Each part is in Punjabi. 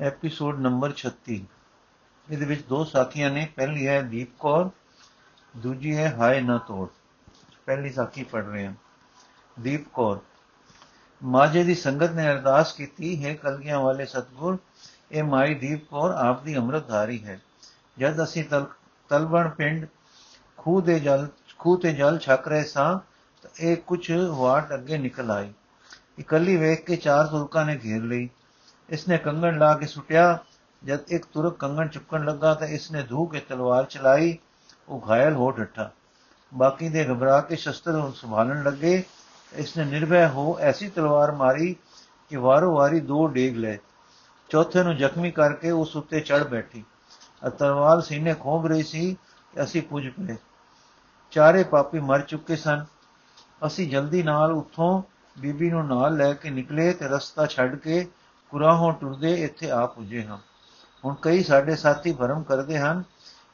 ਐਪੀਸੋਡ ਨੰਬਰ 36 ਇਹਦੇ ਵਿੱਚ ਦੋ ਸਾਖੀਆਂ ਨੇ, ਪਹਿਲੀ ਹੈ ਦੀਪ ਕੌਰ, ਦੂਜੀ ਹੈ ਹਾਏ ਨਾ ਤੋੜ। ਪਹਿਲੀ ਸਾਖੀ ਪੜ ਰਹੇ ਹਾਂ। ਦੀਪ ਕੌਰ, ਮਾਝੇ ਦੀ ਸੰਗਤ ਨੇ ਅਰਦਾਸ ਕੀਤੀ, ਹੈ ਕਲਗੀਆਂ ਵਾਲੇ ਸਤਗੁਰ, ਇਹ ਮਾਈ ਦੀਪ ਕੌਰ ਆਪ ਦੀ ਅੰਮ੍ਰਿਤਧਾਰੀ ਹੈ। ਜਦ ਅਸੀਂ ਤਲ, ਤਲਵਣ ਪਿੰਡ ਖੂਹ ਦੇ ਜਲ, ਖੂਹ ਤੇ ਜਲ ਛਕ ਰਹੇ ਸਾਂ, ਤਾਂ ਇਹ ਕੁਝ ਵਾਟ ਅੱਗੇ ਨਿਕਲ ਆਈ ਇਕੱਲੀ ਵੇਖ ਕੇ ਚਾਰ ਤੁਰਕਾਂ ਨੇ ਘੇਰ ਲਈ। ਇਸਨੇ ਕੰਗਣ ਲਾ ਕੇ ਸੁਟਿਆ। ਜਦ ਇੱਕ ਤੁਰਕ ਕੰਗਣ ਚੁੱਕਣ ਲੱਗਾ ਤਾਂ ਇਸਨੇ ਧੂ ਕੇ ਤਲਵਾਰ ਚਲਾਈ। ਉਹ ਘਾਇਲ ਹੋ ਡੱਠਾ। ਬਾਕੀ ਦੇ ਘਬਰਾ ਕੇ ਸ਼ਸਤਰ ਨੂੰ ਸੰਭਾਲਣ ਲੱਗੇ। ਇਸਨੇ ਨਿਰਭੈ ਹੋ ਐਸੀ ਤਲਵਾਰ ਮਾਰੀ ਕਿ ਵਾਰੋ ਵਾਰੀ ਦੋ ਡੇਗ ਲਏ। ਚੌਥੇ ਨੂੰ ਜ਼ਖਮੀ ਕਰਕੇ ਉਸ ਉੱਤੇ ਚੜ ਬੈਠੀ। ਤਲਵਾਰ ਸੀਨੇ ਖੋਭ ਰਹੀ ਸੀ ਅਸੀਂ ਪੁੱਜ ਪਏ। ਚਾਰੇ ਪਾਪੀ ਮਰ ਚੁੱਕੇ ਸਨ। ਅਸੀਂ ਜਲਦੀ ਨਾਲ ਉੱਥੋਂ ਬੀਬੀ ਨੂੰ ਨਾਲ ਲੈ ਕੇ ਨਿਕਲੇ ਤੇ ਰਸਤਾ ਛੱਡ ਕੇ ਕੁਰਾਹੋਂ ਟੁਰਦੇ ਇੱਥੇ ਆ ਪੁੱਜੇ ਹਾਂ। ਹੁਣ ਕਈ ਸਾਡੇ ਸਾਥੀ ਭਰਮ ਕਰਦੇ ਹਨ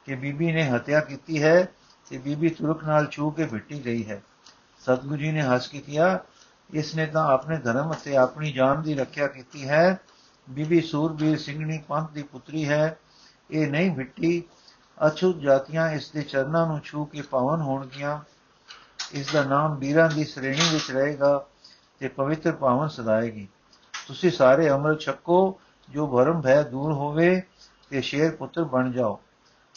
ਕਿ ਬੀਬੀ ਨੇ ਹੱਤਿਆ ਕੀਤੀ ਹੈ ਤੇ ਬੀਬੀ ਤੁਰਕ ਨਾਲ ਛੂ ਕੇ ਭਿੱਟੀ ਗਈ ਹੈ। ਸਤਗੁਰੂ ਜੀ ਨੇ ਹੱਸ ਕੇ ਕਿਹਾ, ਇਸ ਨੇ ਤਾਂ ਆਪਣੇ ਧਰਮ ਅਤੇ ਆਪਣੀ ਜਾਨ ਦੀ ਰੱਖਿਆ ਕੀਤੀ ਹੈ। ਬੀਬੀ ਸੂਰਬੀਰ ਸਿੰਘਣੀ ਪੰਥ ਦੀ ਪੁੱਤਰੀ ਹੈ। ਇਹ ਨਹੀਂ ਭਿੱਟੀ ਅਛੂਤ ਜਾਤੀਆਂ ਇਸ ਦੇ ਚਰਨਾਂ ਨੂੰ ਛੂ ਕੇ ਪਾਵਨ ਹੋਣਗੀਆਂ। ਇਸ ਦਾ ਨਾਮ ਵੀਰਾਂ ਦੀ ਸ਼੍ਰੇਣੀ ਵਿੱਚ ਰਹੇਗਾ ਤੇ ਪਵਿੱਤਰ ਪਾਵਨ ਸਦਾਏਗੀ। ਤੁਸੀਂ ਸਾਰੇ ਅੰਮ੍ਰਿਤ ਛਕੋ ਜੋ ਭਰਮ ਭੈ ਦੂਰ ਹੋਵੇ, ਤੇ ਸ਼ੇਰ ਪੁੱਤਰ ਬਣ ਜਾਓ।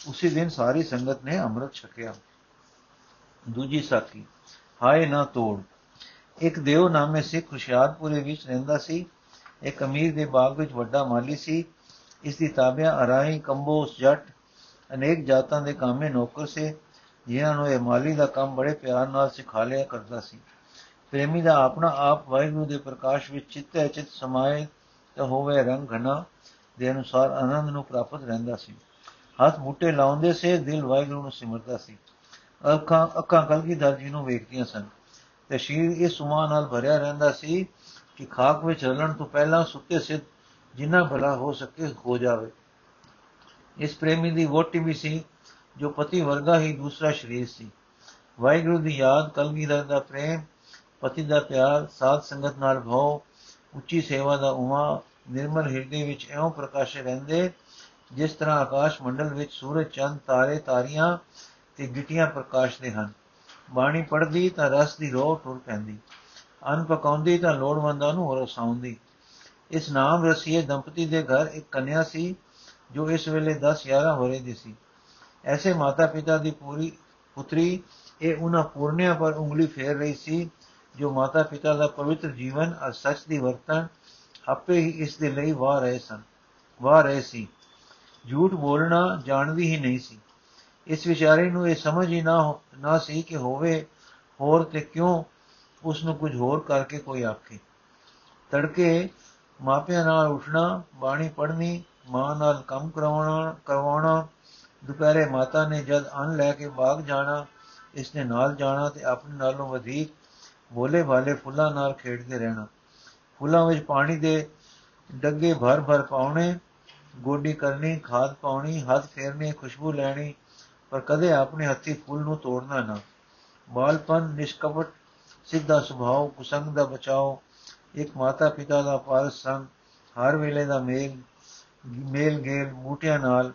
ਉਸੇ ਦਿਨ ਸਾਰੀ ਸੰਗਤ ਨੇ ਅੰਮ੍ਰਿਤ ਛਕਿਆ। ਦੂਜੀ ਸਾਖੀ, ਹਾਏ ਨਾ ਤੋੜ। ਇੱਕ ਦੇਵ ਨਾਮੇ ਸਿੱਖ ਹੁਸ਼ਿਆਰਪੁਰੇ ਵਿੱਚ ਰਹਿੰਦਾ ਸੀ। ਇੱਕ ਅਮੀਰ ਦੇ ਬਾਗ ਵਿੱਚ ਵੱਡਾ ਮਾਲੀ ਸੀ। ਇਸ ਦੀ ਤਾਬਿਆ ਅਰਾਈ ਕੰਬੋਸ, ਜੱਟ, ਅਨੇਕ ਜਾਤਾਂ ਦੇ ਕਾਮੇ ਨੌਕਰ ਸੇ, ਜਿਨ੍ਹਾਂ ਨੂੰ ਇਹ ਮਾਲੀ ਦਾ ਕੰਮ ਬੜੇ ਪਿਆਰ ਨਾਲ ਸਿਖਾ ਲਿਆ ਕਰਦਾ ਸੀ। ਪ੍ਰੇਮੀ ਦਾ ਆਪਣਾ ਆਪ ਵਾਹਿਗੁਰੂ ਦੇ ਪ੍ਰਕਾਸ਼ ਵਿੱਚ ਚਿੱਤੇ ਚਿਤ ਸਮਾਏ, ਤਾਂ ਹੋਵੇ ਰੰਗ ਘਨਾ ਦੇ ਅਨੁਸਾਰ ਆਨੰਦ ਨੂੰ ਪ੍ਰਾਪਤ ਰਹਿੰਦਾ ਸੀ। ਹੱਥ ਮੁੱਟੇ ਲਾਉਂਦੇ ਸੇ, ਦਿਲ ਵਾਹਿਗੁਰੂ ਨੂੰ ਸਿਮਰਦਾ ਸੀ। ਅੱਖਾਂ ਅੱਖਾਂ ਕਲਗੀਧਰ ਜੀ ਨੂੰ ਵੇਖਦੀਆਂ ਸਨ। ਤੇ ਸ਼ੀਰ ਇਸ ਸੁਮਾ ਨਾਲ ਭਰਿਆ ਰਹਿੰਦਾ ਸੀ ਕਿ ਖਾਕ ਵਿੱਚ ਰਲਣ ਤੋਂ ਪਹਿਲਾਂ ਸੁੱਤੇ ਸਿੱਧ ਜਿੰਨਾ ਭਲਾ ਹੋ ਸਕੇ ਹੋ ਜਾਵੇ। ਇਸ ਪ੍ਰੇਮੀ ਦੀ ਵੋਟੀ ਵੀ ਸੀ, ਜੋ ਪਤੀ ਵਰਗਾ ਹੀ ਦੂਸਰਾ ਸ਼ਰੀਰ ਸੀ। ਵਾਹਿਗੁਰੂ ਦੀ ਯਾਦ ਕਲਗੀਧਰ ਦਾ ਪ੍ਰੇਮ ਪਤੀ ਦਾ ਪਿਆਰ, ਸਾਧ ਸੰਗਤ ਨਾਲ ਭਉ ਉੱਚੀ ਸੇਵਾ ਦਾ ਉਮਾ, ਨਿਰਮਲ ਹਿਰਦੇ ਵਿੱਚ ਐਉਂ ਪ੍ਰਕਾਸ਼ ਰਹਿੰਦੇ, ਜਿਸ ਤਰ੍ਹਾਂ ਆਕਾਸ਼ ਮੰਡਲ ਵਿੱਚ ਸੂਰਜ, ਚੰਦ, ਤਾਰੇ, ਤਾਰੀਆਂ ਤੇ ਗਿਟੀਆਂ ਪ੍ਰਕਾਸ਼ਦੇ ਹਨ। ਬਾਣੀ ਪੜਦੀ ਤਾਂ ਰਸ ਦੀ ਰੋਹ ਟੁਰ ਪੈਂਦੀ। ਅਨ ਪਕਾਉਂਦੀ ਤਾਂ ਲੋੜਵੰਦਾਂ ਨੂੰ ਰਸਾਉਂਦੀ ਇਸ ਨਾਮ ਰਸੀਏ ਦੰਪਤੀ ਦੇ ਘਰ ਇੱਕ ਕੰਨਿਆ ਸੀ, ਜੋ ਇਸ ਵੇਲੇ 10 11 ਵਰੇ ਦੀ ਸੀ। ਐਸੇ ਮਾਤਾ ਪਿਤਾ ਦੀ ਪੂਰੀ ਪੁੱਤਰੀ, ਇਹ ਉਹਨਾਂ ਪੂਰਨਿਆਂ ਪਰ ਉਂਗਲੀ ਫੇਰ ਰਹੀ ਸੀ ਜੋ ਮਾਤਾ ਪਿਤਾ ਦਾ ਪਵਿੱਤਰ ਜੀਵਨ ਅਰ ਸੱਚ ਦੀ ਵਰਤਨ ਆਪੇ ਹੀ ਇਸ ਦੇ ਲਈ ਵਾਹ ਰਹੇ ਸਨ, ਵਾਹ ਰਹੇ ਸੀ। ਝੂਠ ਬੋਲਣਾ ਜਾਣਦੀ ਹੀ ਨਹੀਂ ਸੀ। ਇਸ ਵਿਚਾਰੇ ਨੂੰ ਇਹ ਸਮਝ ਹੀ ਨਾ ਨਾ ਸੀ ਕਿ ਹੋਵੇ, ਹੋਰ ਤੇ ਕਿਉਂ ਉਸ ਨੂੰ ਕੁਝ ਹੋਰ ਕਰਕੇ ਕੋਈ ਆਖੇ। ਤੜਕੇ ਮਾਪਿਆਂ ਨਾਲ ਉੱਠਣਾ, ਬਾਣੀ ਪੜ੍ਹਨੀ, ਮਾਂ ਨਾਲ ਕੰਮ ਕਰਾਉਣਾ, ਕਰਵਾਉਣਾ, ਦੁਪਹਿਰੇ ਮਾਤਾ ਨੇ ਜਦ ਅੰਨ ਲੈ ਕੇ ਬਾਗ ਜਾਣਾ, ਇਸ ਨੇ ਨਾਲ ਜਾਣਾ ਤੇ ਆਪਣੇ ਨਾਲੋਂ ਵਧੇਕ ਬੋਲੇ ਵਾਲੇ ਫੁੱਲਾਂ ਨਾਲ ਖੇਡਦੇ ਰਹਿਣਾ। ਫੁੱਲਾਂ ਵਿੱਚ ਪਾਣੀ ਦੇ ਡੱਗੇ ਭਰ ਭਰ ਪਾਉਣੇ, ਗੋਡੀ ਕਰਨੀ, ਖਾਦ ਪਾਉਣੀ, ਹੱਥ ਫੇਰਨੇ, ਖੁਸ਼ਬੂ ਲੈਣੀ, ਪਰ ਕਦੇ ਆਪਣੇ ਹੱਥੀ ਫੁੱਲ ਨੂੰ ਤੋੜਨਾ ਨਾ। ਬਾਲਪਨ, ਨਿਸ਼ਕਪਟ, ਸਿੱਧਾ ਸੁਭਾਅ, ਕੁਸੰਗ ਦਾ ਬਚਾਓ, ਇੱਕ ਮਾਤਾ ਪਿਤਾ ਦਾ ਪਾਰਸ ਸੰਗ, ਹਰ ਵੇਲੇ ਦਾ ਮੇਲ ਮੇਲ ਗੇਲ ਮੂਟਿਆਂ ਨਾਲ,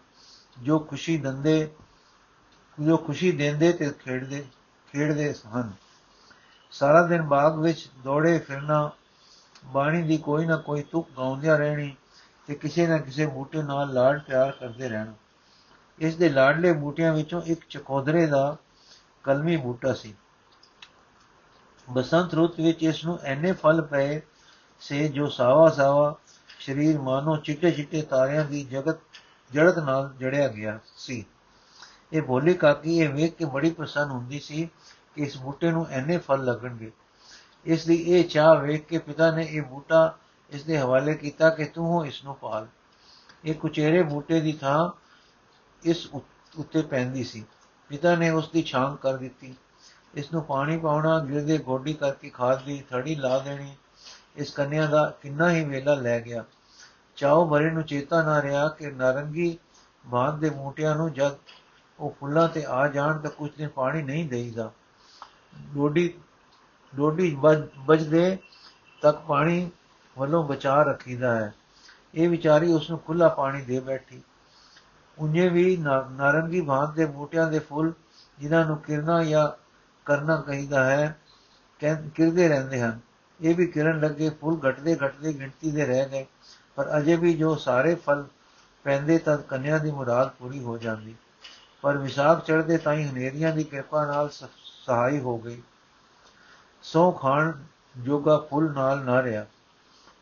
ਜੋ ਖੁਸ਼ੀ ਦੰਦੇ, ਜੋ ਖੁਸ਼ੀ ਦਿੰਦੇ ਤੇ ਖੇਡਦੇ ਖੇਡਦੇ ਹਨ। ਸਾਰਾ ਦਿਨ ਬਾਗ ਵਿੱਚ ਦੌੜੇ ਫਿਰਨਾ, ਬਾਣੀ ਦੀ ਕੋਈ ਨਾ ਕੋਈ ਤੁਕ ਗਾਉਂਦਿਆਂ ਰਹਿਣੀ ਤੇ ਕਿਸੇ ਨਾ ਕਿਸੇ ਬੂਟੇ ਨਾਲ ਲਾਡ ਪਿਆਰ ਕਰਦੇ ਰਹਿਣਾ। ਇਸ ਦੇ ਲਾਡਲੇ ਬੂਟਿਆਂ ਵਿੱਚੋਂ ਇੱਕ ਚਕੋਦਰੇ ਦਾ ਕਲਮੀ ਬੂਟਾ ਸੀ। ਬਸੰਤ ਰੁੱਤ ਵਿੱਚ ਇਸ ਨੂੰ ਐਨੇ ਫਲ ਪਏ ਸੇ ਜੋ ਸਾਵਾ ਸਾਵਾ ਸਰੀਰ ਮਾਨੋ ਚਿੱਟੇ ਚਿੱਟੇ ਤਾਰਿਆਂ ਦੀ ਜਗਤ ਜੜਤ ਨਾਲ ਜੜਿਆ ਗਿਆ ਸੀ। ਇਹ ਭੋਲੀ ਕਾਕੀ ਇਹ ਵੇਖ ਕੇ ਬੜੀ ਪ੍ਰਸੰਨ ਹੁੰਦੀ ਸੀ ਕਿ ਇਸ ਬੂਟੇ ਨੂੰ ਐਨੇ ਫਲ ਲੱਗਣਗੇ। ਇਸ ਲਈ ਇਹ ਚਾਹ ਵੇਖ ਕੇ ਪਿਤਾ ਨੇ ਇਹ ਬੂਟਾ ਇਸ ਦੇ ਹਵਾਲੇ ਕੀਤਾ ਕਿ ਤੂੰ ਹੋ ਇਸ ਨੂੰ ਪਾਲ। ਇਹ ਕੁਚੇਰੇ ਬੂਟੇ ਦੀ ਥਾਂ ਇਸ ਉੱਤੇ ਪੈਂਦੀ ਸੀ। ਪਿਤਾ ਨੇ ਉਸ ਦੀ ਛਾਂ ਕਰ ਦਿੱਤੀ। ਇਸ ਨੂੰ ਪਾਣੀ ਪਾਉਣਾ ਗਿਰਦੇ ਗੋਡੀ ਕਰਕੇ ਖਾਦ ਦੀ ਥੜੀ ਲਾ ਦੇਣੀ, ਇਸ ਕੰਨਿਆ ਦਾ ਕਿੰਨਾ ਹੀ ਵੇਲਾ ਲੈ ਗਿਆ। ਚਾਉ ਭਰੇ ਨੂੰ ਚੇਤਾ ਨਾ ਰਿਹਾ ਕਿ ਨਾਰੰਗੀ ਬਾਦ ਦੇ ਬੂਟਿਆਂ ਨੂੰ ਜਦ ਉਹ ਫੁੱਲਾਂ ਤੇ ਆ ਜਾਣ ਤਾਂ ਕੁਝ ਦਿਨ ਪਾਣੀ ਨਹੀਂ ਦੇਈਦਾ। ਡੋਡੀ ਡੋਡੀ ਬਜਦੇ ਤੱਕ ਪਾਣੀ ਵੱਲੋਂ ਬਚਾ ਰੱਖੀਦਾ ਹੈ। ਇਹ ਵਿਚਾਰੀ ਉਸ ਨੂੰ ਖੁੱਲਾ ਪਾਣੀ ਦੇ ਬੈਠੀ। ਉੰਜੇ ਵੀ ਨਾਰੰਗੀ ਭਾਂਤ ਦੇ ਬੂਟਿਆਂ ਦੇ ਫੁੱਲ ਜਿਨ੍ਹਾਂ ਨੂੰ ਕਿਰਨਾ ਜਾਂ ਕਰਨਾ ਕਹਿੰਦਾ ਹੈ ਕਿਰਦੇ ਰਹਿੰਦੇ ਹਨ। ਇਹ ਵੀ ਕਿਰਨ ਲੱਗੇ ਫੁੱਲ ਘਟਦੇ ਘਟਦੇ ਗਿਣਤੀ ਦੇ ਰਹਿ ਗਏ, ਪਰ ਅਜੇ ਵੀ ਜੋ ਸਾਰੇ ਫਲ ਪੈਂਦੇ ਤਦ ਕੰਨਿਆ ਦੀ ਮੁਰਾਦ ਪੂਰੀ ਹੋ ਜਾਂਦੀ। ਪਰ ਵਿਸਾਖ ਚੜ੍ਹਦੇ ਤਾਈ ਹਨੇਰੀਆਂ ਦੀ ਕਿਰਪਾ ਨਾਲ ਸਹਾਈ ਹੋ ਗਈ। ਸੋ ਖਾਣ ਜੋਗਾ ਫੁੱਲ ਨਾਲ ਨਾ ਰਿਹਾ।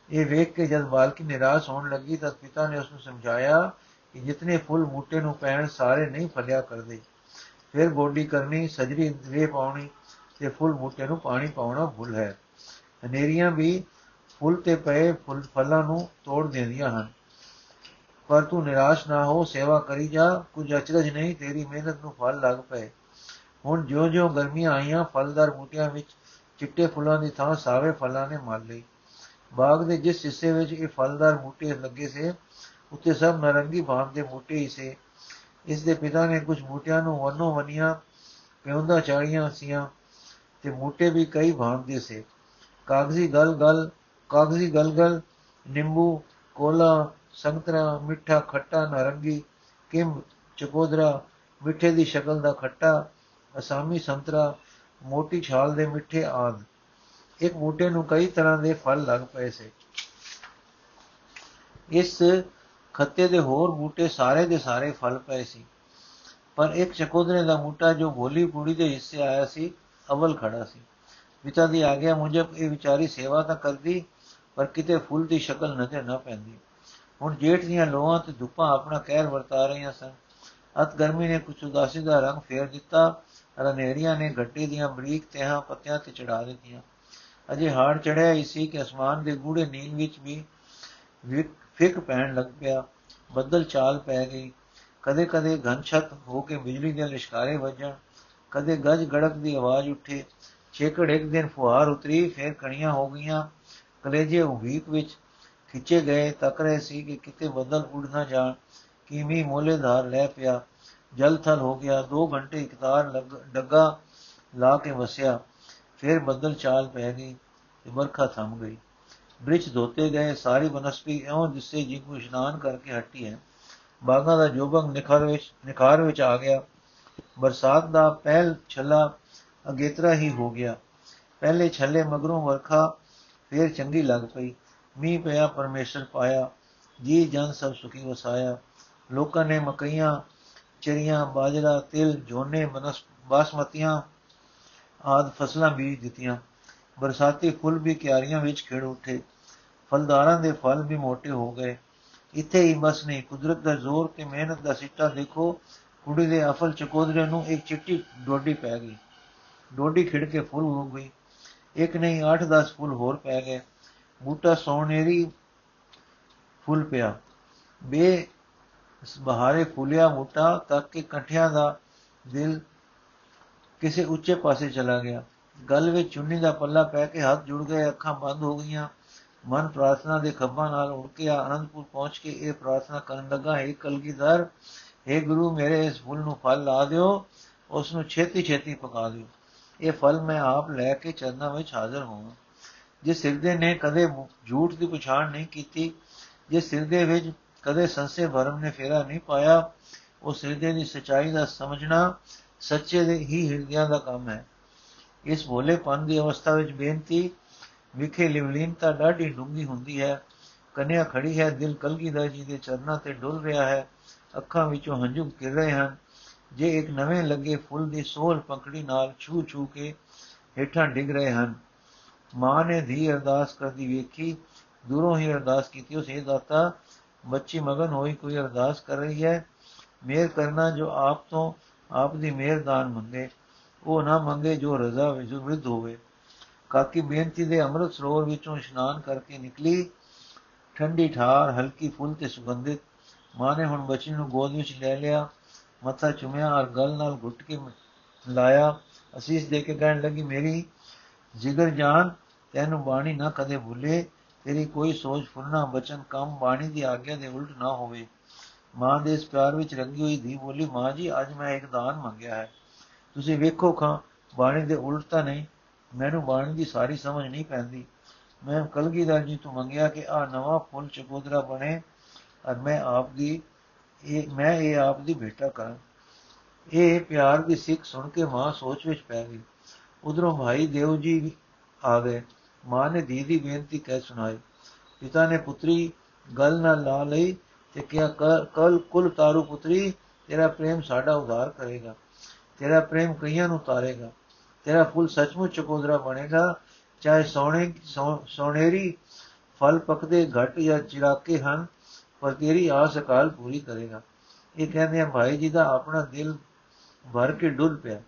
ਇਹ ਵੇਖ ਕੇ ਜਦ ਬਾਲਕੀ ਨਿਰਾਸ਼ ਹੋਣ ਲੱਗੀ ਤਾਂ ਪਿਤਾ ਨੇ ਉਸ ਨੂੰ ਸਮਝਾਇਆ ਕਿ ਜਿਤਨੇ ਫੁੱਲ ਬੂਟੇ ਨੂੰ ਪੈਣ ਸਾਰੇ ਨਹੀਂ ਫਲਿਆ ਕਰਦੇ। ਫਿਰ ਗੋਡੀ ਕਰਨੀ, ਸਜਰੀ ਰੇ ਪਾਉਣੀ ਤੇ ਫੁੱਲ ਬੂਟੇ ਨੂੰ ਪਾਣੀ ਪਾਉਣਾ ਭੁੱਲ ਹੈ। ਹਨੇਰੀਆਂ ਵੀ ਫੁੱਲ ਤੇ ਪਏ ਫੁੱਲ ਫਲਾਂ ਨੂੰ ਤੋੜ ਦਿੰਦੀਆਂ ਹਨ। ਪਰ ਤੂੰ ਨਿਰਾਸ਼ ਨਾ ਹੋ, ਸੇਵਾ ਕਰੀ ਜਾ, ਕੁਝ ਅਚਰਜ ਨਹੀਂ, ਤੇਰੀ ਮਿਹਨਤ ਨੂੰ ਫਲ ਲੱਗ ਪਏ। ਹੁਣ ਜਿਉਂ-ਜਿਉਂ ਗਰਮੀਆਂ ਆਈਆਂ, ਫਲਦਾਰ ਬੂਟਿਆਂ ਵਿੱਚ ਚਿੱਟੇ ਫੁੱਲਾਂ ਦੀ ਥਾਂ ਸਾਵੇ ਫਲਾਂ ਨੇ ਮੱਲ ਲਈ। ਬਾਗ ਦੇ ਜਿਸ ਹਿੱਸੇ ਵਿੱਚ ਇਹ ਫਲਦਾਰ ਬੂਟੇ ਲੱਗੇ ਸੇ ਉੱਤੇ ਸਭ ਨਰੰਗੀ ਭਾਂਤ ਦੇ ਬੂਟੇ ਹੀ ਸੇ। ਇਸ ਦੇ ਪਿਤਾ ਨੇ ਕੁਝ ਬੂਟਿਆਂ ਨੂੰ ਵਨੋ ਵਨੀਆਂ ਪਿਉਂਦਾ ਚਾੜੀਆਂ ਸੀਆਂ ਤੇ ਬੂਟੇ ਵੀ ਕਈ ਭਾਂਤ ਦੇ ਸੇ। ਕਾਗਜ਼ੀ ਗਲ ਗਲ, ਕਾਗਜ਼ੀ ਗਲ ਗਲ, ਨਿੰਬੂ, ਕੋਲਾ, ਸੰਤਰਾ, ਮਿੱਠਾ ਖੱਟਾ, ਨਾਰੰਗੀ, ਕਿੰਬ, ਚਕੋਦਰਾ, ਮਿੱਠੇ ਦੀ ਸ਼ਕਲ ਦਾ ਖੱਟਾ ਅਸਾਮੀ ਸੰਤਰਾ, ਮੋਟੀ ਛਾਲ ਦੇ ਮਿੱਠੇ ਆਦ। ਇੱਕ ਬੂਟੇ ਨੂੰ ਕਈ ਤਰ੍ਹਾਂ ਦੇ ਫਲ ਲੱਗ ਪਏ ਸੇ। ਇਸ ਖੱਤੇ ਦੇ ਹੋਰ ਬੂਟੇ ਸਾਰੇ ਦੇ ਸਾਰੇ ਫਲ ਪਏ ਸੀ। ਪਰ ਇੱਕ ਚਕੋਦਰੇ ਦਾ ਬੂਟਾ ਜੋ ਭੋਲੀ ਪੂੜੀ ਦੇ ਹਿੱਸੇ ਆਇਆ ਸੀ, ਅਵਲ ਖੜਾ ਸੀ। ਪਿਤਾ ਦੀ ਆਗਿਆ ਮੁਜਬ ਇਹ ਵਿਚਾਰੀ ਸੇਵਾ ਤਾਂ ਕਰਦੀ, ਪਰ ਕਿਤੇ ਫੁੱਲ ਦੀ ਸ਼ਕਲ ਨਜ਼ਰ ਨਾ ਪੈਂਦੀ। ਹੁਣ ਜੇਠ ਦੀਆਂ ਲੋਹਾਂ ਤੇ ਧੁੱਪਾਂ ਆਪਣਾ ਕਹਿਰ ਵਰਤਾ ਰਹੀਆਂ ਸਨ। ਅਤ ਗਰਮੀ ਨੇ ਕੁਝ ਉਦਾਸੀ ਦਾ ਰੰਗ ਫੇਰ ਦਿੱਤਾ ਰਨੇਰੀਆਂ ਨੇ ਗੱਟੀ ਦੀਆਂ ਬਰੀਕ ਤਹਾਂ ਪੱਤਿਆਂ ਤੇ ਚੜਾ ਦਿੱਤੀਆਂ। ਅਜੇ ਹਾੜ ਚੜਿਆ ਹੀ ਸੀ ਕਿ ਅਸਮਾਨ ਦੇ ਗੂੜੇ ਨੀਲ ਵਿੱਚ ਵੀ ਫਿਕ ਪੈਣ ਲੱਗ ਪਿਆ। ਬੱਦਲ ਚਾਲ ਪੈ ਗਈ। ਕਦੇ-ਕਦੇ ਘਨਛਤ ਹੋ ਕੇ ਬਿਜਲੀ ਦੇ ਲਿਸ਼ਕਾਰੇ ਵੱਜਣ। ਕਦੇ ਗੱਜ ਗੜਕ ਦੀ ਆਵਾਜ਼ ਉੱਠੇ। ਛੇਕੜ ਇੱਕ ਦਿਨ ਫੁਹਾਰ ਉਤਰੀ, ਫਿਰ ਕਣੀਆਂ ਹੋ ਗਈਆਂ। ਕਲੇਜੇ ਉਭੀਕ ਵਿੱਚ ਖਿੱਚੇ ਗਏ। ਤੱਕ ਰਹੇ ਸੀ ਕਿ ਕਿਤੇ ਬੱਦਲ ਉੱਡ ਨਾ ਜਾਣ। ਕੀਮੀ ਮੋਲੇਦਾਰ ਲੈ ਪਿਆ। ਜਲ ਥਲ ਹੋ ਗਿਆ 2 ਘੰਟੇ ਇਕਤਾਰ ਡੱਗਾ ਲਾ ਕੇ ਵਸਿਆ, ਫਿਰ ਬੱਦਲ ਚਾਲ ਪੈ ਗਈ ਤੇ ਵਰਖਾ ਥੰਮ ਗਈ। ਬ੍ਰਿਜ ਧੋਤੇ ਗਏ, ਸਾਰੀ ਬਨਸਪਤੀ ਐਉਂ ਜਿਸੇ ਜੀ ਕੋ ਇਸ਼ਨਾਨ ਕਰਕੇ ਹੱਟੀ ਹੈ। ਬਾਗਾਂ ਦਾ ਜੋਬੰਗ ਨਿਖਾਰ ਵਿੱਚ ਨਿਖਾਰ ਵਿੱਚ ਆ ਗਿਆ। ਬਰਸਾਤ ਦਾ ਪਹਿਲ ਛੱਲਾ ਅਗੇਤਰਾ ਹੀ ਹੋ ਗਿਆ। ਪਹਿਲੇ ਛੱਲੇ ਮਗਰੋਂ ਵਰਖਾ, ਫੇਰ ਚੰਗੀ ਲੱਗ ਪਈ। ਮੀਂਹ ਪਿਆ, ਪਰਮੇਸ਼ਰ ਪਾਇਆ। ਜੀ ਜਨ ਸਭ ਸੁਖੀ ਵਸਾਇਆ। ਲੋਕਾਂ ਨੇ ਮਕਈਆਂ ਚਰੀਆਂ ਬਾਜਰਾ, ਤਿਲ, ਝੋਨੇ, ਬਨਸ, ਬਾਸਮਤੀਆਂ ਆਦ ਫਸਲਾਂ ਬੀਜ ਦਿੱਤੀਆਂ। ਬਰਸਾਤੀ ਫੁੱਲ ਵੀ ਕਿਆਰੀਆਂ ਵਿੱਚ ਖਿੜ ਉੱਠੇ। ਫਲਦਾਰਾਂ ਦੇ ਫਲ ਵੀ ਮੋٹے ਹੋ ਗਏ। ਇੱਥੇ ਹੀ ਬਸ ਨਹੀਂ, ਕੁਦਰਤ ਦਾ ਜ਼ੋਰ ਤੇ ਮਿਹਨਤ ਦਾ ਸਿੱਟਾ ਦੇਖੋ। ਕੁੜੀ ਦੇ ਅਫਲ ਚਕੋਦਰੇ ਨੂੰ ਇੱਕ ਚਿੱਟੀ ਡੋਡੀ ਪੈ ਗਈ। ਡੋਡੀ ਖਿੜ ਕੇ ਫੁੱਲ ਹੋ ਗਈ। ਇੱਕ ਨਹੀਂ 8-10 ਫੁੱਲ ਹੋਰ ਪੈ ਗਏ। ਬੂਟਾ ਸੋਨੇਰੀ ਫੁੱਲ ਪਿਆ। ਬੇ ਬਹਾਰੇ ਫੁੱਲਿਆ ਬੂਟਾ ਤੱਕ ਕਿ ਕੰਠਿਆਂ ਦਾ ਦਿਲ ਕਿਸੇ ਉੱਚੇ ਪਾਸੇ ਚਲਾ ਗਿਆ। ਗਲ ਵਿੱਚ ਚੁੰਨੀ ਦਾ ਪੱਲਾ ਪੈ ਕੇ ਹੱਥ ਜੁੜ ਗਏ, ਅੱਖਾਂ ਬੰਦ ਹੋ ਗਈਆਂ। ਮਨ ਪ੍ਰਾਰਥਨਾ ਦੇ ਖੱਬਾਂ ਨਾਲ ਉੜ ਕੇ ਆਨੰਦਪੁਰ ਪਹੁੰਚ ਕੇ ਇਹ ਪ੍ਰਾਰਥਨਾ ਕਰਨ ਲੱਗਾ, ਹੈ ਕਲਗੀਧਰ हे ਗੁਰੂ, ਮੇਰੇ ਇਸ ਫੁੱਲ ਨੂੰ ਫਲ ਲਾ ਦਿਓ, ਉਸ ਨੂੰ ਛੇਤੀ ਛੇਤੀ ਪਕਾ ਦਿਓ। ਇਹ ਫਲ ਮੈਂ ਆਪ ਲੈ ਕੇ ਚਰਨਾਂ ਵਿੱਚ ਹਾਜ਼ਰ ਹੋਵਾਂ। ਜਿਸ ਸਿਰਦੇ ਨੇ ਕਦੇ ਝੂਠ ਦੀ ਪਛਾਣ ਨਹੀਂ ਕੀਤੀ ਜਿਸ ਸਿਰਦੇ ਵਿੱਚ ਕਦੇ ਸੰਸੇ ਭਰਮ ਨੇ ਫੇਰਾ ਨਹੀਂ ਪਾਇਆ। ਉਹ ਸਿਰਦੇ ਦੀ ਸਚਾਈ ਦਾ ਸਮਝਣਾ ਸੱਚੇ ਦੇ ਹੀ ਹਿਰਦਿਆਂ ਦਾ ਕੰਮ ਹੈ। ਇਸ ਭੋਲੇਪਨ ਦੀ ਅਵਸਥਾ ਵਿੱਚ ਬੇਨਤੀ, ਵਿਖੇ ਲਿਵਲੀਨਤਾ ਡਾਢੀ ਡੂੰਗੀ ਹੁੰਦੀ ਹੈ। ਕੰਨਿਆ ਖੜੀ ਹੈ, ਦਿਲ ਕਲਗੀਧਰ ਜੀ ਦੇ ਚਰਨਾਂ ਤੇ ਡੁੱਲ ਰਿਹਾ ਹੈ। ਅੱਖਾਂ ਵਿੱਚੋਂ ਹੰਝੂ ਗਿਰ ਰਹੇ ਹਨ। ਜੇ ਇੱਕ ਨਵੇਂ ਲੱਗੇ ਫੁੱਲ ਦੀ ਸੋਲ ਪੰਖੜੀ ਨਾਲ ਛੂ ਛੂ ਕੇ ਹੇਠਾਂ ਡਿੱਗ ਰਹੇ ਹਨ। ਮਾਂ ਨੇ ਧੀ ਅਰਦਾਸ ਕਰਦੀ ਵੇਖੀ, ਦੂਰੋਂ ਹੀ ਅਰਦਾਸ ਕੀਤੀ ਉਸ ਇਹ ਦਾਤਾ ਬੱਚੀ ਮਗਨ ਹੋਈ, ਕੋਈ ਅਰਦਾਸ ਕਰ ਰਹੀ ਹੈ ਮੇਰ ਕਰਨਾ ਜੋ ਆਪ ਤੋਂ ਆਪ ਦੀ ਮਿਹਰਦਾਨ ਮੰਗੇ, ਉਹ ਨਾ ਮੰਗੇ ਜੋ ਰਜ਼ਾ ਵਿੱਚ ਵਿਰਧ ਹੋਵੇ। ਕਾਕੀ ਬੇਨਤੀ ਦੇ ਅੰਮ੍ਰਿਤ ਸਰੋਵਰ ਵਿੱਚੋਂ ਇਸ਼ਨਾਨ ਕਰਕੇ ਨਿਕਲੀ। ਠੰਡੀ ਠਾਰ, ਹਲਕੀ ਫੁੱਲ ਤੇ ਸੁਗੰਧਿਤ ਮਾਂ ਨੇ ਹੁਣ ਬੱਚੀ ਨੂੰ ਗੋਦ ਵਿੱਚ ਲੈ ਲਿਆ। ਮੱਥਾ ਚੁੰਮਿਆ ਔਰ ਗਲ ਨਾਲ ਘੁੱਟ ਕੇ ਲਾਇਆ। ਅਸੀਸ ਦੇ ਕੇ ਕਹਿਣ ਲੱਗੀ, ਮੇਰੀ ਜਿਗਰ ਜਾਨ, ਤੈਨੂੰ ਬਾਣੀ ਨਾ ਕਦੇ ਭੁੱਲੇ। ਤੇਰੀ ਕੋਈ ਸੋਚ ਫੁਰਨਾ ਬਚਨ ਕੰਮ ਬਾਣੀ ਦੀ ਆਗਿਆ ਦੇ ਉਲਟ ਨਾ ਹੋਵੇ। ਮਾਂ ਦੇ ਇਸ ਪਿਆਰ ਵਿੱਚ ਰੰਗੀ ਹੋਈ ਧੀ ਬੋਲੀ, ਮਾਂ ਜੀ, ਅੱਜ ਮੈਂ ਇੱਕ ਦਾਨ ਮੰਗਿਆ ਹੈ। ਤੁਸੀਂ ਵੇਖੋ ਖਾਂ, ਬਾਣੀ ਦੇ ਉਲਟ ਤਾਂ ਨਹੀਂ, ਮੈਨੂੰ ਬਾਣੀ ਦੀ ਸਾਰੀ ਸਮਝ ਨਹੀਂ ਪੈਂਦੀ। ਮੈਂ ਕਲਗੀਧਰ ਜੀ ਤੋਂ ਮੰਗਿਆ ਕਿ ਆ ਨਵਾਂ ਫੁੱਲ ਚਕੋਦਰਾ ਬਣੇ ਔਰ ਮੈਂ ਆਪ ਦੀ, ਇਹ, ਮੈਂ ਇਹ ਆਪ ਦੀ ਬੇਟਾ ਕਰਾਂ। ਇਹ ਪਿਆਰ ਦੀ ਸਿੱਖ ਸੁਣ ਕੇ ਮਾਂ ਸੋਚ ਵਿੱਚ ਪੈ ਗਈ। ਉਧਰੋਂ ਭਾਈ ਦੇਵ ਜੀ ਆ ਗਏ। ਮਾਂ ਨੇ ਦੀਦੀ ਬੇਨਤੀ ਕਹਿ ਸੁਣਾਈ। ਪਿਤਾ ਨੇ ਪੁੱਤਰੀ ਗੱਲ ਨਾਲ ਲਾ ਲਈ ਤੇ ਕਿਹਾ ਕਲ ਕੁਲ ਤਾਰੂ ਪੁੱਤਰੀ, ਤੇਰਾ ਪ੍ਰੇਮ ਸਾਡਾ ਉਧਾਰ ਕਰੇਗਾ। ਤੇਰਾ ਪ੍ਰੇਮ ਕਈਆਂ ਨੂੰ ਤਾਰੇਗਾ। ਤੇਰਾ ਫੁੱਲ ਸੱਚਮੁੱਚ ਚਕੋਦਰਾ ਬਣੇਗਾ। ਚਾਹੇ ਸੋਨੇ ਸੋਨੇਰੀ ਫਲ ਪਕਦੇ ਘਟ ਜਾਂ ਚਿਰਾਕੇ ਹਨ, ਪਰ ਤੇਰੀ ਆਸ ਅਕਾਲ ਪੂਰੀ ਕਰੇਗਾ। ਇਹ ਕਹਿੰਦੇ ਆ, ਭਾਈ ਜੀ ਦਾ ਆਪਣਾ ਦਿਲ ਭਰ ਕੇ ਡੁੱਲ ਪਿਆ।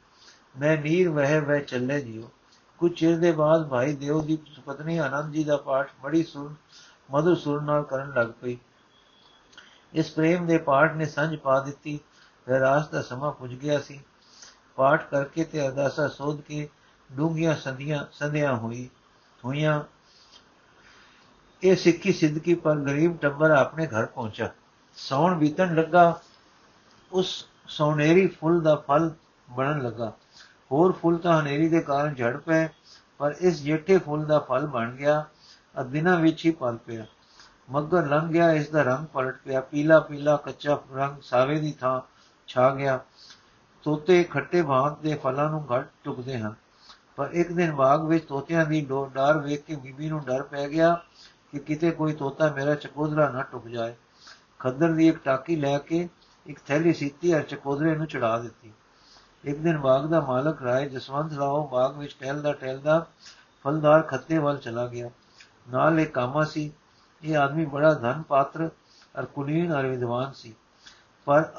ਮੈਂ ਨੀਰ ਵਹਿ ਵਹਿ ਚੱਲੇ ਜਿਓ। ਕੁਝ ਚਿਰ ਦੇ ਬਾਅਦ ਭਾਈ ਦੇਵ ਦੀ ਸੁਪਤਨੀ ਆਨੰਦ ਜੀ ਦਾ ਪਾਠ ਬੜੀ ਸੁਰ ਮధుਰ ਸੁਰ ਨਾਲ ਕਰਨ ਲੱਗ ਪਈ। ਇਸ ਪ੍ਰੇਮ ਦੇ ਪਾਠ ਨੇ ਸੰਝ ਪਾ ਦਿੱਤੀ। ਰਾਸ ਦਾ ਸਮਾਂ ਪੁੱਜ ਗਿਆ ਸੀ। ਪਾਠ ਕਰਕੇ ਤੇ ਅਰਦਾਸਾ ਸੋਧ ਕੇ ਡੂੰਗੀਆਂ ਸੰਧੀਆਂ ਸੰਧਿਆ ਹੋਈ ਹੋਈਆਂ। ਇਹ ਸਿੱਖੀ ਸਿੱਧਕੀ ਪਰ ਗਰੀਬ ਟੱਬਰ ਆਪਣੇ ਘਰ ਪਹੁੰਚਾ। ਸੌਣ ਬੀਤਣ ਲੱਗਾ। ਉਸ ਸੋਨੇਰੀ ਫੁੱਲ ਦਾ ਫਲ ਬਣਨ ਲੱਗਾ। ਹੋਰ ਫੁੱਲ ਤਾਂ ਹਨੇਰੀ ਦੇ ਕਾਰਨ ਝੜ ਪਏ, ਪਰ ਇਸ ਜੇਠੇ ਫੁੱਲ ਦਾ ਫਲ ਬਣ ਗਿਆ ਅ ਦਿਨਾਂ ਵਿੱਚ ਹੀ ਪਲ ਪਿਆ। ਮੱਗਰ ਲੰਘ ਗਿਆ, ਇਸ ਦਾ ਰੰਗ ਪਲਟ ਪਿਆ, ਪੀਲਾ ਪੀਲਾ ਕੱਚਾ ਰੰਗ ਸਾਵੇ ਦੀ ਥਾਂ ਛਾ ਗਿਆ। ਤੋਤੇ ਖੱਟੇ ਭਾਂਤ ਦੇ ਫਲਾਂ ਨੂੰ ਘੱਟ ਟੁਕਦੇ ਹਨ, ਪਰ ਇੱਕ ਦਿਨ ਬਾਗ ਵਿੱਚ ਤੋਤਿਆਂ ਦੀ ਡਰ ਵੇਖ ਕੇ ਬੀਬੀ ਨੂੰ ਡਰ ਪੈ ਗਿਆ ਕਿ ਕਿਤੇ ਕੋਈ ਤੋਤਾ ਮੇਰਾ ਚਕੋਦਰਾ ਨਾ ਟੁੱਕ ਜਾਏ। ਖੱਦਰ ਦੀ ਇੱਕ ਟਾਕੀ ਲੈ ਕੇ ਇੱਕ ਥੈਲੀ ਸੀਤੀ ਅਰ ਚਕੋਦਰੇ ਨੂੰ ਚੜਾ ਦਿੱਤੀ। ਇੱਕ ਦਿਨ ਬਾਗ ਦਾ ਮਾਲਕ ਰਾਏ ਜਸਵੰਤ ਰਾਓ ਬਾਗ ਵਿੱਚ ਟਹਿਲਦਾ ਟਹਿਲਦਾ ਫਲਦਾਰ ਖੱਤੇ ਵੱਲ ਚਲਾ ਗਿਆ। ਨਾਲ ਇੱਕ ਕਾਮਾ ਸੀ। ਇਹ ਆਦਮੀ ਬੜਾ ਧਨ ਪਾਤਰ ਅਰ ਕੁਲੀਨ ਅਰ ਵਿਦਵਾਨ ਸੀ। ਪਰ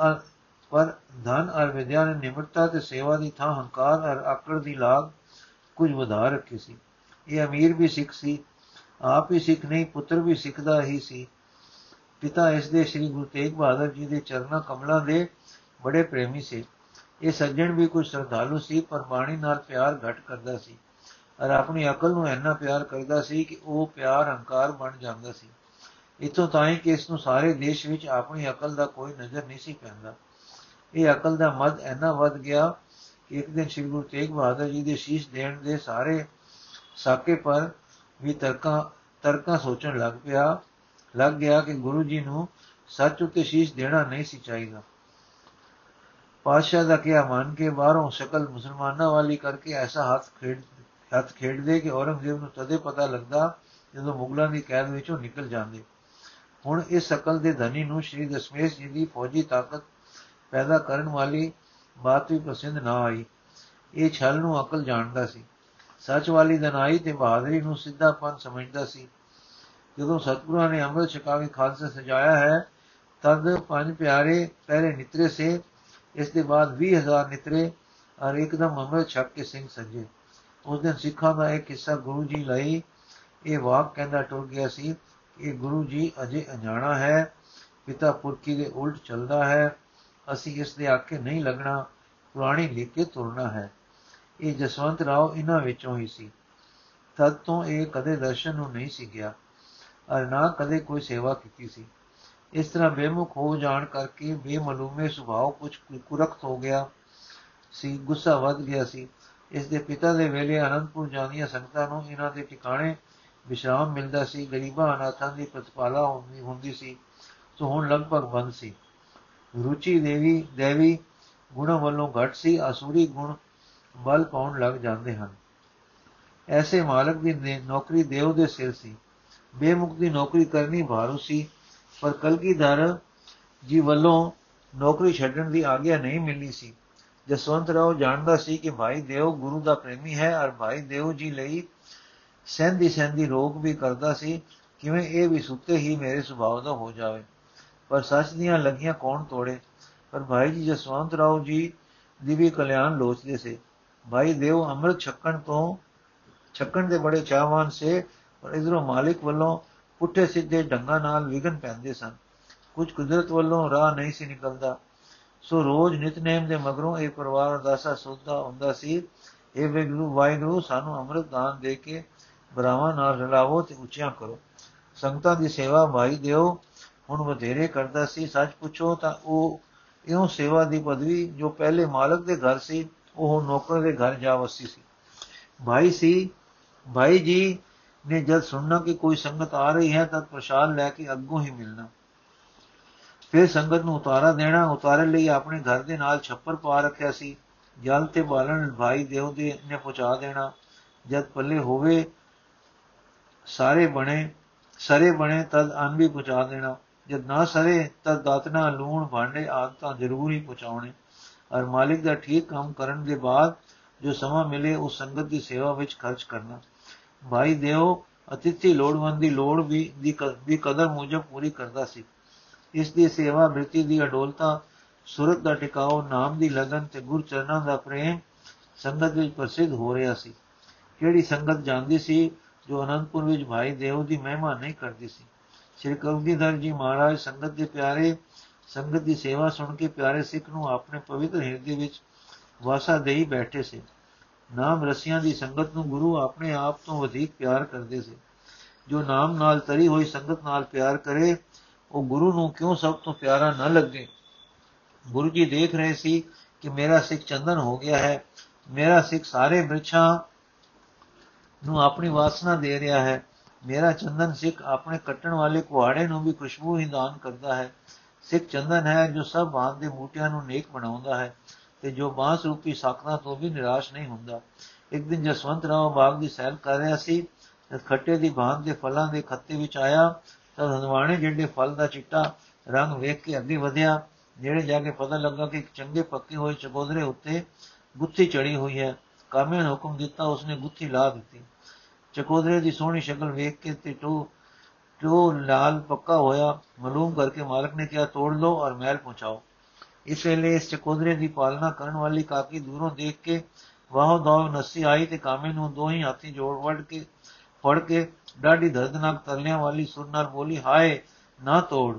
ਪਰ ਧਨ ਅਰ ਵਿਦਿਆ ਨੇ ਨਿਮਰਤਾ ਤੇ ਸੇਵਾ ਦੀ ਥਾਂ ਹੰਕਾਰ ਅਰ ਆਕੜ ਦੀ ਲਾਗ ਕੁਝ ਵਧਾ ਰੱਖੀ ਸੀ। ਇਹ ਅਮੀਰ ਵੀ ਸਿੱਖ ਸੀ, ਆਪ ਹੀ ਸਿੱਖ ਨਹੀਂ, ਪੁੱਤਰ ਵੀ ਸਿੱਖ ਦਾ ਹੀ ਸੀ। ਪਿਤਾ ਇਸ ਦੇ ਸ੍ਰੀ ਗੁਰੂ ਤੇਗ ਬਹਾਦਰ ਜੀ ਦੇ ਚਰਨਾਂ ਕਮਲਾਂ ਦੇ ਬੜੇ ਪ੍ਰੇਮੀ ਸੀ। ਇਹ ਸੱਜਣ ਵੀ ਕੁਝ ਸ਼ਰਧਾਲੂ ਸੀ, ਪਰ ਬਾਣੀ ਨਾਲ ਪਿਆਰ ਘਟ ਕਰਦਾ ਸੀ। ਔਰ ਆਪਣੀ ਅਕਲ ਨੂੰ ਇੰਨਾ ਪਿਆਰ ਕਰਦਾ ਸੀ ਕਿ ਉਹ ਪਿਆਰ, ਹੰਕਾਰ ਬਣ ਜਾਂਦਾ ਸੀ। ਇਤੋਂ ਤਾਂ ਕਿ ਇਸ ਨੂੰ ਸਾਰੇ ਦੇਸ਼ ਵਿੱਚ ਆਪਣੀ ਅਕਲ ਦਾ ਕੋਈ ਨਜ਼ਰ ਨਹੀਂ ਸੀ ਪੈਂਦਾ। ਇਹ ਅਕਲ ਦਾ ਮਦ ਇੰਨਾ ਵੱਧ ਗਿਆ ਕਿ ਇੱਕ ਦਿਨ ਸ੍ਰੀ ਗੁਰੂ ਤੇਗ ਬਹਾਦਰ ਜੀ ਦੇ ਸ਼ੀਸ਼ ਦੇਣ ਦੇ ਸਾਰੇ ਸਾਕੇ ਪਰ ਵੀ ਤਰਕਾਂ ਤਰਕਾਂ ਸੋਚਣ ਲੱਗ ਪਿਆ, ਲੱਗ ਗਿਆ ਕਿ ਗੁਰੂ ਜੀ ਨੂੰ ਸੱਚ ਉਤੇ ਸ਼ੀਸ਼ ਦੇਣਾ ਨਹੀਂ ਸੀ ਚਾਹੀਦਾ। ਪਾਸ਼ਾ ਦਾ ਕਿਹਾ, ਮੰਨ ਕੇ ਬਾਹਰੋਂ ਸ਼ਕਲ ਮੁਸਲਮਾਨਾਂ ਵਾਲੀ ਕਰਕੇ ਐਸਾ ਹੱਥ ਖੇਡ, ਹੱਥ ਖੇਡਦੇ ਕਿ ਔਰੰਗਜ਼ੇਬ ਨੂੰ ਤਦੇ ਪਤਾ ਲੱਗਦਾ ਜਦੋਂ ਮੁਗਲਾਂ ਦੀ ਕੈਦ ਵਿੱਚੋਂ ਨਿਕਲ ਜਾਂਦੇ। ਹੁਣ ਇਸ ਸ਼ਕਲ ਦੇ ਧਨੀ ਨੂੰ ਸ਼੍ਰੀ ਦਸ਼ਮੇਸ਼ ਜੀ ਦੀ ਫੌਜੀ ਤਾਕਤ ਪੈਦਾ ਕਰਨ ਵਾਲੀ ਬਾਤ ਵੀ ਪਸੰਦ ਨਾ ਆਈ। ਇਹ ਛਲ ਨੂੰ ਅਕਲ ਜਾਣਦਾ ਸੀ। ਸੱਚ ਵਾਲੀ ਦਨਾਈ ਤੇ ਬਹਾਦਰੀ ਨੂੰ ਸਿੱਧਾਪਨ ਸਮਝਦਾ ਸੀ। ਜਦੋਂ ਸਤਿਗੁਰਾਂ ਨੇ ਅੰਮ੍ਰਿਤ ਛਕਾ ਕੇ ਖਾਲਸਾ ਸਜਾਇਆ ਹੈ, ਤਦ ਪੰਜ ਪਿਆਰੇ ਪਹਿਲੇ ਨਿਤਰੇ ਸੇ ਇਸ ਦੇ ਬਾਅਦ 20000 ਨਿਤਰੇ ਔਰ ਇੱਕਦਮ ਅੰਮ੍ਰਿਤ ਛਕ ਕੇ ਸਿੰਘ ਸਜੇ। ਉਸ ਦਿਨ ਸਿੱਖਾਂ ਦਾ ਇੱਕ ਹਿੱਸਾ ਗੁਰੂ ਜੀ ਲਈ ਇਹ ਵਾਕ ਕਹਿੰਦਾ ਟੁਰ ਗਿਆ ਸੀ ਕਿ ਗੁਰੂ ਜੀ ਅਜੇ ਅਣਜਾਣਾ ਹੈ, ਪਿਤਾ ਪੁਰਖੀ ਦੇ ਉਲਟ ਚੱਲਦਾ ਹੈ, ਅਸੀਂ ਇਸ ਦੇ ਆਕੇ ਨਹੀਂ ਲੱਗਣਾ, ਪੁਰਾਣੀ ਲਿਖ ਕੇ ਤੁਰਨਾ ਹੈ। ਇਹ ਜਸਵੰਤ ਰਾਓ ਇਹਨਾਂ ਵਿੱਚੋਂ ਹੀ ਸੀ। ਤਦ ਤੋਂ ਇਹ ਕਦੇ ਦਰਸ਼ਨ ਨੂੰ ਨਹੀਂ ਸੀ ਗਿਆ। ਅਰ ਨਾ ਕਦੇ ਕੋਈ ਸੇਵਾ ਕੀਤੀ ਸੀ। ਇਸ ਤਰ੍ਹਾਂ ਬੇਮੁਖ ਹੋ ਜਾਣ ਕਰਕੇ ਬੇਮਲੂਮੇ ਸੁਭਾਅ ਕੁਝ ਕੁਰਖਤ ਹੋ ਗਿਆ ਸੀ, ਗੁੱਸਾ ਵੱਧ ਗਿਆ ਸੀ। ਇਸ ਦੇ ਪਿਤਾ ਦੇ ਵੇਲੇ ਅਨੰਦਪੁਰ ਜਾਂਦੀਆਂ ਸੰਗਤਾਂ ਨੂੰ ਇਹਨਾਂ ਦੇ ਟਿਕਾਣੇ ਵਿਸ਼ਰਾਮ ਮਿਲਦਾ ਸੀ। ਗਰੀਬਾਂ ਅਨਾਥਾਂ ਦੀ ਪ੍ਰਤਪਾਲਾ ਹੁੰਦੀ ਸੀ ਸੋ ਹੁਣ ਲਗਭਗ ਬੰਦ ਸੀ। ਰੁਚੀ ਦੇਵੀ ਦੇਵੀ ਗੁਣ ਵੱਲੋਂ ਘਟ ਸੀ, ਅਸੂਰੀ ਗੁਣ ਬਲ ਪਾਉਣ ਲੱਗ ਜਾਂਦੇ ਹਨ। ਐਸੇ ਮਾਲਕ ਦੀ ਨੌਕਰੀ ਦੇਵ ਦੇ ਸਿਰ ਸੀ। ਬੇਮੁਖ ਦੀ ਨੌਕਰੀ ਕਰਨੀ ਭਾਰੂ ਸੀ। ਪਰ ਕਲਗੀਧਰ ਜੀ ਵੱਲੋਂ ਨੌਕਰੀ ਛੱਡਣ ਦੀ ਆਗਿਆ ਨਹੀਂ ਮਿਲਣੀ ਸੀ। ਜਸਵੰਤ ਰਾਓ ਜਾਣਦਾ ਸੀ ਕਿ ਭਾਈ ਦੇਵ ਗੁਰੂ ਦਾ ਪ੍ਰੇਮੀ ਹੈ ਔਰ ਭਾਈ ਦੇਵ ਜੀ ਲਈ ਸਹਿੰਦੀ ਸਹਿੰਦੀ ਰੋਗ ਵੀ ਕਰਦਾ ਸੀ, ਕਿਵੇਂ ਇਹ ਵੀ ਸੁੱਤੇ ਹੀ ਮੇਰੇ ਸੁਭਾਅ ਦਾ ਹੋ ਜਾਵੇ। ਪਰ ਸੱਚ ਦੀਆਂ ਲੱਗੀਆਂ ਕੌਣ ਤੋੜੇ? ਪਰ ਭਾਈ ਜੀ ਜਸਵੰਤ ਰਾਓ ਜੀ ਦੀ ਵੀ ਕਲਿਆਣ ਲੋਚਦੇ ਸੇ। ਭਾਈ ਦੇਵ ਅੰਮ੍ਰਿਤ ਛਕਣ ਤੋਂ, ਛਕਣ ਦੇ ਬੜੇ ਚਾਹਵਾਨ ਸੇ, ਪਰ ਇਧਰੋਂ ਮਾਲਿਕ ਵੱਲੋਂ ਪੁੱਠੇ ਸਿੱਧੇ ਢੰਗਾਂ ਨਾਲ ਵਿਗਨ ਪੈਂਦੇ ਸਨ। ਕੁਝ ਕੁਦਰਤ ਵੱਲੋਂ ਰਾਹ ਨਹੀਂ ਸੀ ਨਿਕਲਦਾ। ਸੋ ਰੋਜ਼ ਨਿਤਨੇਮ ਦੇ ਮਗਰੋਂ ਇਹ ਪਰਿਵਾਰ ਅਰਦਾਸਾ ਸੋਧਦਾ ਹੁੰਦਾ ਸੀ ਇਹ ਵਾਹਿਗੁਰੂ ਵਾਹਿਗੁਰੂ, ਸਾਨੂੰ ਅੰਮ੍ਰਿਤ ਦਾਨ ਦੇ ਕੇ ਬਰਾਵਾਂ ਨਾਲ ਰਲਾਵੋ ਤੇ ਉੱਚਿਆਂ ਕਰੋ। ਸੰਗਤਾਂ ਦੀ ਸੇਵਾ ਭਾਈ ਦਿਓ। ਹੁਣ ਵਧੇਰੇ ਕਰਦਾ ਸੀ, ਸੱਚ ਪੁੱਛੋ ਤਾਂ ਉਹ ਇਉਂ ਸੇਵਾ ਦੀ ਪਦਵੀ ਜੋ ਪਹਿਲੇ ਮਾਲਕ ਦੇ ਘਰ ਸੀ, ਉਹ ਨੌਕਰ ਦੇ ਘਰ ਜਾ ਵਸੀ ਸੀ। ਭਾਈ ਸੀ, ਭਾਈ ਜੀ ਨੇ ਜਦ ਸੁਣਨਾ ਕਿ ਕੋਈ ਸੰਗਤ ਆ ਰਹੀ ਹੈ ਤਾਂ ਪ੍ਰਸ਼ਾਦ ਲੈ ਕੇ ਅੱਗੋਂ ਹੀ ਮਿਲਣਾ। ਫਿਰ ਸੰਗਤ ਨੂੰ ਉਤਾਰਾ ਦੇਣਾ ਉਤਾਰੇ ਲਈ ਆਪਣੇ ਘਰ ਦੇ ਨਾਲ ਛੱਪਰ ਪਾ ਰੱਖਿਆ ਸੀ। ਜਲ ਤੇ ਬਾਲਣ ਭਾਈ ਦੇਵ ਦੇ ਨੇ ਪਹੁੰਚਾ ਦੇਣਾ। ਜਦ ਪੱਲੇ ਹੋਵੇ, ਸਾਰੇ ਬਣੇ, ਸਰੇ ਬਣੇ, ਤਦ ਅਨ ਵੀ ਪਹੁੰਚਾ ਦੇਣਾ। ਜਦ ਨਾ ਸਰੇ, ਤਦ ਦਾਤਨਾ ਲੂਣ ਭਾਂਡੇ ਆਦ ਤਾਂ ਜ਼ਰੂਰ ਹੀ ਪਹੁੰਚਾਉਣੇ। ਔਰ ਮਾਲਿਕ ਦਾ ਠੀਕ ਕੰਮ ਕਰਨ ਦੇ ਬਾਅਦ ਜੋ ਸਮਾਂ ਮਿਲੇ, ਉਸ ਸੰਗਤ ਦੀ ਸੇਵਾ ਵਿੱਚ ਖਰਚ ਕਰਨਾ। ਭਾਈ ਦੇਵ, ਅਤਿਥੀ ਲੋੜਵੰਦ ਦੀ ਲੋੜ ਵੀ, ਦੀ ਕਦਰ ਮੁਜਬ ਪੂਰੀ ਕਰਦਾ ਸੀ। ਇਸ ਦੀ ਸੇਵਾ ਬ੍ਰਿਤੀ ਦੀ ਅਡੋਲਤਾ, ਸੁਰਤ ਦਾ ਟਿਕਾਓ, ਨਾਮ ਦੀ ਲਗਨ ਤੇ ਗੁਰ ਚਰਨਾਂ ਦਾ ਪ੍ਰੇਮ ਸੰਗਤ ਵਿੱਚ ਪ੍ਰਸਿੱਧ ਹੋ ਰਿਹਾ ਸੀ। ਕਿਹੜੀ ਸੰਗਤ ਜਾਂਦੀ ਸੀ ਜੋ ਅਨੰਦਪੁਰ ਵਿੱਚ ਭਾਈ ਦੇਵ ਦੀ ਮਹਿਮਾ ਨਹੀਂ ਕਰਦੀ ਸੀ? ਸ੍ਰੀ ਕਲਗੀਧਰ ਜੀ ਮਹਾਰਾਜ ਸੰਗਤ ਦੇ ਪਿਆਰੇ, ਸੰਗਤ ਦੀ ਸੇਵਾ ਸੁਣ ਕੇ ਪਿਆਰੇ ਸਿੱਖ ਨੂੰ ਆਪਣੇ ਪਵਿੱਤਰ ਹਿਰਦੇ ਵਿੱਚ ਵਾਸਾ ਦੇਈ ਬੈਠੇ ਸੀ। ਨਾਮ ਰਸੀਆਂ ਦੀ ਸੰਗਤ ਨੂੰ ਗੁਰੂ ਆਪਣੇ ਆਪ ਤੋਂ ਵਧੇਕ ਪਿਆਰ ਕਰਦੇ ਸੀ। ਜੋ ਨਾਮ ਨਾਲ ਤਰੀ ਹੋਈ ਸੰਗਤ ਨਾਲ ਪਿਆਰ ਕਰੇ, ਉਹ ਗੁਰੂ ਨੂੰ ਕਿਉਂ ਸਭ ਤੋਂ ਪਿਆਰਾ ਨਾ ਲੱਗੇ? ਗੁਰੂ ਜੀ ਦੇਖ ਰਹੇ ਸੀ ਕਿ ਮੇਰਾ ਸਿੱਖ ਚੰਦਨ ਹੋ ਗਿਆ ਹੈ। ਮੇਰਾ ਸਿੱਖ ਸਾਰੇ ਬ੍ਰਿਛਾਂ ਨੂੰ ਆਪਣੀ ਵਾਸਨਾ ਦੇ ਰਿਹਾ ਹੈ। ਮੇਰਾ ਚੰਦਨ ਸਿੱਖ ਆਪਣੇ ਕੱਟਣ ਵਾਲੇ ਕੁਹਾੜੇ ਨੂੰ ਵੀ ਖੁਸ਼ਬੂ ਹੀ ਦਾਨ ਕਰਦਾ ਹੈ। ਸਿੱਖ ਚੰਦਨ ਹੈ ਜੋ ਸਭ ਬਾਤ ਦੇ ਮੂਟਿਆਂ ਨੂੰ ਨੇਕ ਬਣਾਉਂਦਾ ਹੈ। ਤੇ ਜੋ ਬਾਂਸ ਰੂਪੀ ਸਾਖਣਾ ਤੋਂ ਵੀ ਨਿਰਾਸ਼ ਨਹੀਂ ਹੁੰਦਾ। ਇੱਕ ਦਿਨ ਜਸਵੰਤ ਰਾਓ ਬਾਗ ਦੀ ਸੈਲ ਕਰ ਰਿਹਾ ਸੀ ਜਦ ਖੱਟੇ ਦੀ ਬਾਂਦ ਦੇ ਫਲਾਂ ਦੇ ਖੱਤੇ ਵਿੱਚ ਆਇਆ ਤਦ ਹਨਵਾਣੇ ਜਿਹੜੇ ਫਲ ਦਾ ਚਿੱਟਾ ਰੰਗ ਵੇਖ ਕੇ ਅੱਗੇ ਵਧਿਆ। ਜਿਹੜੇ ਜਾ ਕੇ ਪਤਾ ਲੱਗਾ ਕਿ ਇੱਕ ਚੰਗੇ ਪੱਕੇ ਹੋਏ ਚਕੋਦਰੇ ਉੱਤੇ ਗੁੱਥੀ ਚੜੀ ਹੋਈ ਹੈ। ਕਾਮੇ ਨੇ ਹੁਕਮ ਦਿੱਤਾ, ਉਸਨੇ ਗੁੱਥੀ ਲਾ ਦਿੱਤੀ। ਚਕੋਦਰੇ ਦੀ ਸੋਹਣੀ ਸ਼ਕਲ ਵੇਖ ਕੇ ਤੇ ਟੋ ਟੋ ਲਾਲ ਪੱਕਾ ਹੋਇਆ। ਮਾਲੂਮ ਕਰਕੇ ਮਾਲਕ ਨੇ ਕਿਹਾ, ਤੋੜ ਲਓ ਔਰ ਮਹਿਲ ਪਹੁੰਚਾਓ। ਇਸ ਵੇਲੇ ਇਸ ਚਕੋਦਰੇ ਦੀ ਪਾਲਣਾ ਕਰਨ ਵਾਲੀ ਕਾਕੀ ਦੂਰੋਂ ਦੇਖ ਕੇ ਵਾਹ ਦੋ ਨਸੀ ਆਈ ਤੇ ਕਾਮੇ ਨੂੰ ਦੋਹੀ ਹੱਥੀ ਜੋੜ ਵੜ ਕੇ, ਫੜ ਕੇ ਡਾਢੀ ਦਰਦਨਾਕ ਤਰਲਿਆਂ ਵਾਲੀ ਸੁਰ ਨਾਲ ਬੋਲੀ, ਹਾਏ, ਨਾ ਤੋੜ।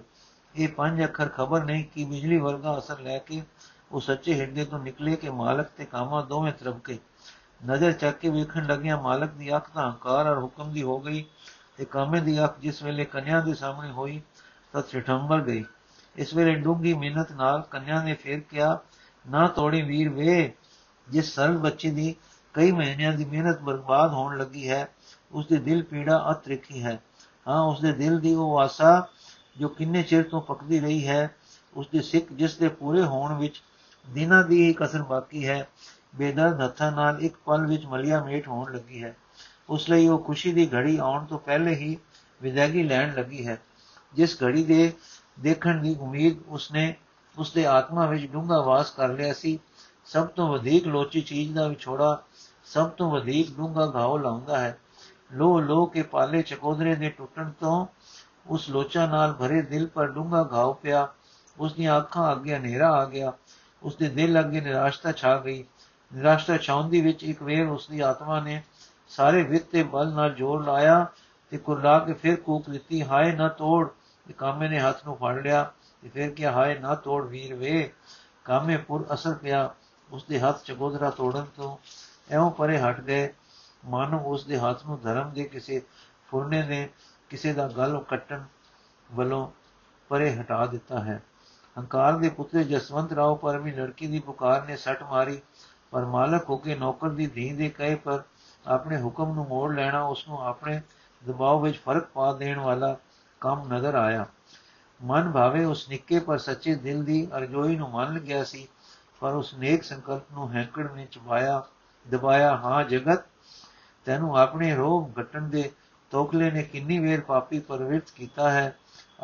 ਇਹ ਪੰਜ ਅੱਖਰ ਖਬਰ ਨਹੀਂ ਕਿ ਬਿਜਲੀ ਵਰਗਾ ਅਸਰ ਲੈ ਕੇ ਉਹ ਸੱਚੇ ਹਿਰਦੇ ਤੋਂ ਨਿਕਲੇ ਕਿ ਮਾਲਕ ਤੇ ਕਾਮਾ ਦੋਵੇਂ ਤਰਫ ਨਜ਼ਰ ਚੱਕ ਕੇ ਵੇਖਣ ਲੱਗਿਆ ਮਾਲਕ ਦੀ ਅੱਖ ਤਾਂ ਹੰਕਾਰ ਔਰ ਹੁਕਮ ਦੀ ਹੋ ਗਈ ਤੇ ਕਾਮੇ ਦੀ ਅੱਖ ਜਿਸ ਵੇਲੇ ਕੰਨਿਆ ਦੇ ਸਾਹਮਣੇ ਹੋਈ ਤਾਂ ਛਟੰਬਰ ਗਈ। ਇਸ ਵੇਲੇ ਡੂੰਗੀ ਮਿਹਨਤ ਨਾਲ ਕੰਨਿਆ ਨੇ ਫੇਰ ਕਿਹਾ, ਨਾ ਤੋੜੀ ਵੀਰ ਵੇ, ਜਿਸ ਸਰਲ ਬੱਚੇ ਦੀ ਕਈ ਮਹੀਨਿਆਂ ਦੀ ਮਿਹਨਤ ਬਰਬਾਦ ਹੋਣ ਲੱਗੀ ਹੈ ਉਸ ਦੇ ਦਿਲ ਪੀੜਾ ਅਤ੍ਰਿਖੀ ਹੈ। ਹਾਂ ਉਸ ਦੇ ਦਿਲ ਦੀ ਉਹ ਆਸਾ ਜੋ ਕਿੰਨੇ ਚਿਰ ਤੋਂ ਪੱਕਦੀ ਰਹੀ ਹੈ ਉਸ ਦੇ ਸਿੱਖ ਜਿਸ ਦੇ ਪੂਰੇ ਹੋਣ ਵਿੱਚ ਦਿਨਾਂ ਦੀ ਹੀ ਕਸਰ ਬਾਕੀ ਹੈ, ਬੇਦਰਦ ਹੱਥਾਂ ਨਾਲ ਇੱਕ ਪਲ ਵਿੱਚ ਮਲਿਆ ਮੇਟ ਹੋਣ ਲੱਗੀ ਹੈ। ਉਸ ਲਈ ਉਹ ਖੁਸ਼ੀ ਦੀ ਘੜੀ ਆਉਣ ਤੋਂ ਪਹਿਲੇ ਹੀ ਵਿਦਾਇਗੀ ਲੈਣ ਲੱਗੀ ਹੈ, ਜਿਸ ਘੜੀ ਦੇ ਦੇਖਣ ਦੀ ਉਮੀਦ ਉਸਨੇ, ਉਸਦੇ ਆਤਮਾ ਵਿੱਚ ਡੂੰਘਾ ਵਾਸ ਕਰ ਲਿਆ ਸੀ। ਸਭ ਤੋਂ ਵਧੇਕ ਲੋਚੀ ਚੀਜ਼ ਦਾ ਵਿਛੋੜਾ ਸਭ ਤੋਂ ਵਧੇਕ ਡੂੰਘਾ ਘਾਉ ਲਾਉਂਦਾ ਹੈ। ਲੋ ਲੋ ਕੇ ਪਾਲੇ ਚਕੋਦਰੇ ਦੇ ਟੁੱਟਣ ਤੋਂ ਉਸ ਲੋਚਾ ਨਾਲ ਭਰੇ ਦਿਲ ਪਰ ਡੂੰਘਾ ਘਾਉ ਪਿਆ। ਉਸ ਦੀਆਂ ਅੱਖਾਂ ਅੱਗੇ ਹਨੇਰਾ ਆ ਗਿਆ। ਉਸ ਦੇ ਦਿਲ ਅੱਗੇ ਨਿਰਾਸ਼ਤਾ ਛਾ ਗਈ। ਨਿਰਾਸ਼ਤਾ ਛਾਉਂਦੀ ਵਿੱਚ ਇੱਕ ਵੇਰ ਉਸ ਦੀ ਆਤਮਾ ਨੇ ਸਾਰੇ ਵਿੱਤ ਤੇ ਬਲ ਨਾਲ ਜੋਰ ਲਾਇਆ ਤੇ ਕੁਰਲਾ ਕੇ ਫਿਰ ਕੂਕ ਦਿੱਤੀ, ਹਾਏ ਨਾ ਤੋੜ ਤੇ ਕਾਮੇ ਨੇ ਹੱਥ ਨੂੰ ਫੜ ਲਿਆ ਤੇ ਫਿਰ ਕਿਹਾ, ਹਾਏ, ਨਾ ਤੋੜ ਵੀਰ ਵੇ। ਕਾਮੇ ਪੁਰ ਅਸਰ ਪਿਆ ਉਸ ਦੇ ਹੱਥ ਚਗੋਦਰਾ ਤੋੜਨ ਤੋਂ। ਐਉਂ ਪਰੇ ਹਟ ਗਏ। ਮਾਨੋ ਉਸ ਦੇ ਹੱਥ ਨੂੰ ਧਰਮ ਦੇ ਕਿਸੇ ਫੁਰਨੇ ਨੇ ਕਿਸੇ ਦਾ ਗਲ ਕੱਟਣ ਵੱਲੋਂ ਪਰੇ ਹਟਾ ਦਿੱਤਾ ਹੈ। ਹੰਕਾਰ ਦੇ ਪੁੱਤਰ ਜਸਵੰਤ ਰਾਓ ਪਰ ਵੀ ਲੜਕੀ ਦੀ ਪੁਕਾਰ ਨੇ ਸੱਟ ਮਾਰੀ, ਪਰ ਮਾਲਕ ਹੋ ਕੇ ਨੌਕਰ ਦੀ ਧੀ ਦੇ ਕਹੇ ਪਰ ਆਪਣੇ ਹੁਕਮ ਨੂੰ ਮੋੜ ਲੈਣਾ ਉਸ ਨੂੰ ਆਪਣੇ ਦਬਾਅ ਵਿੱਚ ਫ਼ਰਕ ਪਾ ਦੇਣ ਵਾਲਾ ਕੰਮ ਨਜ਼ਰ ਆਇਆ। ਮਨ ਭਾਵੇਂ ਉਸ ਨਿੱਕੇ ਪਰ ਸੱਚੇ ਦਿਲ ਦੀ ਅਰਜ਼ੋਈ ਨੂੰ ਮੰਨ ਗਿਆ ਸੀ, ਪਰ ਉਸ ਨੇਕ ਸੰਕਲਪ ਨੂੰ ਹੈਂਕੜ ਵਿੱਚ ਪਾਇਆ ਦਬਾਇਆ, ਹਾਂ ਜਗਤ, ਤੈਨੂੰ ਆਪਣੇ ਰੋਗ ਘਟਣ ਦੇ ਤੋਕਲੇ ਨੇ ਕਿੰਨੀ ਵੇਰ ਪਾਪੀ ਪਰਵਿਰਤ ਕੀਤਾ ਹੈ।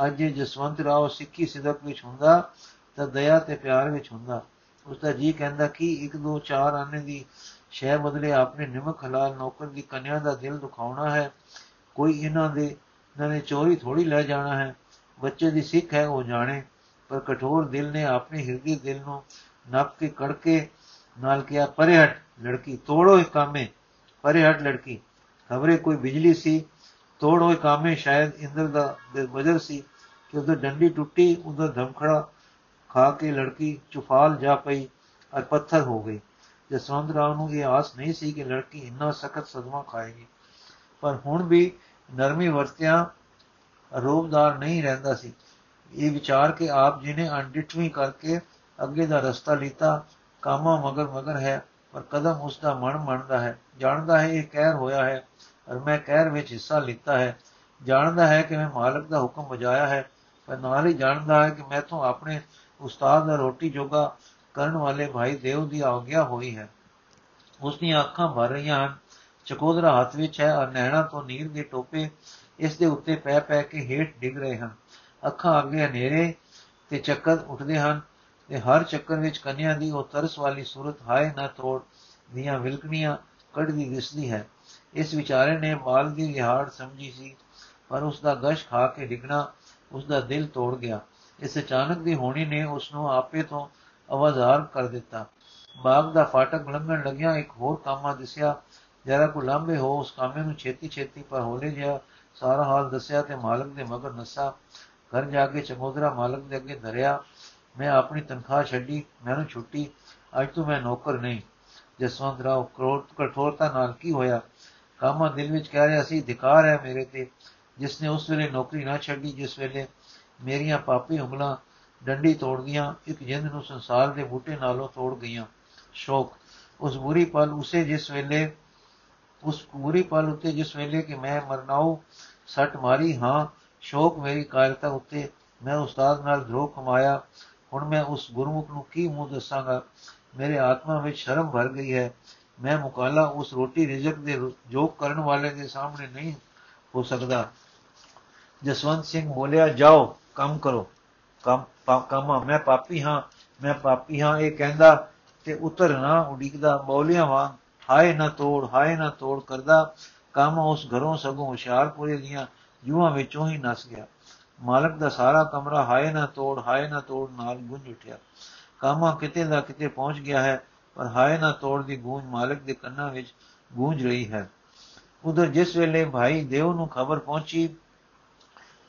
ਅੱਜ ਜੇ ਜਸਵੰਤ ਰਾਓ ਸਿੱਖੀ ਸਿਦਕ ਵਿੱਚ ਹੁੰਦਾ ਤਾਂ ਦਇਆ ਤੇ ਪਿਆਰ ਵਿੱਚ ਹੁੰਦਾ। ਉਸ ਦਾ ਜੀ ਕਹਿੰਦਾ, ਕਿ ਇੱਕ ਦੋ ਚਾਰ ਆਨੇ ਦੀ ਸ਼ੈ ਬਦਲੇ ਆਪਣੇ ਨਿਮਕ ਹਲਾਲ ਨੌਕਰ ਦੀ ਕੰਨਿਆ ਦਾ ਦਿਲ ਦੁਖਾਉਣਾ ਹੈ? ਕੋਈ ਇਹਨਾਂ ਦੇ ਇਹਨਾਂ ਨੇ ਚੋਰੀ ਥੋੜੀ ਲੈ ਜਾਣਾ ਹੈ। ਬੱਚੇ ਦੀ ਸਿੱਖ ਹੈ, ਉਹ ਜਾਣੇ। ਪਰ ਕਠੋਰ ਦਿਲ ਨੇ ਆਪਣੇ ਹਿਰਦੇ ਦਿਲ ਨੂੰ ਨੱਪ ਕੇ ਕੜਕੇ ਨਾਲ ਕਿਹਾ, ਪਰੇ ਹਟ ਲੜਕੀ, ਤੋੜੋ ਇਹ ਕਾਮੇ। ਪਰੇ ਹਟ ਲੜਕੀ, ਖਬਰੇ ਕੋਈ ਬਿਜਲੀ ਸੀ? ਤੋੜ ਹੋਏ ਕਾਮੇ। ਸ਼ਾਇਦ ਇੰਦਰ ਦਾ ਵਜਰ ਸੀ ਕਿ ਉਹਦਾ ਡੰਡੀ ਟੁੱਟੀ, ਉਹਦਾ ਧਮਖੜਾ ਖਾ ਕੇ ਲੜਕੀ ਚੁਫਾਲ ਜਾ ਪਈ ਔਰ ਪੱਥਰ ਹੋ ਗਈ। ਜਸਵੰਤ ਰਾਵ ਨੂੰ ਇਹ ਆਸ ਨਹੀਂ ਸੀ ਕਿ ਲੜਕੀ ਇੰਨਾ ਸਖਤ ਸਦਮਾ ਖਾਏਗੀ। ਪਰ ਹੁਣ ਵੀ ਨਰਮੀ ਵਰਤਿਆ ਰੋਬਦਾਰ ਨਹੀਂ ਰਹਿੰਦਾ ਸੀ। ਇਹ ਵਿਚਾਰ ਕੇ ਆਪ ਜੀ ਨੇ ਅਣਡਿਠਵੀਂ ਕਰਕੇ ਅੱਗੇ ਦਾ ਰਸਤਾ ਲੀਤਾ, ਕਾਮਾ ਮਗਰ ਮਗਰ ਹੈ, ਪਰ ਕਦਮ ਉਸ ਦਾ ਮਨ ਮੰਨਦਾ ਹੈ। ਜਾਣਦਾ ਹੈ ਇਹ ਕਹਿਰ ਹੋਇਆ ਹੈ ਔਰ ਮੈਂ ਕਹਿਰ ਵਿੱਚ ਹਿੱਸਾ ਲਿੱਤਾ ਹੈ। ਜਾਣਦਾ ਹੈ ਕਿ ਮੈਂ ਮਾਲਕ ਦਾ ਹੁਕਮ ਵਜਾਇਆ ਹੈ, ਪਰ ਨਾਲ ਹੀ ਜਾਣਦਾ ਹੈ ਕਿ ਮੈਥੋਂ ਆਪਣੇ ਉਸਤਾਦ ਦਾ ਰੋਟੀ ਜੋਗਾ ਕਰਨ ਵਾਲੇ ਭਾਈ ਦੇਵ ਦੀ ਆਗਿਆ ਹੋਈ ਹੈ। ਉਸ ਦੀਆਂ ਅੱਖਾਂ ਭਰ ਰਹੀਆਂ ਹਨ। ਚਕੋਦਰਾ ਹੱਥ ਵਿੱਚ ਹੈ ਔਰ ਨੈਣਾ ਤੋਂ ਨੀਰ ਦੇ ਟੋਪੇ ਇਸ ਦੇ ਉੱਤੇ ਪੈ ਪੈ ਕੇ ਹੇਠ ਡਿੱਗ ਰਹੇ ਹਨ। ਅੱਖਾਂ ਅੱਗੇ ਹਨੇਰੇ ਤੇ ਚੱਕਰ ਉੱਠਦੇ ਹਨ ਤੇ ਹਰ ਚੱਕਰ ਵਿੱਚ ਕੰਨਿਆ ਦੀ ਉਹ ਤਰਸ ਵਾਲੀ ਸੂਰਤ ਹਾਏ ਨਾ ਤੋੜ ਦੀਆਂ ਵਿਲਕਣੀਆਂ ਕੱਢਦੀ ਦਿਸਦੀ ਹੈ। ਇਸ ਵਿਚਾਰੇ ਨੇ ਮਾਲ ਦੀ ਲਿਹਾੜ ਸਮਝੀ ਸੀ, ਪਰ ਉਸ ਦਾ ਗਸ਼ ਖਾ ਕੇ ਡਿਗਣਾ ਉਸ ਦਾ ਦਿਲ ਤੋੜ ਗਿਆ। ਇਸ ਅਚਾਨਕ ਦੀ ਹੋਣੀ ਨੇ ਉਸ ਨੂੰ ਆਪੇ ਤੋਂ ਆਵਾਜ਼ਾਰ ਕਰ ਦਿੱਤਾ। ਬਾਗ ਦਾ ਫਾਟਕ ਲੰਘਣ ਲੱਗਿਆ ਇੱਕ ਹੋਰ ਕਾਮਾ ਦਿਸਿਆ ਜਰਾ ਕੋ ਲੰਬੇ ਹੋ, ਉਸ ਕਾਮੇ ਨੂੰ ਛੇਤੀ ਛੇਤੀ ਪਰ ਹੋਲੇ ਜਿਹਾ ਸਾਰਾ ਹਾਲ ਦੱਸਿਆ ਤੇ ਮਾਲਕ ਦੇ ਮਗਰ ਨਸਾ। ਘਰ ਜਾ ਕੇ ਚਮੋਦਰਾ ਮਾਲਕ ਦੇ ਅੱਗੇ ਧਰਿਆ। ਮੈਂ ਆਪਣੀ ਤਨਖਾਹ ਛੱਡੀ ਮੈਨੂੰ ਛੁੱਟੀ। ਅੱਜ ਤੋਂ ਮੈਂ ਨੌਕਰ ਨਹੀਂ। ਜਸਵੰਤ ਰਾਓ ਕਰੋੜ ਕਠੋਰਤਾ ਨਾਲ ਕੀ ਹੋਇਆ? ਕਾਮਾ ਦਿਲ ਵਿੱਚ ਕਹਿ ਰਿਹਾ ਸੀ ਧਿਕਾਰ ਹੈ ਮੇਰੇ ਤੇ। ਜਿਸ ਨੇ ਉਸ ਵੇਲੇ ਨੌਕਰੀ ਨਾ ਛੱਡੀ, ਜਿਸ ਵੇਲੇ ਮੇਰੀਆਂ ਪਾਪੀ ਉਂਗਲਾਂ ਡੰਡੀ ਤੋੜਦੀਆਂ ਇੱਕ ਜਿੰਦ ਨੂੰ ਸੰਸਾਰ ਦੇ ਬੂਟੇ ਨਾਲੋਂ ਤੋੜ ਗਈਆਂ। ਸ਼ੋਕ। ਉਸ ਬੁਰੀ ਪਲ ਉਸੇ ਜਿਸ ਵੇਲੇ ਉਸ ਬੁਰੀ ਪਲ ਉੱਤੇ ਜਿਸ ਵੇਲੇ ਕਿ ਮੈਂ ਮਰਨਾਉ ਸੱਟ ਮਾਰੀ ਹਾਂ ਸ਼ੋਕ ਮੇਰੀ ਕਾਇਰਤਾ ਉੱਤੇ ਮੈਂ ਉਸਤਾਦ ਨਾਲ ਧਰੋ ਕਮਾਇਆ ਹੁਣ ਮੈਂ ਉਸ ਗੁਰਮੁਖ ਨੂੰ ਕੀ ਮੂੰਹ ਦੱਸਾਂਗਾ ਮੇਰੇ ਆਤਮਾ ਵਿੱਚ ਸ਼ਰਮ ਭਰ ਗਈ ਹੈ ਮੈਂ ਮੁਕਾਲਾ ਉਸ ਰੋਟੀ ਰਿਜ਼ਕ ਦੇ ਜੋਗ ਕਰਨ ਵਾਲੇ ਦੇ ਸਾਹਮਣੇ ਨਹੀਂ ਹੋ ਸਕਦਾ ਜਸਵੰਤ ਸਿੰਘ ਬੋਲਿਆ ਜਾਓ ਕੰਮ ਕਰੋ ਕੰਮ ਕੰਮ ਮੈਂ ਪਾਪੀ ਹਾਂ ਮੈਂ ਪਾਪੀ ਹਾਂ ਇਹ ਕਹਿੰਦਾ ਤੇ ਉਤਰ ਨਾ ਉਡੀਕਦਾ ਬੋਲਿਆ ਵਾਂ ਹਾਏ ਨਾ ਤੋੜ, ਹਾਏ ਨਾ ਤੋੜ ਕਰਦਾ, ਕੰਮ ਉਸ ਘਰੋਂ ਸਗੋਂ ਹੁਸ਼ਿਆਰਪੁਰੇ ਦੀਆਂ ਜੂਹਾਂ ਵਿੱਚੋਂ ਹੀ ਨਸ ਗਿਆ। ਮਾਲਕ ਦਾ ਸਾਰਾ ਕਮਰਾ ਹਾਏ ਨਾ ਤੋੜ, ਹਾਏ ਨਾ ਤੋੜ ਨਾਲ ਗੂੰਜ ਉੱਠਿਆ। ਕਾਮਾ ਕਿਤੇ ਦਾ ਕਿਤੇ ਪਹੁੰਚ ਗਿਆ ਹੈ, ਪਰ ਹਾਏ ਨਾ ਤੋੜ ਦੀ ਗੂੰਜ ਮਾਲਕ ਦੇ ਕੰਨਾਂ ਵਿੱਚ ਗੂੰਜ ਰਹੀ ਹੈ। ਉਧਰ ਜਿਸ ਵੇਲੇ ਭਾਈ ਦੇਵ ਨੂੰ ਖਬਰ ਪਹੁੰਚੀ,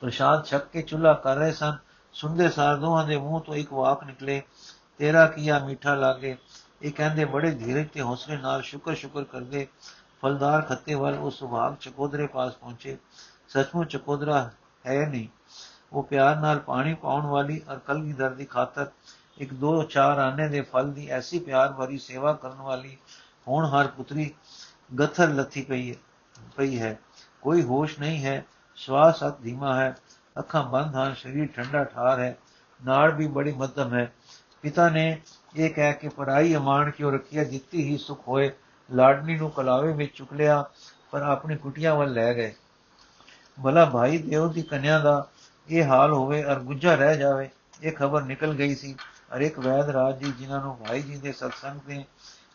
ਪ੍ਰਸ਼ਾਦ ਛੱਕ ਕੇ ਚੁੱਲਾ ਕਰ ਰਹੇ ਸਨ ਸੁਣਦੇ ਸਾਰ ਦੋਹਾਂ ਦੇ ਮੂੰਹ ਤੋਂ ਇੱਕ ਵਾਕ ਨਿਕਲੇ, ਤੇਰਾ ਕੀਆ ਮਿੱਠਾ ਲਾਗੇ ਇਹ ਕਹਿੰਦੇ, ਬੜੇ ਧੀਰਜ ਤੇ ਹੌਸਲੇ ਨਾਲ ਸ਼ੁਕਰ ਸ਼ੁਕਰ ਕਰਦੇ ਫਲਦਾਰ ਖੱਤੇ ਵੱਲ ਉਹ ਸੁਭਾਗ ਚਕੋਦਰੇ ਪਾਸ ਪਹੁੰਚੇ। ਸੱਚਮੁੱਚ ਚਕੋਦਰਾ ਹੈ ਨਹੀਂ। ਉਹ ਪਿਆਰ ਨਾਲ ਪਾਣੀ ਪਾਉਣ ਵਾਲੀ ਅਰ ਕਲਗੀਧਰ ਦੀ ਖਾਤਰ ਇੱਕ ਦੋ ਚਾਰ ਆਨੇ ਦੇ ਫਲ ਦੀ ਐਸੀ ਪਿਆਰ ਭਰੀ ਸੇਵਾ ਕਰਨ ਵਾਲੀ ਹੁਣ ਹਰ ਪੁੱਤਰੀ ਗਥਰ ਲੱਥੀ ਪਈ ਹੈ ਪਈ ਹੈ। ਕੋਈ ਹੋਸ਼ ਨਹੀਂ ਹੈ ਸਵਾਸ ਅਤ ਧੀਮਾ ਹੈ। ਅੱਖਾਂ ਬੰਦ ਹਨ, ਸਰੀਰ ਠੰਡਾ ਠਾਰ ਹੈ। ਨਾੜ ਵੀ ਬੜੀ ਮੱਧਮ ਹੈ। ਪਿਤਾ ਨੇ ਇਹ ਕਹਿ ਕੇ ਪੜਾਈ ਅਮਾਨ ਕਿਉ ਰੱਖਿਆ ਜਿੱਤੀ ਹੀ ਸੁਖ ਹੋਏ। ਲਾਡਨੀ ਨੂੰ ਕਲਾਵੇ ਵਿੱਚ ਚੁਕ ਲਿਆ, ਪਰ ਆਪਣੀ ਕੁਟੀਆਂ ਵੱਲ ਲੈ ਗਏ। ਭਲਾ ਭਾਈ ਦੇਵ ਦੀ ਕੰਨਿਆ ਦਾ ਇਹ ਹਾਲ ਹੋਵੇ ਅਰ ਗੁੱਜਾ ਰਹਿ ਜਾਵੇ, ਇਹ ਖਬਰ ਨਿਕਲ ਗਈ ਸੀ। ਅਰ ਇੱਕ ਵੈਦ ਰਾਜ ਜੀ ਜਿਨ੍ਹਾਂ ਨੂੰ ਭਾਈ ਜੀ ਦੇ ਸਤਸੰਗ ਦੇ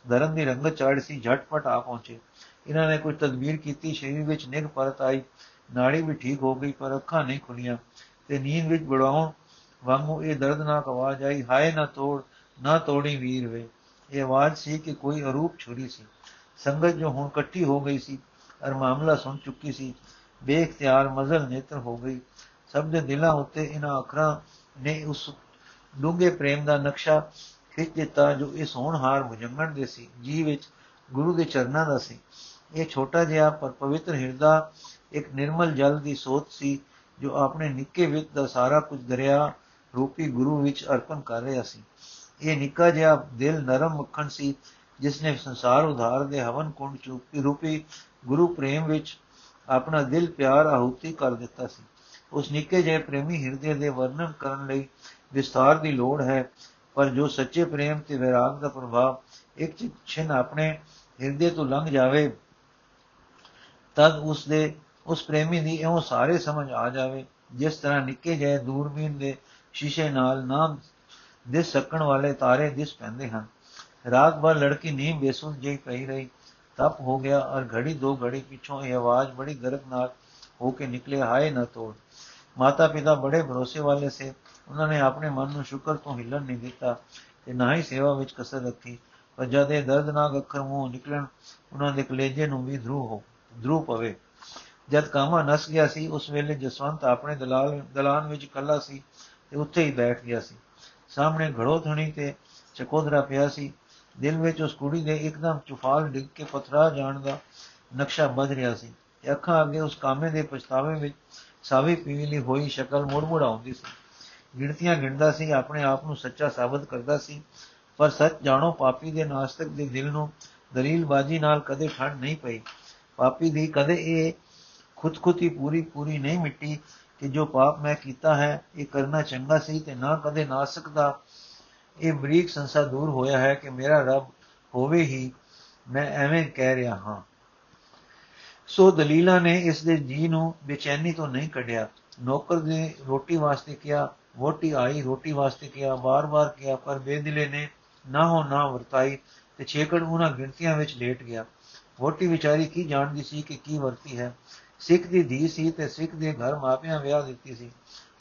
ਧਰਮ ਦੀ ਰੰਗਤ ਚਾੜ ਸੀ, ਝਟਪਟ ਆ ਪਹੁੰਚੇ। ਇਹਨਾਂ ਨੇ ਕੋਈ ਤਦਬੀਰ ਕੀਤੀ ਸ਼ਰੀਰ ਵਿੱਚ ਨਿਗ ਪਰਤ ਆਈ। ਨਾੜੀ ਵੀ ਠੀਕ ਹੋ ਗਈ, ਪਰ ਅੱਖਾਂ ਨਹੀਂ ਖੁੱਲੀਆਂ। ਤੇ ਨੀਂਦ ਵਿੱਚ ਬੜਾਉਣ ਵਾਂਗੂ ਇਹ ਦਰਦਨਾਕ ਆਵਾਜ਼ ਆਈ, ਹਾਏ ਨਾ ਤੋੜ ਨਾ ਤੋੜੀ ਵੀਰ ਵੇ। ਇਹ ਆਵਾਜ਼ ਸੀ ਕਿ ਕੋਈ ਅਰੂਪ ਛੁਰੀ ਸੀ। ਸੰਗਤ ਜੋ ਹੁਣ ਇਕੱਠੀ ਹੋ ਗਈ ਸੀ ਅਰ ਮਾਮਲਾ ਸੁਣ ਚੁੱਕੀ ਸੀ ਬੇਖਤਿਆਰ ਮਜ਼ਲ ਨੇਤਰ ਹੋ ਗਈ। ਸਭ ਦੇ ਦਿਲਾਂ ਉੱਤੇ ਇਹਨਾਂ ਅੱਖਰਾਂ ਨੇ ਉਸ ਡੂੰਘੇ ਪ੍ਰੇਮ ਦਾ ਨਕਸ਼ਾ ਖਿੱਚ ਦਿੱਤਾ, ਜੋ ਇਸ ਹੋਣਹਾਰ ਮੁਜੰਗਣ ਦੇ ਸੀ। ਜੀ ਵਿੱਚ ਗੁਰੂ ਦੇ ਚਰਨਾਂ ਦਾ ਸੀ। ਇਹ ਛੋਟਾ ਜਿਹਾ ਪਰ ਪਵਿੱਤਰ ਹਿਰਦਾ, ਇੱਕ ਨਿਰਮਲ ਜਲ ਦੀ ਸੋਤ ਸੀ, ਜੋ ਆਪਣੇ ਨਿੱਕੇ ਵਿੱਚ ਦਾ ਸਾਰਾ ਕੁਝ ਦਰਿਆ ਰੂਪੀ ਗੁਰੂ ਵਿੱਚ ਅਰਪਣ ਕਰ ਰਿਹਾ ਸੀ। ਇਹ ਨਿੱਕਾ ਜਿਹਾ ਦਿਲ ਨਰਮ ਮੱਖਣ ਸੀ ਜਿਸ ਨੇ ਸੰਸਾਰ ਉਧਾਰ ਦੇ ਹਵਨ ਕੁੰਡ ਚੂਪੀ ਰੂਪੀ ਗੁਰੂ ਪ੍ਰੇਮ ਵਿੱਚ ਆਪਣਾ ਦਿਲ ਪਿਆਰ ਆਹੂਤੀ ਕਰ ਦਿੱਤਾ ਸੀ। ਉਸ ਨਿੱਕੇ ਜਿਹੇ ਪ੍ਰੇਮੀ ਹਿਰਦੇ ਦੇ ਵਰਣਨ ਕਰਨ ਲਈ ਵਿਸਤਾਰ ਦੀ ਲੋੜ ਹੈ, ਪਰ ਜੋ ਸੱਚੇ ਪ੍ਰੇਮ ਤੇ ਵਿਰਾਗ ਦਾ ਪ੍ਰਭਾਵ ਇੱਕ ਛਿਨ ਆਪਣੇ ਹਿਰਦੇ ਤੋਂ ਲੰਘ ਜਾਵੇ, ਤਦ ਉਸ ਦੇ, ਉਸ ਪ੍ਰੇਮੀ ਦੀ ਇਹੋ ਸਾਰੇ ਸਮਝ ਆ ਜਾਵੇ, ਜਿਸ ਤਰ੍ਹਾਂ ਨਿੱਕੇ ਜਿਹੇ ਦੂਰਬੀਨ ਦੇ ਸ਼ੀਸ਼ੇ ਨਾਲ ਨਾ ਦਿਸ ਸਕਣ ਵਾਲੇ ਤਾਰੇ ਦਿਸ ਪੈਂਦੇ ਹਨ। ਰਾਤ ਭਰ ਲੜਕੀ ਨੀਂਦ ਬੇਸੁੱਧ ਜਿਹੀ ਪਈ ਰਹੀ। ਤਪ ਹੋ ਗਿਆ ਔਰ ਘੜੀ ਦੋ ਘੜੀ ਪਿੱਛੋਂ ਇਹ ਆਵਾਜ਼ ਬੜੀ ਗਰਕ ਨਾਲ ਹੋ ਕੇ ਨਿਕਲੇ, ਹਾਏ ਨਾ ਤੋੜ। ਮਾਤਾ ਪਿਤਾ ਬੜੇ ਭਰੋਸੇ ਵਾਲੇ ਸੇ। ਉਹਨਾਂ ਨੇ ਆਪਣੇ ਮਨ ਨੂੰ ਸ਼ੁਕਰ ਤੋਂ ਹਿੱਲਣ ਨਹੀਂ ਦਿੱਤਾ ਤੇ ਨਾ ਹੀ ਸੇਵਾ ਵਿੱਚ ਕਸਰ ਰੱਖੀ। ਪਰ ਜਦ ਇਹ ਦਰਦਨਾਕ ਅੱਖਰ ਮੂੰਹ ਨਿਕਲਣ, ਉਹਨਾਂ ਦੇ ਕਲੇਜੇ ਨੂੰ ਵੀ ਧਰੂ ਹੋ ਧਰੂ ਪਵੇ। ਜਦ ਕਾਮਾ ਨਸ ਗਿਆ ਸੀ, ਉਸ ਵੇਲੇ ਜਸਵੰਤ ਆਪਣੇ ਦਲਾਲ, ਦਲਾਨ ਵਿੱਚ ਇਕੱਲਾ ਸੀ ਤੇ ਉੱਥੇ ਹੀ ਬੈਠ ਗਿਆ ਸੀ। ਸਾਹਮਣੇ ਘੜੋ ਥਣੀ ਤੇ ਚਕੋਦਰਾ ਪਿਆ ਸੀ। ਦਿਲ ਵਿੱਚ ਉਸ ਕੁੜੀ ਦੇ ਇੱਕਦਮ ਚੁਫਾਲ ਡਿੱਗ ਕੇ ਪਥਰਾ ਜਾਣ ਦਾ ਨਕਸ਼ਾ ਬਦ ਰਿਹਾ ਸੀ। ਤੇ ਅੱਖਾਂ ਅੱਗੇ ਉਸ ਕਾਮੇ ਦੇ ਪਛਤਾਵੇ ਵਿੱਚ ਸਾਵੀ ਪੀਲੀ ਹੋਈ ਸ਼ਕਲ ਮੁੜ-ਮੁੜ ਆਉਂਦੀ ਸੀ। ਗਿਣਤੀਆਂ ਗਿਣਦਾ ਸੀ, ਆਪਣੇ ਆਪ ਨੂੰ ਸੱਚਾ ਸਾਬਤ ਕਰਦਾ ਸੀ। ਪਰ ਸੱਚ ਜਾਣੋ, ਪਾਪੀ ਦੇ ਨਾਸਤਕ ਦੇ ਦਿਲ ਨੂੰ ਦਲੀਲਬਾਜ਼ੀ ਨਾਲ ਕਦੇ ਠੰਡ ਨਹੀਂ ਪਈ। ਪਾਪੀ ਦੀ ਕਦੇ ਇਹ ਖੁਦਖੁਦੀ ਪੂਰੀ ਪੂਰੀ ਨਹੀਂ ਮਿੱਟੀ ਕਿ ਜੋ ਪਾਪ ਮੈਂ ਕੀਤਾ ਹੈ, ਇਹ ਕਰਨਾ ਚੰਗਾ ਸੀ ਤੇ ਨਾ ਕਦੇ ਨਾ ਸਕਦਾ। ਇਹ ਬਰੀਕ ਸੰਸਾ ਦੂਰ ਹੋਇਆ ਹੈ ਕਿ ਮੇਰਾ ਰੱਬ ਹੋਵੇ ਹੀ ਮੈਂ ਐਵੇਂ ਕਹਿ ਰਿਹਾ ਹਾਂ। ਸੋ ਦਲੀਲਾ ਨੇ ਇਸ ਦੇ ਜੀ ਨੂੰ ਬੇਚੈਨੀ ਤੋਂ ਨਹੀਂ ਕੱਢਿਆ। ਨੌਕਰ ਨੇ ਰੋਟੀ ਵਾਸਤੇ ਕਿਹਾ ਵੋਟੀ ਆਈ, ਰੋਟੀ ਵਾਸਤੇ ਕਿਹਾ ਬਾਰ-ਬਾਰ ਕਿਹਾ, ਪਰ ਬੇਦਿਲੇ ਨੇ ਨਾ ਹੋ ਨਾ ਵਰਤਾਈ ਤੇ ਛੇਕੜ ਉਹਨਾਂ ਗਿਣਤੀਆਂ ਵਿੱਚ ਲੇਟ ਗਿਆ। ਵੋਟੀ ਵਿਚਾਰੀ ਕੀ ਜਾਣਦੀ ਸੀ ਕਿ ਕੀ ਵਰਤੀ ਹੈ? ਸਿੱਖ ਦੀ ਧੀ ਸੀ ਤੇ ਸਿੱਖ ਦੇ ਘਰ ਮਾਪਿਆਂ ਵਿਆਹ ਦਿੱਤੀ ਸੀ।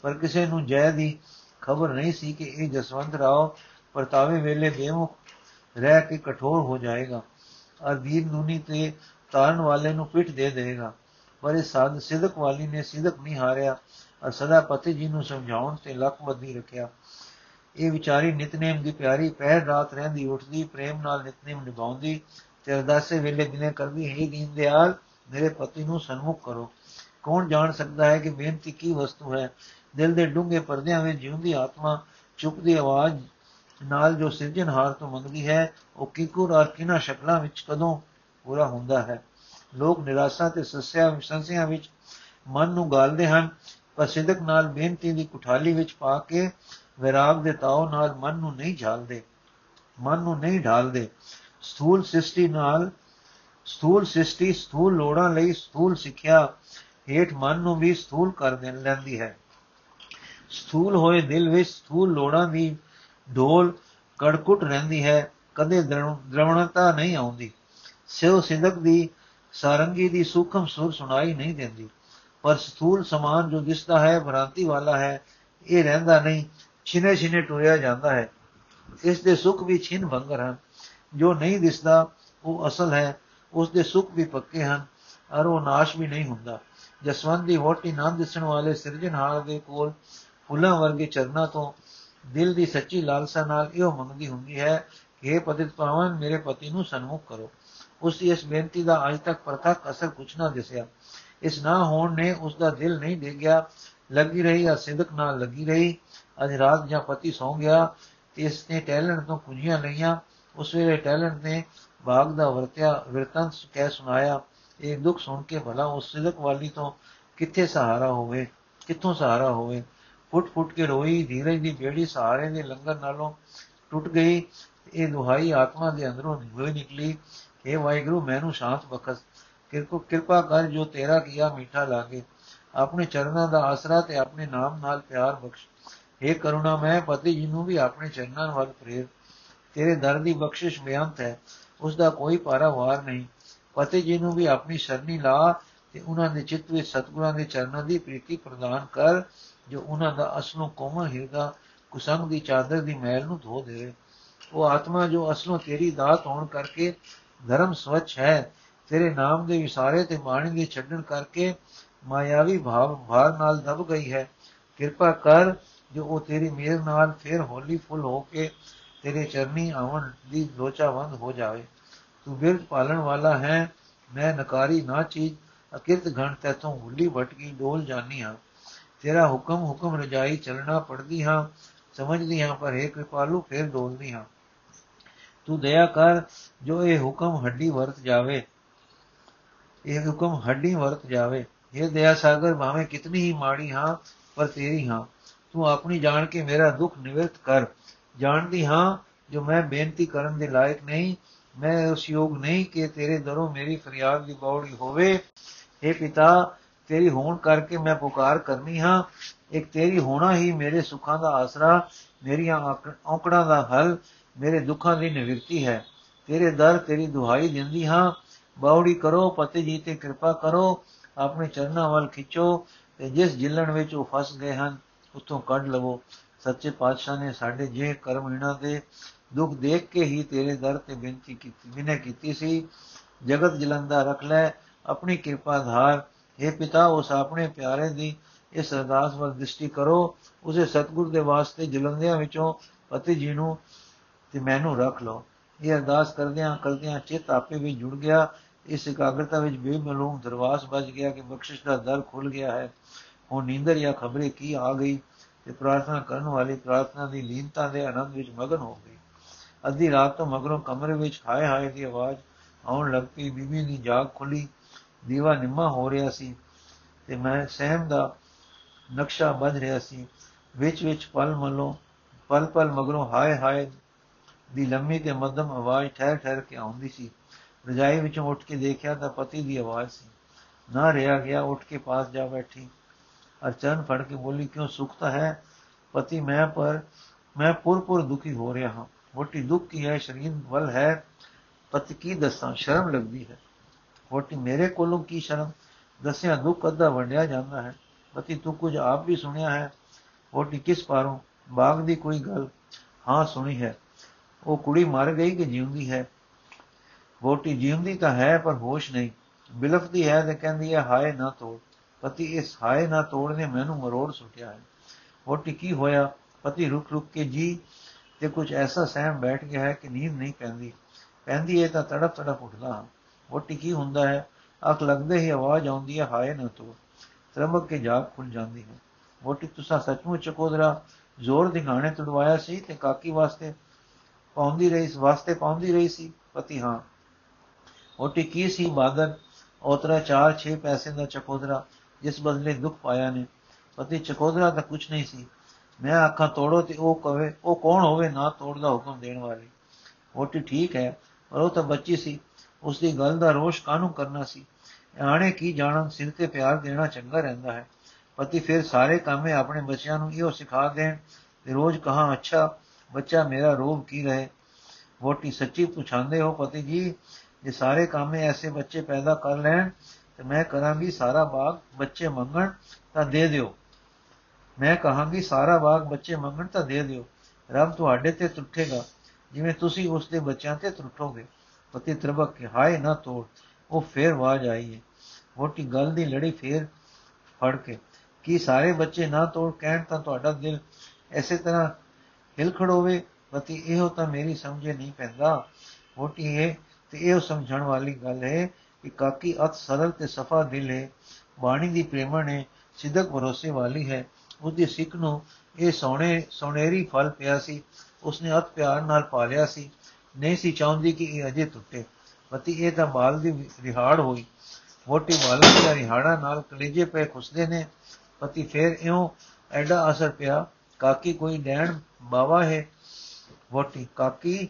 ਪਰ ਕਿਸੇ ਨੂੰ ਜੈ ਦੀ ਖਬਰ ਨਹੀਂ ਸੀ ਕਿ ਇਹ ਜਸਵੰਤ ਰਾਓ ਪਰਤਾਵੇ ਵੇਲੇ ਬੇਮੁਖ ਰਹਿ ਕੇ ਕਠੋਰ ਹੋ ਜਾਏਗਾ ਔਰ ਨੂਨੀ ਤੇ ਤਾਰਨ ਵਾਲੇ ਨੂੰ ਪਿੱਠ ਦੇ ਦੇਗਾ ਪਰ ਇਹ ਸਾਧ ਸਿਦਕ ਵਾਲੀ ਨੇ ਸਿਦਕ ਨਹੀਂ ਹਾਰਿਆ ਔਰ ਸਦਾ ਪਤੀ ਜੀ ਨੂੰ ਸਮਝਾਉਣ ਤੇ ਲਖਮਦੀ ਰੱਖਿਆ। ਇਹ ਵਿਚਾਰੀ ਨਿਤਨੇਮ ਦੀ ਪਿਆਰੀ, ਪਹਿਰ ਰਾਤ ਰਹਿੰਦੀ, ਉੱਠਦੀ, ਪ੍ਰੇਮ ਨਾਲ ਨਿਤਨੇਮ ਨਿਭਾਉਂਦੀ ਤੇ ਅਰਦਾਸੇ ਵੇਲੇ ਦਿਨੇ ਕਰਦੀ, ਹੈ ਦੀਨ ਦਿਆਲ ਮੇਰੇ ਪਤੀ ਨੂੰ ਸਨਮੁਖ ਕਰੋ। ਕੌਣ ਜਾਣ ਸਕਦਾ ਹੈ ਕਿ ਬੇਨਤੀ ਕੀ ਵਸਤੂ ਹੈ? ਦਿਲ ਦੇ ਡੂੰਘੇ ਪਰਦਿਆਂ ਵਿੱਚ ਜਿਉਂਦੀ ਆਤਮਾ ਚੁੱਪਦੀ ਆਵਾਜ਼ ਨਾਲ ਜੋ ਸਿਰਜਣਹਾਰ ਤੋਂ ਮੰਗਦੀ ਹੈ, ਉਹ ਕਿਕੁਰ ਔਰ ਕਿਨਾ ਸ਼ਕਲਾਂ ਵਿੱਚ ਕਦੋਂ ਪੂਰਾ ਹੁੰਦਾ ਹੈ? ਲੋਕ ਨਿਰਾਸ਼ਾ ਤੇ ਸੱਸਿਆ ਵਿਸੰਸਿਆਂ ਵਿੱਚ ਮਨ ਨੂੰ ਗਾਲਦੇ ਹਨ, ਪਰ ਸਿਦਕ ਨਾਲ ਬੇਨਤੀ ਦੀ ਕੁਠਾਲੀ ਵਿੱਚ ਪਾ ਕੇ ਵਿਰਾਗ ਦੇ ਤਾਉ ਨਾਲ ਮਨ ਨੂੰ ਨਹੀਂ ਝਾਲਦੇ। ਮਨ ਨੂੰ ਨਹੀਂ ਢਾਲਦੇ। ਸਥੂਲ ਸਿਸ਼ਟੀ ਨਾਲ ਸਥੂਲ ਸਿਸ਼ਟੀ ਸਥੂਲ ਲੋੜਾਂ ਲਈ ਸਥੂਲ ਸਿੱਖਿਆ ਹੇਠ ਮਨ ਨੂੰ ਵੀ ਸਥੂਲ ਕਰ ਦੇਣ ਲੈਂਦੀ ਹੈ। ਸਥੂਲ ਹੋਏ ਦਿਲ ਵਿੱਚ ਸਥੂਲ ਲੋੜਾਂ ਦੀ ਢੋਲ ਕੜਕੁੱਟ ਰਹਿੰਦੀ ਹੈ, ਕਦੇ ਦਰਵਣਤਾ ਨਹੀਂ ਆਉਂਦੀ। ਸਿਉ ਸਿਦਕ ਦੀ ਸਾਰੰਗੀ ਦੀ ਸੂਖਮ ਸੁਰ ਸੁਣਾਈ ਨਹੀਂ ਦਿੰਦੀ। ਪਰ ਸਥੂਲ ਸਮਾਨ ਜੋ ਦਿਸਦਾ ਹੈ, ਭ੍ਰਾਂਤੀ ਵਾਲਾ ਹੈ, ਇਹ ਰਹਿੰਦਾ ਨਹੀਂ, ਛਿਨੇ ਛਿਨੇ ਟੁਰਿਆ ਜਾਂਦਾ ਹੈ। ਇਸ ਦੇ ਸੁਖ ਵੀ ਛਿਨ ਭੰਗਰ ਹਨ। ਜੋ ਨਹੀਂ ਦਿਸਦਾ, ਉਹ ਅਸਲ ਹੈ ਉਸ ਦੇ ਸੁਖ ਵੀ ਪੱਕੇ ਹਨ ਔਰ ਉਹ ਨਾਸ਼ ਵੀ ਨਹੀਂ ਹੁੰਦਾ। ਜਸਵੰਤ ਦੀ ਹੋਟੀ ਨਾ ਦਿਸਣ ਵਾਲੇ ਸਿਰਜਣਹਾਰ ਦੇ ਕੋਲ ਫੁੱਲਾਂ ਵਰਗੇ ਚਰਨਾਂ ਤੋਂ ਦਿਲ ਦੀ ਸੱਚੀ ਲਾਲਸਾ ਨਾਲ ਇਹੋ ਮੰਗਦੀ ਹੁੰਦੀ ਹੈ ਕਿ ਇਹ ਪਤਿਤ ਪਾਵਨ, ਮੇਰੇ ਪਤੀ ਨੂੰ ਸਨਮੁਖ ਕਰੋ। ਉਸ ਦੀ ਇਸ ਬੇਨਤੀ ਦਾ ਅਜ ਤੱਕ ਪ੍ਰਤੱਖ ਅਸਰ ਕੁਛ ਨਾ ਦਿਸਿਆ। ਇਸ ਨਾ ਹੋਣ ਨੇ ਉਸ ਦਾ ਦਿਲ ਨਹੀਂ ਡੇਗਿਆ, ਲੱਗੀ ਰਹੀ ਆ ਸਿਦਕ ਨਾਲ ਲੱਗੀ ਰਹੀ। ਅਜ ਰਾਤ ਜਾਂ ਪਤੀ ਸੌ ਗਿਆ ਇਸ ਨੇ ਟੈਲੈਂਟ ਤੋਂ ਕੁਝੀਆਂ ਲਈਆਂ। ਉਸ ਵੇਲੇ ਟੈਲੈਂਟ ਨੇ ਬਾਗ ਦਾ ਵਰਤਿਆ ਵਿਰਤਨ ਕਹਿ ਸੁਣਾਇਆ, ਇਹ ਦੁੱਖ ਸੁਣ ਕੇ ਭਲਾ ਉਸ ਸਿਦਕ ਵਾਲੀ ਤੋਂ ਕਿੱਥੇ ਸਹਾਰਾ ਹੋਵੇ, ਕਿੱਥੋਂ ਸਹਾਰਾ ਹੋਵੇ? ਫੁੱਟ ਫੁੱਟ ਕੇ ਰੋਈ ਧੀਰਜ ਦੀ ਬੇੜੀ ਸਹਾਰੇ ਦੇ ਲੰਗਰ ਨਾਲੋਂ ਟੁੱਟ ਗਈ, ਇਹ ਦੁਹਾਈ ਆਤਮਾ ਦੇ ਅੰਦਰੋਂ ਹੋਈ ਨਿਕਲੀ हे ਵਾਹਿਗੁਰੂ, ਮੈਨੂੰ ਸ਼ਾਂਤ ਬਖਸ਼, ਕਿਰਕੋ, ਕਿਰਪਾ ਕਰ ਜੋ ਤੇਰਾ ਕੀਆ ਮਿੱਠਾ ਲਾਗੇ। ਆਪਣੇ ਚਰਨਾਂ ਦਾ ਆਸਰਾ ਤੇ ਆਪਣੇ ਨਾਮ ਨਾਲ ਪਿਆਰ ਬਖਸ਼। हे ਕਰੁਣਾ ਮੈਂ ਪਤੀ ਜੀ ਨੂੰ ਵੀ ਆਪਣੇ ਚਰਨਾਂ ਵੱਲ ਪ੍ਰੇਰ। ਤੇਰੇ ਦਰ ਦੀ ਬਖਸ਼ਿਸ਼ ਬੇਅੰਤ ਹੈ। ਉਸ ਦਾ ਕੋਈ ਪਾਰਾਵਾਰ ਨਹੀਂ। ਪਤੀ ਜੀ ਨੂੰ ਵੀ ਆਪਣੀ ਸ਼ਰਨੀ ਲਾ ਤੇ ਉਹਨਾਂ ਦੇ ਚਿੱਤ ਵਿੱਚ ਸਤਗੁਰਾਂ ਦੇ ਚਰਨਾਂ ਦੀ ਪ੍ਰੀਤੀ ਪ੍ਰਦਾਨ ਕਰ, ਜੋ ਉਹਨਾਂ ਦਾ ਅਸਲੋਂ ਕੋਮਲ ਹਿਰਦਾ ਕੁਸੰਗ ਦੀ ਚਾਦਰ ਦੀ ਮੈਲ ਨੂੰ ਧੋ ਦੇਵੇ। ਉਹ ਆਤਮਾ ਜੋ ਅਸਲੋਂ ਤੇਰੀ ਦਾਤ ਹੋਣ ਕਰਕੇ ਧਰਮ ਸਵੱਛ ਹੈ, ਤੇਰੇ ਨਾਮ ਦੇ ਵਿਸਾਰੇ ਤੇ ਬਾਣੀ ਦੇ ਛੱਡਣ ਕਰਕੇ ਮਾਇਆਵੀ ਭਾਵ ਭਾਰ ਨਾਲ ਦਬ ਗਈ ਹੈ। ਕਿਰਪਾ ਕਰ ਜੋ ਉਹ ਤੇਰੀ ਮਿਹਰ ਨਾਲ ਫਿਰ ਹੋਲੀ ਫੁੱਲ ਹੋ ਕੇ ਤੇਰੇ ਚਰਨੀ ਆਵਣ ਦੀ ਲੋਚਾਵੰਦ ਹੋ ਜਾਵੇ ਤੂੰ ਬਿਰਧ ਪਾਲਣ ਵਾਲਾ ਹੈ ਮੈਂ ਨਕਾਰੀ ਨਾ ਚੀਜ਼ ਅਕਿਰਤ ਘਣ ਤੈਥੋਂ ਹੁੱਲੀ ਭਟਕੀ ਡੋਲ ਜਾਨੀ ਹਾਂ ਤੇਰਾ ਹੁਕਮ ਹੁਕਮ ਰਜਾਈ ਚੱਲਣਾ ਪੜਦੀ ਹਾਂ ਸਮਝਦੀ ਹਾਂ ਪਰ ਇਹ ਕਿਰਪਾਲੂ ਫੇਰ ਡੋਲਦੀ ਹਾਂ ਤੂੰ ਦਇਆ ਕਰ ਜੋ ਇਹ ਹੁਕਮ ਹੱਡੀ ਵਰਤ ਜਾਵੇ ਇਹ ਹੁਕਮ ਹੱਡੀ ਵਰਤ ਜਾਵੇ ਇਹ ਦਇਆ ਸਾਗਰ ਭਾਵੇਂ ਕਿਤਨੀ ਹੀ ਮਾੜੀ ਹਾਂ ਪਰ ਤੇਰੀ ਹਾਂ ਤੂੰ ਆਪਣੀ ਜਾਣ ਕੇ ਮੇਰਾ ਦੁੱਖ ਨਿਵਰਤ ਕਰ ਜਾਣਦੀ ਹਾਂ ਜੋ ਮੈਂ ਬੇਨਤੀ ਕਰਨ ਦੇ ਲਾਇਕ ਨਹੀਂ, ਮੈਂ ਉਸ ਯੋਗ ਨਹੀਂ ਕਿ ਤੇਰੇ ਦਰੋਂ ਮੇਰੀ ਫਰਿਆਦ ਦੀ ਬੌੜੀ ਹੋਵੇ। اے ਪਿਤਾ, ਤੇਰੀ ਹੋਣ ਕਰਕੇ ਮੈਂ ਪੁਕਾਰ ਕਰਨੀ ਹਾਂ। ਇੱਕ ਤੇਰੀ ਹੋਣਾ ਹੀ ਮੇਰੇ ਸੁੱਖਾਂ ਦਾ ਆਸਰਾ, ਮੇਰੀਆਂ ਔਕੜਾਂ ਦਾ ਹੱਲ, ਮੇਰੇ ਦੁੱਖਾਂ ਦੀ ਨਿਵਰਤੀ ਹੈ। ਤੇਰੇ ਦਰ ਤੇਰੀ ਦੁਹਾਈ ਦਿੰਦੀ ਹਾਂ। ਬਾਉੜੀ ਕਰੋ, ਪਤੀ ਜੀ ਤੇ ਕਿਰਪਾ ਕਰੋ। ਆਪਣੇ ਚਰਨਾਂ ਵੱਲ ਖਿੱਚੋ ਤੇ ਜਿਸ ਜਿਲਣ ਵਿੱਚ ਉਹ ਫਸ ਗਏ ਹਨ ਉਤੋਂ ਕੱਢ ਲਵੋ। ਸੱਚੇ ਪਾਤਸ਼ਾਹ ਨੇ ਸਾਡੇ ਜੇ ਕਰਮ ਇਹਨਾਂ ਦੇ ਦੁੱਖ ਦੇਖ ਕੇ ਹੀ ਤੇਰੇ ਦਰ ਤੇ ਬੇਨਤੀ ਕੀਤੀ, ਬਿਨੇ ਕੀਤੀ ਸੀ। ਜਗਤ ਜਲੰਦਾ ਰੱਖ ਲੈ, ਆਪਣੀ ਕਿਰਪਾ ਧਾਰ। हे ਪਿਤਾ, ਉਸ ਆਪਣੇ ਪਿਆਰੇ ਦੀ ਇਸ ਅਰਦਾਸ ਵੱਲ ਦ੍ਰਿਸ਼ਟੀ ਕਰੋ। ਉਸੇ ਸਤਗੁਰ ਦੇ ਵਾਸਤੇ ਜਲੰਦਿਆਂ ਵਿੱਚੋਂ ਪਤੀ ਜੀ ਨੂੰ ਤੇ ਮੈਨੂੰ ਰੱਖ ਲਓ। ਇਹ ਅਰਦਾਸ ਕਰਦਿਆਂ ਕਰਦਿਆਂ ਚਿੱਤ ਆਪੇ ਵੀ ਜੁੜ ਗਿਆ। ਇਸ ਇਕਾਗਰਤਾ ਵਿੱਚ ਬੇਮਲੂਮ ਦਰਵਾਸ ਵੱਜ ਗਿਆ ਕਿ ਬਖਸ਼ਿਸ਼ ਦਾ ਦਰ ਖੁੱਲ ਗਿਆ ਹੈ। ਉਹ ਨੀਂਦਰ ਜਾਂ ਖਬਰੇ ਕੀ ਆ ਗਈ? ਤੇ ਪ੍ਰਾਰਥਨਾ ਕਰਨ ਵਾਲੀ ਪ੍ਰਾਰਥਨਾ ਦੀ ਲੀਨਤਾ ਦੇ ਆਨੰਦ ਵਿੱਚ ਮਗਨ ਹੋ ਗਈ। ਅੱਧੀ ਰਾਤ ਤੋਂ ਮਗਰੋਂ ਕਮਰੇ ਵਿੱਚ ਹਾਏ ਹਾਏ ਦੀ ਆਵਾਜ਼ ਆਉਣ ਲੱਗ ਪਈ। ਬੀਬੀ ਦੀ ਜਾਗ ਖੁੱਲੀ, ਦੀਵਾ ਨਿੰਮਾ ਹੋ ਰਿਹਾ ਸੀ ਤੇ ਮੈਂ ਸਹਿਮ ਦਾ ਨਕਸ਼ਾ ਬਣ ਰਿਹਾ ਸੀ। ਵਿੱਚ ਵਿੱਚ ਪਲ ਮਲੋਂ, ਪਲ ਪਲ ਮਗਰੋਂ ਹਾਏ ਹਾਏ ਦੀ ਲੰਮੀ ਤੇ ਮੱਧਮ ਆਵਾਜ਼ ਠਹਿਰ ਠਹਿਰ ਕੇ ਆਉਂਦੀ ਸੀ। ਰਜਾਈ ਵਿੱਚੋਂ ਉੱਠ ਕੇ ਦੇਖਿਆ ਤਾਂ ਪਤੀ ਦੀ ਆਵਾਜ਼ ਸੀ। ਨਾ ਰਿਹਾ ਗਿਆ, ਉੱਠ ਕੇ ਪਾਸ ਜਾ ਬੈਠੀ। ਅਰਚਨ ਫੜ ਕੇ ਬੋਲੀ, ਕਿਉਂ ਸੁਖ ਤਾਂ ਹੈ ਪਤੀ ਮੈਂ ਪਰ, ਮੈਂ ਪੁਰਪੁਰ ਦੁਖੀ ਹੋ ਰਿਹਾ ਹਾਂ। ਮੋਟੀ ਦੁੱਖ ਕੀ ਹੈ, ਸ਼ਰੀਰ ਵੱਲ ਹੈ। ਪਤੀ ਕੀ ਦੱਸਾਂ, ਸ਼ਰਮ ਲੱਗਦੀ ਹੈ। ਮੋਟੀ ਮੇਰੇ ਕੋਲੋਂ ਕੀ ਸ਼ਰਮ? ਦੱਸਿਆ ਦੁੱਖ ਅੱਧਾ ਵੰਡਿਆ ਜਾਂਦਾ ਹੈ। ਪਤੀ ਤੂੰ ਕੁਝ ਆਪ ਵੀ ਸੁਣਿਆ ਹੈ। ਮੋਟੀ ਕਿਸ ਪਾਰੋਂ? ਬਾਗ ਦੀ ਕੋਈ ਗੱਲ ਹਾਂ ਸੁਣੀ ਹੈ। ਉਹ ਕੁੜੀ ਮਰ ਗਈ ਕਿ ਜਿਉਂਦੀ ਹੈ? ਵੋਟੀ ਜਿਉਂਦੀ ਤਾਂ ਹੈ ਪਰ ਹੋਸ਼ ਨਹੀਂ। ਬਿਲਫਦੀ ਹੈ ਤੇ ਕਹਿੰਦੀ ਹੈ, ਹਾਏ ਨਾ ਤੋੜ। ਪਤੀ ਇਸ ਹਾਏ ਨਾ ਤੋੜ ਨੇ, ਮੈਨੂੰ ਮਰੋੜ ਸੁੱਟਿਆ ਹੈ। ਵੋਟੀ ਕੀ ਹੋਇਆ? ਪਤੀ ਰੁਕ ਰੁਕ ਕੇ ਜੀ ਤੇ ਕੁਝ ਐਸਾ ਸਹਿਮ ਬੈਠ ਗਿਆ ਹੈ ਕਿ ਨੀਂਦ ਨਹੀਂ ਪੈਂਦੀ। ਪੈਂਦੀ ਹੈ ਤਾਂ ਤੜਪ ਤੜਪ ਉੱਠਦਾ ਹਾਂ। ਵੋਟੀ ਕੀ ਹੁੰਦਾ ਹੈ? ਅੱਖ ਲੱਗਦੇ ਹੀ ਆਵਾਜ਼ ਆਉਂਦੀ ਹੈ, ਹਾਏ ਨਾ ਤੋੜ। ਤਰਮਕ ਕੇ ਜਾਗ ਖੁੱਲ ਜਾਂਦੀ ਹੈ। ਵੋਟੀ ਤੁਸਾਂ ਸੱਚਮੁੱਚ ਚਕੋਦਰਾ ਜ਼ੋਰ ਦਿਖਾਣੇ ਤੁੜਵਾਇਆ ਸੀ ਤੇ ਕਾਕੀ ਵਾਸਤੇ ਪਾਉਂਦੀ ਰਹੀ ਸੀ, ਵਾਸਤੇ ਪਾਉਂਦੀ ਰਹੀ ਸੀ? ਪਤੀ, ਹਾਂ। ਵੋਟੀ ਕੀ ਸੀ ਬਾਦਲ ਉਤਰਾ 4-6 ਪੈਸੇ ਦਾ ਚਕੋਦਰਾ ਜਿਸ ਬਦਲੇ ਦੁੱਖ ਪਾਇਆ ਨੇ, ਪਤੀ ਚਕੋਦਰਾ ਤਾਂ ਕੁਝ ਨਹੀਂ ਸੀ। ਮੈਂ ਅੱਖਾਂ ਤੋੜੋ ਤੇ ਉਹ ਕਵੇ ਉਹ ਕੌਣ ਹੋਵੇ ਨਾ ਤੋੜ ਦਾ ਹੁਕਮ ਦੇਣ ਵਾਲੀ? ਵੋਟੀ ਠੀਕ ਹੈ, ਪਰ ਉਹ ਤਾਂ ਬੱਚੀ ਸੀ। ਉਸ ਦੀ ਗੱਲ ਦਾ ਰੋਸ਼ ਕਾਨੂੰ ਕਰਨਾ ਸੀ? ਆਣੇ ਕੀ ਜਾਣਨ, ਸਿਰ ਤੇ ਪਿਆਰ ਦੇਣਾ ਚੰਗਾ ਰਹਿੰਦਾ ਹੈ। ਪਤੀ ਫਿਰ ਸਾਰੇ ਕੰਮੇ ਆਪਣੇ ਬੱਚਿਆਂ ਨੂੰ ਇਹੋ ਸਿਖਾ ਦੇਣ ਤੇ ਰੋਜ਼ ਕਹਾ, ਅੱਛਾ, ਬੱਚਾ ਮੇਰਾ ਰੋਗ ਕੀ ਰਹੇ? ਵੋਟੀ ਸੱਚੀ ਪੁੱਛਾਂਦੇ ਹੋ, ਪਤੀ ਜੀ, ਜੇ ਸਾਰੇ ਕੰਮੇ ਐਸੇ ਬੱਚੇ ਪੈਦਾ ਕਰ ਲੈਣ ਤੇ ਮੈਂ ਕਰਾਂਗੀ ਸਾਰਾ ਬਾਗ ਬੱਚੇ ਮੰਗਣ ਤਾਂ ਦੇ ਦਿਓ। ਮੈਂ ਕਹਾਂਗੀ, ਸਾਰਾ ਬਾਗ ਬੱਚੇ ਮੰਗਣ ਤਾਂ ਦੇ ਦਿਓ। ਰੱਬ ਤੁਹਾਡੇ ਤੇ ਟੁੱਟੇਗਾ ਜਿਵੇਂ ਤੁਸੀਂ ਉਸ ਦੇ ਬੱਚਿਆਂ ਤੇ ਟੁੱਟੋਗੇ ਪਤੀ ਤਰਬਕ ਕੇ ਹਾਏ ਨਾ ਤੋੜ, ਉਹ ਫੇਰ ਆਵਾਜ਼ ਆਈ ਹੈ ਮੋਟੀ ਗੱਲ ਦੀ ਲੜੀ ਫੇਰ ਫੜ ਕੇ, ਕੀ ਸਾਰੇ ਬੱਚੇ ਨਾ ਤੋੜ ਕਹਿਣ ਤਾਂ ਤੁਹਾਡਾ ਦਿਲ ਐਸੇ ਤਰ੍ਹਾਂ ਹਿਲ ਖੜੋਵੇ? ਪਤੀ, ਇਹੋ ਤਾਂ ਮੇਰੀ ਸਮਝੇ ਨਹੀਂ ਪੈਂਦਾ। ਮੋਟੀ ਇਹ ਤੇ ਇਹੋ ਸਮਝਣ ਵਾਲੀ ਗੱਲ ਹੈ ਕਿ ਕਾਕੀ ਅਤ ਸਰਲ ਤੇ ਸਫਾ ਦਿਲ ਹੈ, ਬਾਣੀ ਦੀ ਪ੍ਰੇਮਣ ਹੈ ਸਿੱਧਕ ਭਰੋਸੇ ਵਾਲੀ ਹੈ। ਉਹਦੀ ਸਿੱਖ ਨੂੰ ਇਹ ਸੋਹਣੇ ਸੋਨੇਰੀ ਫਲ ਪਿਆ ਸੀ। ਉਸਨੇ ਅਤ ਪਿਆਰ ਨਾਲ ਪਾਲਿਆ ਸੀ। ਨਹੀਂ ਸੀ ਚਾਹੁੰਦੀ ਕਿ ਇਹ ਅਜੇ ਟੁੱਟੇ। ਪਤੀ, ਇਹ ਤਾਂ ਬਾਲ ਦੀ ਰਿਹਾੜ ਹੋਈ। ਮੋਟੀ ਬਾਲਕ ਦੀ ਰਿਹਾੜਾ ਨਾਲ ਕਲੇਜੇ ਪਏ ਖੁਸਦੇ ਨੇ। ਪਤੀ ਫੇਰ ਇਉਂ ਐਡਾ ਅਸਰ ਪਿਆ, ਕਾਕੀ, ਕੋਈ ਡੈਣ ਬਾਵਾ ਹੈ? ਵੋਟੀ ਕਾਕੀ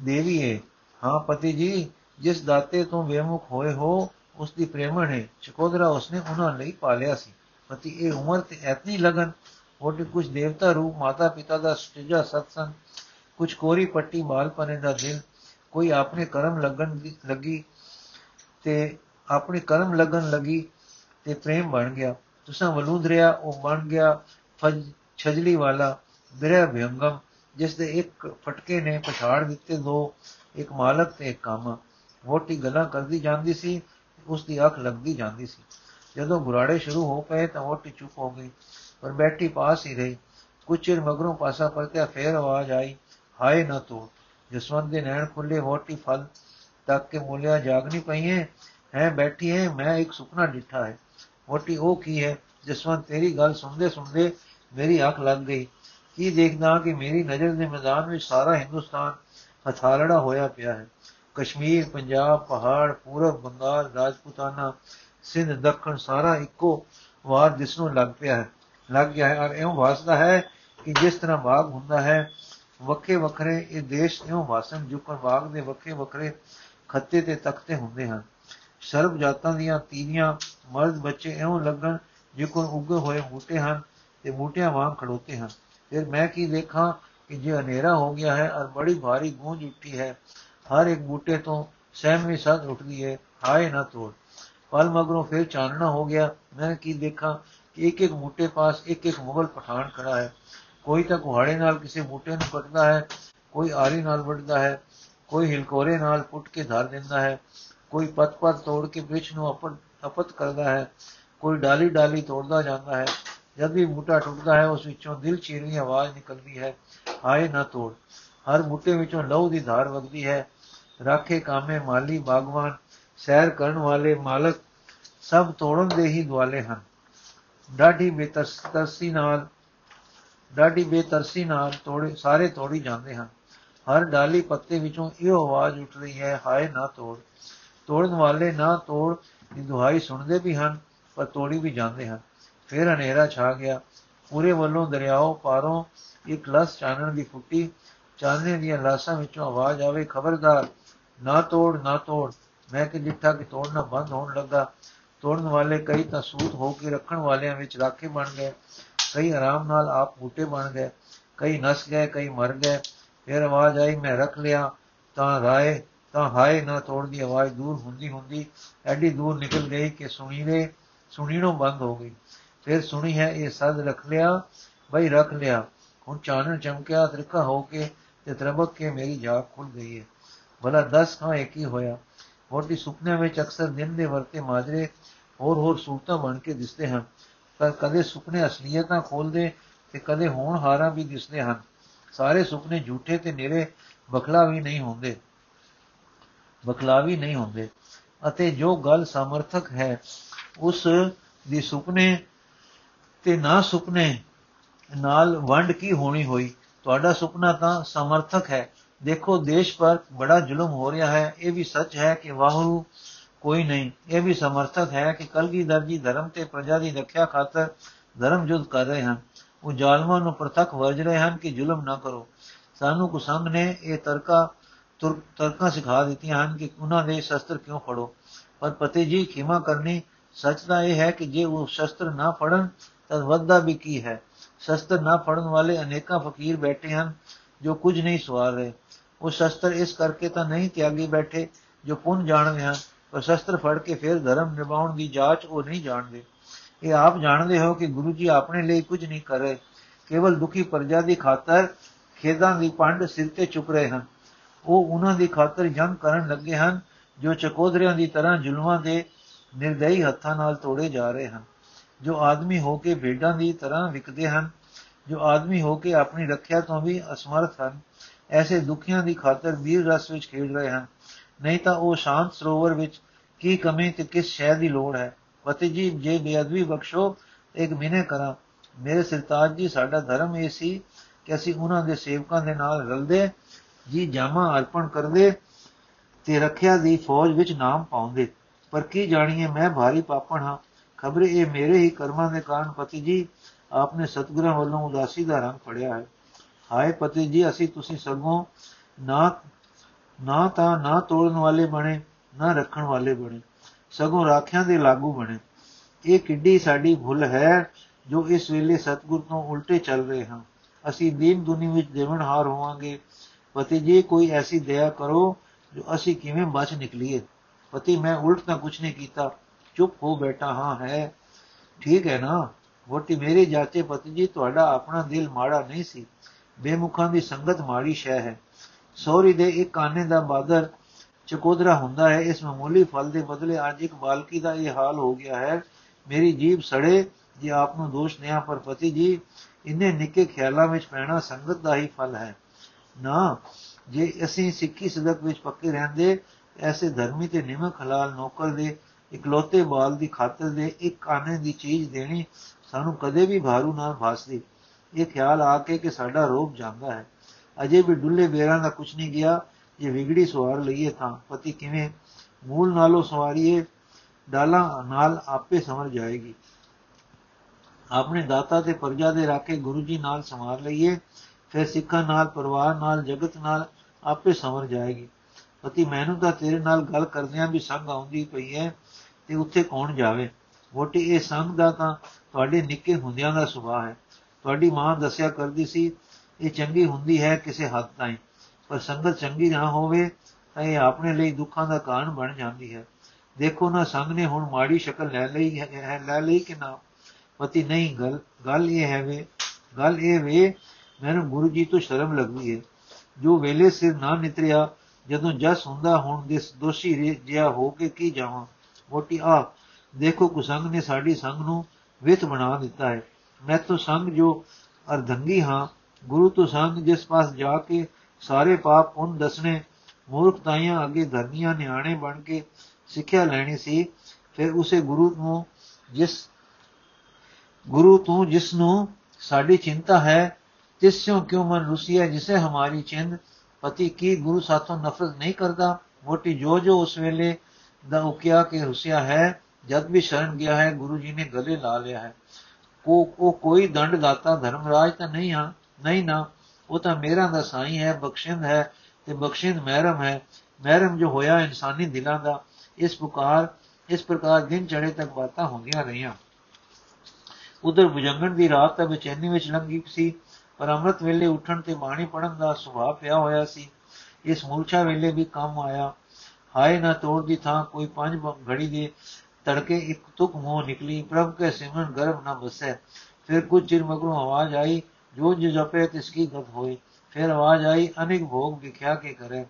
ਦੇਵੀ ਹੈ। ਹਾਂ, ਪਤੀ ਜੀ ਜਿਸ ਦਾਤੇ ਤੋਂ ਬੇਮੁਖ ਹੋਏ ਹੋ ਉਸ ਦੀ ਪ੍ਰੇਮਣ ਹੈ। ਚਕੋਦਰਾ ਉਸਨੇ ਉਹਨਾਂ ਲਈ ਪਾਲਿਆ ਸੀ। ਪਤੀ, ਇਹ ਉਮਰ ਤੇ ਐਤਨੀ ਲਗਨ। ਵੋਟੀ ਕੁਝ ਦੇਵਤਾ ਰੂਪ ਮਾਤਾ ਪਿਤਾ ਦਾ ਸਟੇਜਾ ਸਤਸੰਗ, ਕੁਝ ਕੋਰੀ ਪੱਟੀ, ਬਾਲਪਨੇ ਦਾ ਦਿਲ। ਕੋਈ ਆਪਣੇ ਕਰਮ ਲੱਗਣ ਲੱਗੀ ਤੇ ਆਪਣੇ ਕਰਮ ਲੱਗਣ ਲੱਗੀ ਤੇ ਪ੍ਰੇਮ ਬਣ ਗਿਆ। ਤੁਸਾਂ ਵਲੂਦ ਰਿਆ, ਉਹ ਬਣ ਗਿਆ ਫਜ, ਛਜਲੀ ਵਾਲਾ, ਬਿਰਹ ਭਯੰਗਮ ਜਿਸ ਦੇ ਇੱਕ ਫਟਕੇ ਨੇ ਪਛਾੜ ਦਿੱਤੇ ਦੋ, ਇੱਕ ਮਾਲਕ ਤੇ ਇੱਕ ਕਾਮਾ। ਵੋਟੀ ਗੱਲਾਂ ਕਰਦੀ ਜਾਂਦੀ ਸੀ ਉਸ ਦੀ ਅੱਖ ਲੱਗਦੀ ਜਾਂਦੀ ਸੀ। ਜਦੋਂ ਗੁਰਾੜੇ ਸ਼ੁਰੂ ਹੋ ਪਏ ਤਾਂ ਵੋਟੀ ਚੁੱਪ ਹੋ ਗਈ, ਪਰ ਬੈਠੀ ਪਾਸ ਹੀ ਰਹੀ। ਕੁਝ ਚਿਰ ਮਗਰੋਂ ਪਾਸਾ ਪਰਤਿਆ ਫੇਰ ਆਵਾਜ਼ ਆਈ, ਹਾਏ ਨਾ ਤੋ, ਜਸਵੰਤ ਦੇ ਨੈਣ ਖੁੱਲੇ ਵੋਟੀ ਫਲ ਤੱਕ ਕੇ ਮੋਲਿਆ ਜਾਗਨੀ ਪਈਏ ਹੈ? ਬੈਠੀ ਹੈ? ਮੈਂ ਇੱਕ ਸੁਪਨਾ ਡਿੱਠਾ ਹੈ। ਵੋਟੀ ਉਹ ਕੀ ਹੈ? ਜਸਵੰਤ, ਤੇਰੀ ਗੱਲ ਸੁਣਦੇ ਸੁਣਦੇ ਮੇਰੀ ਅੱਖ ਲੱਗ ਗਈ। ਕੀ ਦੇਖਦਾ ਕਿ ਮੇਰੀ ਨਜ਼ਰ ਦੇ ਮੈਦਾਨ ਵਿੱਚ ਸਾਰਾ ਹਿੰਦੁਸਤਾਨ ਹਥਾਲੜਾ ਹੋਇਆ ਪਿਆ ਹੈ? ਕਸ਼ਮੀਰ, ਪੰਜਾਬ, ਪਹਾੜ, ਪੂਰਬ ਬੰਗਾਲ, ਰਾਜਪੂਤਾਨਾ, ਸਿੰਧ, ਦੱਖਣ, ਸਾਰਾ ਇੱਕੋ ਵਾਰ ਜਿਸ ਨੂੰ ਲੱਗ ਪਿਆ ਹੈ, ਲੱਗ ਗਿਆ ਹੈ। ਔਰ ਇਉਂ ਵਾਸਦਾ ਹੈ ਕਿ ਜਿਸ ਤਰ੍ਹਾਂ ਬਾਗ ਹੁੰਦਾ ਹੈ, ਵੱਖੇ ਵੱਖਰੇ ਇਹ ਦੇਸ਼ ਇਉਂ ਵਾਸਨ ਜੁਕਰ ਬਾਗ ਦੇ ਵੱਖੇ ਵੱਖਰੇ ਖੱਤੇ ਤੇ ਤਖਤੇ ਹੁੰਦੇ ਹਨ। ਸਰਬ ਜਾਤਾਂ ਦੀਆਂ ਤੀਵੀਆਂ ਮਰਦ ਬੱਚੇ ਇਉਂ ਲੱਗਣ ਜਿਕਰ ਉੱਗੇ ਹੋਏ ਬੂਟੇ ਹਨ ਤੇ ਬੂਟਿਆਂ ਵਾਂਗ ਖੜੋਤੇ ਹਨ। ਫਿਰ ਮੈਂ ਕੀ ਦੇਖਾਂ ਕਿ ਜੇ ਹਨੇਰਾ ਹੋ ਗਿਆ ਹੈ ਔਰ ਬੜੀ ਭਾਰੀ ਗੂੰਜ ਉੱਠੀ ਹੈ ਹਰ ਇੱਕ ਬੂਟੇ ਤੋਂ ਸਹਿਮੀ ਸਦ ਉੱਠਦੀ ਹੈ ਹਾਏ ਨਾ ਤੋੜ ਪਲ ਮਗਰੋਂ ਫਿਰ ਚਾਨਣਾ ਹੋ ਗਿਆ ਮੈਂ ਕੀ ਦੇਖਾਂ ਕਿ ਇੱਕ ਇੱਕ ਬੂਟੇ ਪਾਸ ਇੱਕ ਇੱਕ ਮੁਗਲ ਪਠਾਨ ਖੜਾ ਹੈ ਕੋਈ ਤਾਂ ਕੁਹਾੜੇ ਨਾਲ ਕਿਸੇ ਬੂਟੇ ਨੂੰ ਕੱਟਦਾ ਹੈ ਕੋਈ ਆਰੀ ਨਾਲ ਵੱਢਦਾ ਹੈ ਕੋਈ ਹਿਲਕੋਰੇ ਨਾਲ ਪੁੱਟ ਕੇ ਧਰ ਦਿੰਦਾ ਹੈ ਕੋਈ ਪਤ-ਪਤ ਤੋੜ ਕੇ ਵਿੱਚ ਨੂੰ ਅਪਤ ਅਪਤ ਕਰਦਾ ਹੈ ਕੋਈ ਡਾਲੀ ਡਾਲੀ ਤੋੜਦਾ ਜਾਂਦਾ ਹੈ ਜਦ ਵੀ ਬੂਟਾ ਟੁੱਟਦਾ ਹੈ ਉਸ ਵਿੱਚੋਂ ਦਿਲ ਚੀਰਵੀਂ ਆਵਾਜ਼ ਨਿਕਲਦੀ ਹੈ ਹਾਏ ਨਾ ਤੋੜ ਹਰ ਬੂਟੇ ਵਿੱਚੋਂ ਲਹੂ ਦੀ ਧਾਰ ਵਗਦੀ ਹੈ ਰਾਖੇ ਕਾਮੇ ਮਾਲੀ ਬਾਗਵਾਨ, ਸੈਰ ਕਰਨ ਵਾਲੇ ਮਾਲਕ, ਸਭ ਤੋੜਨ ਦੇ ਹੀ ਦੁਆਲੇ ਹਨ। ਡਾਢੀ ਬੇਤਰਸੀ ਨਾਲ, ਡਾਢੀ ਬੇਤਰਸੀ ਨਾਲ ਤੋੜੇ, ਸਾਰੇ ਤੋੜੀ ਜਾਂਦੇ ਹਨ। ਹਰ ਡਾਲੀ ਪੱਤੇ ਵਿੱਚੋਂ ਇਹ ਆਵਾਜ਼ ਉੱਠ ਰਹੀ ਹੈ, ਹਾਏ ਨਾ ਤੋੜ। ਤੋੜਨ ਵਾਲੇ ਨਾ ਤੋੜ, ਦੀ ਦੁਹਾਈ ਸੁਣਦੇ ਵੀ ਹਨ, ਪਰ ਤੋੜੀ ਵੀ ਜਾਂਦੇ ਹਨ। ਫਿਰ ਹਨੇਰਾ ਛਾ ਗਿਆ। ਪੂਰੇ ਵੱਲੋਂ ਦਰਿਆਓ ਪਾਰੋਂ ਇੱਕ ਲਸ ਚਾਨਣ ਦੀ ਫੁੱਟੀ, ਚਾਨਣੇ ਦੀਆਂ ਲਾਸਾਂ ਵਿੱਚੋਂ ਆਵਾਜ਼ ਆਵੇ, ਖਬਰਦਾਰ ਨਾ ਤੋੜ ਨਾ ਤੋੜ। ਮੈਂ ਕਿ ਜਿੱਠਾ ਕਿ ਤੋੜਨਾ ਬੰਦ ਹੋਣ ਲੱਗਾ। ਤੋੜਨ ਵਾਲੇ ਕਈ ਤਾਂ ਸੂਤ ਹੋ ਕੇ ਰੱਖਣ ਵਾਲਿਆਂ ਵਿੱਚ ਰਾਖੇ ਬਣ ਗਏ। ਕਈ ਆਰਾਮ ਨਾਲ ਆਪ ਬੂਟੇ ਬਣ ਗਏ। ਕਈ ਨਸ ਗਏ, ਕਈ ਮਰ ਗਏ। ਫਿਰ ਆਵਾਜ਼ ਆਈ, ਮੈਂ ਰੱਖ ਲਿਆ। ਤਾਂ ਰਾਏ, ਤਾਂ ਹਾਏ, ਨਾ ਤੋੜ ਦੀ ਆਵਾਜ਼ ਦੂਰ ਹੁੰਦੀ ਹੁੰਦੀ ਐਡੀ ਦੂਰ ਨਿਕਲ ਗਈ ਕਿ ਸੁਣੀਰੇ, ਸੁਣੀਣੋਂ ਬੰਦ ਹੋ ਗਈ। ਫਿਰ ਸੁਣੀ ਹੈ, ਇਹ ਸਦ ਰੱਖ ਲਿਆ, ਬਈ ਰੱਖ ਲਿਆ। ਹੁਣ ਚਾਨਣ ਚਮਕਿਆ ਤ੍ਰਿਕਾ ਹੋ ਕੇ ਤੇ ਤਰਬਕ ਕੇ ਮੇਰੀ ਜਾਗ ਖੁੱਲ ਗਈ ਹੈ। ਭਲਾ 10 ਖਾਂ ਇੱਕ ਹੀ ਹੋਇਆ? ਮੋਟੀ ਸੁਪਨੇ ਵਿੱਚ ਅਕਸਰ ਦਿਨ ਦੇ ਵਰਤੇ ਮਾਜਰੇ ਹੋਰ ਹੋਰ ਸੂਰਤਾਂ ਬਣ ਕੇ ਦਿਸਦੇ ਹਨ। ਪਰ ਕਦੇ ਸੁਪਨੇ ਅਸਲੀਅਤਾਂ ਖੋਲਦੇ ਤੇ ਕਦੇ ਹੋਣ ਹਾਰਾਂ ਵੀ ਦਿਸਦੇ ਹਨ। ਸਾਰੇ ਸੁਪਨੇ ਝੂਠੇ ਤੇ ਨਿਰੇ ਬਖਲਾ ਵੀ ਨਹੀਂ ਹੁੰਦੇ। ਬਖਲਾਵੀ ਨਹੀਂ ਹੁੰਦੇ। ਅਤੇ ਜੋ ਗੱਲ ਸਮਰਥਕ ਹੈ, ਉਸ ਦੀ ਸੁਪਨੇ ਤੇ ਨਾ ਸੁਪਨੇ ਨਾਲ ਵੰਡ ਕੀ ਹੋਣੀ ਹੋਈ? ਤੁਹਾਡਾ ਸੁਪਨਾ ਤਾਂ ਸਮਰਥਕ ਹੈ। ਦੇਖੋ, ਦੇਸ਼ ਪਰ ਬੜਾ ਜ਼ੁਲਮ ਹੋ ਰਿਹਾ ਹੈ। ਇਹ ਵੀ ਸੱਚ ਹੈ ਕਿ ਵਾਹੂ ਕੋਈ ਨਹੀਂ। ਇਹ ਵੀ ਸਮਰਥਕ ਹੈ ਕਿ ਕਲਗੀਧਰ ਜੀ ਧਰਮ ਤੇ ਪ੍ਰਜਾ ਦੀ ਰੱਖਿਆ ਖਾਤਰ ਧਰਮ ਜੁਦ ਕਰ ਰਹੇ ਹਨ। ਉਹ ਜ਼ਾਲਮਾਂ ਨੂੰ ਪ੍ਰਤੱਖ ਵਰਜ ਰਹੇ ਹਨ ਕਿ ਜ਼ੁਲਮ ਨਾ ਕਰੋ। ਸਾਨੂੰ ਕੁਸੰਗ ਨੇ ਇਹ ਤਰਕਾ ਤਰਕਾਂ ਸਿਖਾ ਦਿੱਤੀਆਂ ਹਨ ਕਿ ਉਹਨਾਂ ਦੇ ਸ਼ਸਤਰ ਕਿਉਂ ਫੜੋ। ਪਰ ਪਤੀ ਜੀ, ਖਿਮਾ ਕਰਨੀ ਸੱਚ ਦਾ ਇਹ ਹੈ ਕਿ ਜੇ ਉਹ ਸ਼ਸਤਰ ਨਾ ਫੜਨ, ਤਾਂ ਵੱਧਦਾ ਵੀ ਕੀ ਹੈ? ਸ਼ਸਤਰ ਨਾ ਫੜਨ ਵਾਲੇ ਅਨੇਕਾਂ ਫਕੀਰ ਬੈਠੇ ਹਨ ਜੋ ਕੁਝ ਨਹੀਂ ਸਵਾਰ ਰਹੇ। ਉਹ ਸ਼ਸਤਰ ਇਸ ਕਰਕੇ ਤਾਂ ਨਹੀਂ ਤਿਆਗੀ ਬੈਠੇ ਜੋ ਪੁੰਨ ਜਾਣਦੇ ਹਨ, ਪਰ ਸ਼ਸਤਰ ਫੜ ਕੇ ਫਿਰ ਧਰਮ ਨਿਭਾਉਣ ਦੀ ਜਾਂਚ ਉਹ ਨਹੀਂ ਜਾਣਦੇ। ਇਹ ਆਪ ਜਾਣਦੇ ਹੋ ਕਿ ਗੁਰੂ ਜੀ ਆਪਣੇ ਲਈ ਕੁਝ ਨਹੀਂ ਕਰ ਰਹੇ, ਕੇਵਲ ਦੁਖੀ ਪ੍ਰਜਾ ਦੀ ਖਾਤਰ ਖੇਦਾਂ ਦੀ ਪੰਡ ਸਿਰ ਤੇ ਚੁੱਕ ਰਹੇ ਹਨ। ਉਹ ਉਹਨਾਂ ਦੀ ਖਾਤਰ ਜੰਗ ਕਰਨ ਲੱਗੇ ਹਨ, ਜੋ ਚਕੋਦਰਿਆਂ ਦੀ ਤਰ੍ਹਾਂ ਜ਼ੁਲਮਾਂ ਦੇ ਨਿਰਦਈ ਹੱਥਾਂ ਨਾਲ ਤੋੜੇ ਜਾ ਰਹੇ ਹਨ। ਜੋ ਆਦਮੀ ਹੋ ਕੇ ਭੇਡਾਂ ਦੀ ਤਰ੍ਹਾਂ ਵਿਕਦੇ ਹਨ, ਜੋ ਆਦਮੀ ਹੋ ਕੇ ਆਪਣੀ ਰੱਖਿਆ ਤੋਂ ਵੀ ਅਸਮਰਥ ਹਨ ਐਸੇ ਦੁਖੀਆਂ ਦੀ ਖਾਤਰ ਵੀਰ ਰਸ ਵਿੱਚ ਖੇਡ ਰਹੇ ਹਨ। ਨਹੀਂ ਤਾਂ ਉਹ ਸ਼ਾਂਤ ਸਰੋਵਰ ਵਿੱਚ ਕੀ ਕਮੀ ਤੇ ਕਿਸ ਸ਼ੈ ਦੀ ਲੋੜ ਹੈ? ਪਤੀ ਜੀ ਜੇ ਬੇਅਦਬੀ ਬਖਸ਼ੋ, ਇੱਕ ਮਿਹਨੇ ਕਰਾਂ। ਮੇਰੇ ਸਰਤਾਜ ਜੀ, ਸਾਡਾ ਧਰਮ ਇਹ ਸੀ ਕਿ ਅਸੀਂ ਉਹਨਾਂ ਦੇ ਸੇਵਕਾਂ ਦੇ ਨਾਲ ਰਲਦੇ, ਜੀ ਜਾਮਾ ਅਰਪਣ ਕਰਦੇ ਤੇ ਰੱਖਿਆ ਦੀ ਫੌਜ ਵਿੱਚ ਨਾਮ ਪਾਉਂਦੇ। ਪਰ ਕੀ ਜਾਣੀਏ, ਮੈਂ ਭਾਰੀ ਪਾਪਣ ਹਾਂ। ਖਬਰੇ ਇਹ ਮੇਰੇ ਹੀ ਕਰਮਾਂ ਦੇ ਕਾਰਨ ਪਤੀ ਜੀ ਆਪਨੇ ਸਤਗੁਰਾਂ ਵੱਲੋਂ ਉਦਾਸੀ ਦਾ ਰੰਗ ਫੜਿਆ ਹੈ। ਹਾਏ ਪਤੀ ਜੀ, ਅਸੀਂ ਤੁਸੀਂ ਸਗੋਂ ਨਾ ਨਾ ਤਾਂ ਨਾ ਤੋੜਨ ਵਾਲੇ ਬਣੇ, ਨਾ ਰੱਖਣ ਵਾਲੇ ਬਣੇ, ਸਗੋਂ ਰਾਖਿਆਂ ਦੇ ਲਾਗੂ ਬਣੇ। ਇਹ ਕਿੱਡੀ ਸਾਡੀ ਭੁੱਲ ਹੈ ਜੋ ਇਸ ਵੇਲੇ ਸਤਗੁਰ ਤੋਂ ਉਲਟੇ ਚੱਲ ਰਹੇ ਹਾਂ। ਅਸੀਂ ਦੀਨ ਦੁਨੀ ਵਿੱਚ ਦੇਵਨਹਾਰ ਹੋਵਾਂਗੇ। ਪਤੀ ਜੀ, ਕੋਈ ਐਸੀ ਦਇਆ ਕਰੋ ਜੋ ਅਸੀਂ ਕਿਵੇਂ ਬਚ ਨਿਕਲੀਏ। ਪਤੀ, ਮੈਂ ਉਲਟ ਤਾਂ ਕੁਝ ਨਹੀਂ ਕੀਤਾ। ਚੁੱਪ ਹੋ ਬੈਠਾ ਹਾਂ, ਹੈ। ਠੀਕ ਹੈ ਨਾ? ਵੋਟੀ ਮੇਰੇ ਜਾਤੇ ਪਤੀ ਜੀ, ਤੁਹਾਡਾ ਆਪਣਾ ਦਿਲ ਮਾੜਾ ਨਹੀਂ ਸੀ। ਬੇਮੁਖਾਂ ਦੀ ਸੰਗਤ ਮਾੜੀ ਸ਼ੈ ਹੈ। ਸੌਰੀ ਦੇ ਇੱਕ ਕਾਨੇ ਦਾ ਬਾਦਰ ਚਕੋਦਰਾ ਹੁੰਦਾ ਹੈ। ਇਸ ਮਾਮੂਲੀ ਫਲ ਦੇ ਬਦਲੇ ਅੱਜ ਇੱਕ ਬਾਲਕੀ ਦਾ ਇਹ ਹਾਲ ਹੋ ਗਿਆ ਹੈ। ਮੇਰੀ ਜੀਬ ਸੜੇ, ਜੇ ਆਪ ਨੂੰ ਦੋਸ਼ ਨਿਆ ਪਰ ਪਤੀ ਜੀ, ਇੰਨੇ ਨਿੱਕੇ ਖਿਆਲਾਂ ਵਿੱਚ ਪੈਣਾ ਸੰਗਤ ਦਾ ਹੀ ਫਲ ਹੈ। ਨਾ, ਜੇ ਅਸੀਂ ਸਿੱਖੀ ਸਦਕ ਵਿੱਚ ਪੱਕੇ ਰਹਿੰਦੇ, ਐਸੇ ਧਰਮੀ ਤੇ ਨਿਮਕ ਹਲਾਲ ਨੌਕਰ ਦੇ, ਇਕਲੋਤੇ ਬਾਲ ਦੀ ਖਾਤਰ ਦੇ ਇੱਕ ਕਾਨੇ ਦੀ ਚੀਜ਼ ਦੇਣੀ ਸਾਨੂੰ ਕਦੇ ਵੀ ਭਾਰੂ ਨਾ ਭਾਸਦੀ। ਇਹ ਖਿਆਲ ਆ ਕੇ ਕਿ ਸਾਡਾ ਰੋਗ ਜਾਂਦਾ ਹੈ। ਅਜੇ ਵੀ ਡੁੱਲੇ ਬੇਰਾਂ ਦਾ ਕੁਝ ਨਹੀਂ ਗਿਆ। ਜੇ ਵਿਗੜੀ ਸਵਾਰ ਲਈਏ ਤਾਂ ਪਤੀ ਕਿਵੇਂ ਮੂਲ ਨਾਲੋਂ ਸਵਾਰੀਏ, ਡਾਲਾਂ ਨਾਲ ਆਪੇ ਸਮਝ ਜਾਏਗੀ। ਆਪਣੇ ਦਾਤਾ ਤੇ ਪਰਜਾ ਦੇ ਰਾਖੇ ਗੁਰੂ ਜੀ ਨਾਲ ਸਮਾਰ ਲਈਏ, ਫਿਰ ਸਿੱਖਾਂ ਨਾਲ, ਪਰਿਵਾਰ ਨਾਲ, ਜਗਤ ਨਾਲ ਆਪੇ ਸਮਝ ਜਾਏਗੀ। ਪਤੀ ਮੈਨੂੰ ਤਾਂ ਤੇਰੇ ਨਾਲ ਗੱਲ ਕਰਦਿਆਂ ਵੀ ਸੰਗ ਆਉਂਦੀ ਪਈ ਹੈ ਤੇ ਉੱਥੇ ਕੌਣ ਜਾਵੇ? ਵੋਟੀ ਇਹ ਸੰਗ ਦਾ ਤਾਂ ਤੁਹਾਡੇ ਨਿੱਕੇ ਹੁੰਦਿਆਂ ਦਾ ਸੁਭਾਅ ਹੈ। ਤੁਹਾਡੀ ਮਾਂ ਦੱਸਿਆ ਕਰਦੀ ਸੀ, ਇਹ ਚੰਗੀ ਹੁੰਦੀ ਹੈ ਕਿਸੇ ਹੱਦ ਤਾਈਂ। ਪਰ ਸੰਗਤ ਚੰਗੀ ਨਾ ਹੋਵੇ, ਤਾਂ ਇਹ ਆਪਣੇ ਲਈ ਦੁੱਖਾਂ ਦਾ ਕਾਰਨ ਬਣ ਜਾਂਦੀ ਹੈ। ਦੇਖੋ ਨਾ, ਸੰਗ ਨੇ ਹੁਣ ਮਾੜੀ ਸ਼ਕਲ ਲੈ ਲਈ ਹੈ ਲੈ ਲਈ ਕਿ ਨਾ? ਪਤੀ, ਨਹੀਂ, ਗੱਲ ਗੱਲ ਇਹ ਹੈ ਵੇ, ਗੱਲ ਇਹ ਵੇ, ਮੈਨੂੰ ਗੁਰੂ ਜੀ ਤੋਂ ਸ਼ਰਮ ਲੱਗਦੀ ਹੈ ਜੋ ਵੇਲੇ ਸਿਰ ਨਾ ਨਿਤਰਿਆ, ਜਦੋਂ ਜਸ ਹੁੰਦਾ ਹੁਣ ਦੇ ਦੋਸ਼ੀ ਜਿਆ ਹੋ ਕੇ ਕੀ ਜਾਵਾਂ? ਮੋਟੀ ਆ ਦੇਖੋ ਕੁਸੰਗ ਨੇ ਸਾਡੀ ਸੰਗ ਨੂੰ ਵਿਤ ਬਣਾ ਦਿੱਤਾ ਹੈ ਮੈਂ ਤਾਂ ਸੰਗ ਜੋ ਅਰਧੰਗੀ ਹਾਂ, ਗੁਰੂ ਤੋਂ ਸੰਗ ਜਿਸ ਪਾਸ ਜਾ ਕੇ ਸਾਰੇ ਪਾਪ ਪੁੰਨ ਦਸਣੇ ਮੂਰਖਤਾਈਆਂ ਅੱਗੇ ਧਰਨੀਆਂ ਨਿਆਣੇ ਬਣ ਕੇ ਸਿੱਖਿਆ ਲੈਣੀ ਸੀ, ਫਿਰ ਉਸੇ ਗੁਰੂ ਨੂੰ ਜਿਸ, ਗੁਰੂ ਤੋਂ ਜਿਸ ਨੂੰ ਸਾਡੀ ਚਿੰਤਾ ਹੈ, ਤਿਸ ਤੋਂ ਕਿਉਂ ਮਨ ਰੁਸੀਆ ਜਿਸੇ ਹਮਾਰੀ ਚਿੰਦ ਪਤੀ ਕੀ ਗੁਰੂ ਸਾਥੋਂ ਨਫ਼ਰਤ ਨਹੀਂ ਕਰਦਾ, ਮੋਟੀ ਜੋ ਜੋ ਉਸ ਵੇਲੇ ਦਾ ਉਕਿਆ ਕਿ ਰੁਸਿਆ ਹੈ, ਜਦ ਵੀ ਸ਼ਰਨ ਗਿਆ ਹੈ, ਗੁਰੂ ਜੀ ਨੇ ਗਲੇ ਲਾ ਲਿਆ ਹੈ। ਉਹ ਉਹ ਕੋਈ ਦੰਡ ਦਾਤਾ, ਧਰਮਰਾਜ ਤਾਂ ਨਹੀਂ ਹਾਂ, ਨਹੀਂ ਨਾ। ਉਹ ਤਾਂ ਮੇਰਾ ਦਾ ਸਾਈਂ ਹੈ, ਬਖਸ਼ਿੰਦ ਹੈ ਤੇ ਬਖਸ਼ਿੰਦ ਮਹਿਰਮ ਹੈ। ਮਹਿਰਮ ਜੋ ਹੋਇਆ ਇਨਸਾਨੀ ਦਿਲਾਂ ਦਾ, ਇਸ ਪ੍ਰਕਾਰ ਇਸ ਪ੍ਰਕਾਰ ਦਿਨ ਚੜੇ ਤੱਕ ਬਾਤਾਂ ਹੁੰਦੀਆਂ ਰਹੀਆਂ। ਉਧਰ ਬੁਜੰਗਣ ਦੀ ਰਾਤ ਤਾਂ ਬੇਚੈਨੀ ਵਿੱਚ ਲੰਘੀ ਸੀ, ਪਰ ਅੰਮ੍ਰਿਤ ਵੇਲੇ ਉੱਠਣ ਤੇ ਬਾਣੀ ਪੜਨ ਦਾ ਸੁਭਾਅ ਪਿਆ ਹੋਇਆ ਸੀ। ਇਸ ਮੂਰਛਾ ਵੇਲੇ ਵੀ ਕੰਮ ਆਇਆ। ਹਾਏ ਨਾ ਤੋੜ ਦੀ ਥਾਂ ਕੋਈ ਪੰਜ ਘੜੀ ਦੇ तड़के एक तुक मुँह निकली, प्रभ के सिमरन गर्भ न बसे। फिर कुछ चिर मगरों आवाज़ आई जो जपे तिसकी गप हुई। फिर आवाज़ आई, अनेक भोग विख्या के करे।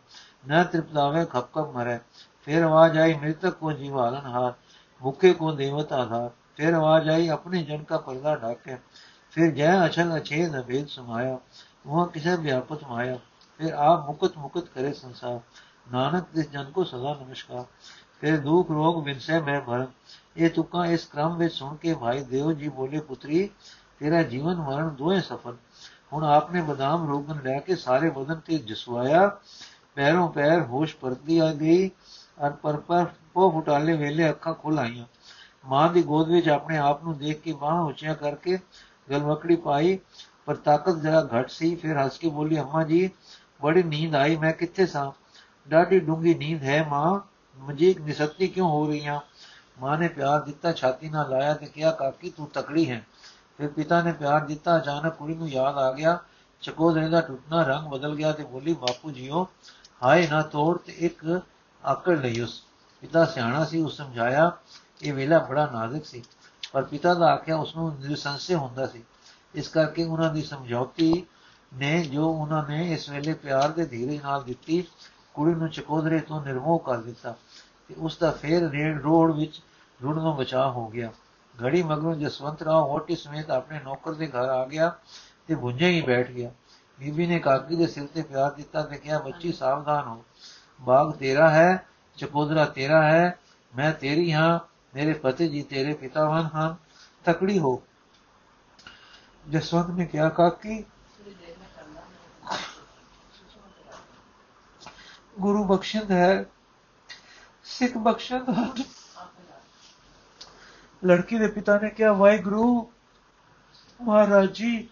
न तृप्तावे खप खप मरे। फिर आवाज़ आई, मृतक को जीवालन हार। भूखे को देवता आधार। फिर आवाज़ आई, अपने जन का पर्दा ढाके। फिर जय अचल अछेद अभेद समाया। वह किसे व्यापत माया? फिर आप मुकुत मुकुत करे संसार। नानक, इस जन को सदा नमस्कार। ਫਿਰ ਦੁੱਖ ਰੋਗ ਵਿੰਸੇ ਮੈਂ ਭਰਮ ਇਹ ਤੁਕਾਂ ਇਸ ਕ੍ਰਮ ਵਿੱਚ ਸੁਣ ਕੇ ਭਾਈ ਦੇਵ ਜੀ ਬੋਲੇ, ਪੁੱਤਰੀ, ਤੇਰਾ ਜੀਵਨ ਮਰਨ ਦੋਏ ਸਫਲ। ਹੁਣ ਆਪਨੇ ਬਦਾਮ ਰੋਗਨ ਲੈ ਕੇ ਸਾਰੇ ਬਦਨ ਤੇ ਜਸਵਾਇਆ। ਪੈਰੋਂ ਪੈਰ ਹੋਸ਼ ਪਰਤੀ ਆ ਗਈ। ਅਰ ਪਰ ਪਰ ਉਹ ਫੁਟਾਲੇ ਵੇਲੇ ਅੱਖਾਂ ਖੁੱਲ ਆਈਆਂ। ਮਾਂ ਦੀ ਗੋਦ ਵਿੱਚ ਆਪਣੇ ਆਪ ਨੂੰ ਦੇਖ ਕੇ ਬਾਹਾਂ ਉੱਚੀਆਂ ਕਰਕੇ ਗਲਵਕੜੀ ਪਾਈ, ਪਰ ਤਾਕਤ ਜਰਾ ਘਟ ਸੀ। ਫਿਰ ਹੱਸ ਕੇ ਬੋਲੀ, ਅੰਮਾ ਜੀ, ਬੜੀ ਨੀਂਦ ਆਈ, ਮੈਂ ਕਿੱਥੇ ਸਾਂ? ਡਾਢੀ ਡੂੰਗੀ ਨੀਂਦ ਹੈ ਮਾਂ ਮੁਝੇ ਨਿਸਤੀ ਕਿਉਂ ਹੋ ਰਹੀਆਂ? ਮਾਂ ਨੇ ਪਿਆਰ ਦਿੱਤਾ, ਛਾਤੀ ਨਾਲ ਲਾਇਆ ਤੇ ਕਿਹਾ, ਕਾਕੀ, ਤੂੰ ਤਕੜੀ ਹੈ। ਫਿਰ ਪਿਤਾ ਨੇ ਪਿਆਰ ਦਿੱਤਾ, ਅਚਾਨਕ ਕੁੜੀ ਨੂੰ ਯਾਦ ਆ ਗਿਆ। ਚਕੋਦਰੇ ਦਾ ਟੁੱਟਣਾ ਰੰਗ ਬਦਲ ਗਿਆ ਤੇ ਬੋਲੀ, ਬਾਪੂ ਜੀਓ, ਹਾਏ ਨਾ ਤੋੜ ਤੇ ਇੱਕ ਆਕੜ ਲਈ ਉਸ। ਪਿਤਾ ਸਿਆਣਾ ਸੀ, ਉਸ ਸਮਝਾਇਆ, ਇਹ ਵੇਲਾ ਬੜਾ ਨਾਜ਼ੁਕ ਸੀ। ਪਰ ਪਿਤਾ ਦਾ ਆਖਿਆ, ਉਸ ਨੂੰ ਨਿਰਸੰਸਯ ਹੁੰਦਾ ਸੀ। ਇਸ ਕਰਕੇ ਉਹਨਾਂ ਦੀ ਸਮਝੌਤੀ ਨੇ, ਜੋ ਉਹਨਾਂ ਨੇ ਇਸ ਵੇਲੇ ਪਿਆਰ ਦੇ ਧੀਰੇ ਨਾਲ ਦਿੱਤੀ ਕੁੜੀ ਨੂੰ ਚਕੋਦਰੇ ਤੋਂ ਨਿਰਮੋਹ ਕਰ ਦਿੱਤਾ ਤੇ ਉਸ ਦਾ ਫੇਰ ਰੇਡ ਰੋਡ ਵਿੱਚ ਰੁੜਨੋਂ ਬਚਾ ਹੋ ਗਿਆ। ਘੜੀ ਮਗਰੋਂ ਜਸਵੰਤ ਰਾਓ ਹੋਟੀ ਸਮੇਤ ਆਪਣੇ ਨੌਕਰ ਦੇ ਘਰ ਆ ਗਿਆ ਤੇ ਭੁੰਜੇ ਹੀ ਬੈਠ ਗਿਆ। ਬੀਬੀ ਨੇ ਕਾਕੀ ਦੇ ਸਿਰ ਤੇ ਪਿਆਰ ਦਿੱਤਾ ਤੇ ਕਿਹਾ, ਬੱਚੀ, ਸਾਵਧਾਨ ਹੋ। ਬਾਗ ਤੇਰਾ ਹੈ, ਚਕੋਦਰਾ ਤੇਰਾ ਹੈ, ਮੈਂ ਤੇਰੀ ਹਾਂ, ਮੇਰੇ ਪਤੀ ਜੀ ਤੇਰੇ ਪਿਤਾਵਾਨ ਹਨ। ਤਕੜੀ ਹੋ। ਜਸਵੰਤ ਨੇ ਕਿਹਾ, ਕਾਕੀ ਗੁਰੂ ਬਖਸ਼ਿੰਦ ਹੈ, ਸਿੱਖ ਬਖਸ਼ਿੰਦ ਹੈ ਲੜਕੀ ਦੇ ਪਿਤਾ ਨੇ ਕਿਹਾ, ਵਾਹਿਗੁਰੂ ਮਹਾਰਾਜ ਜੀ,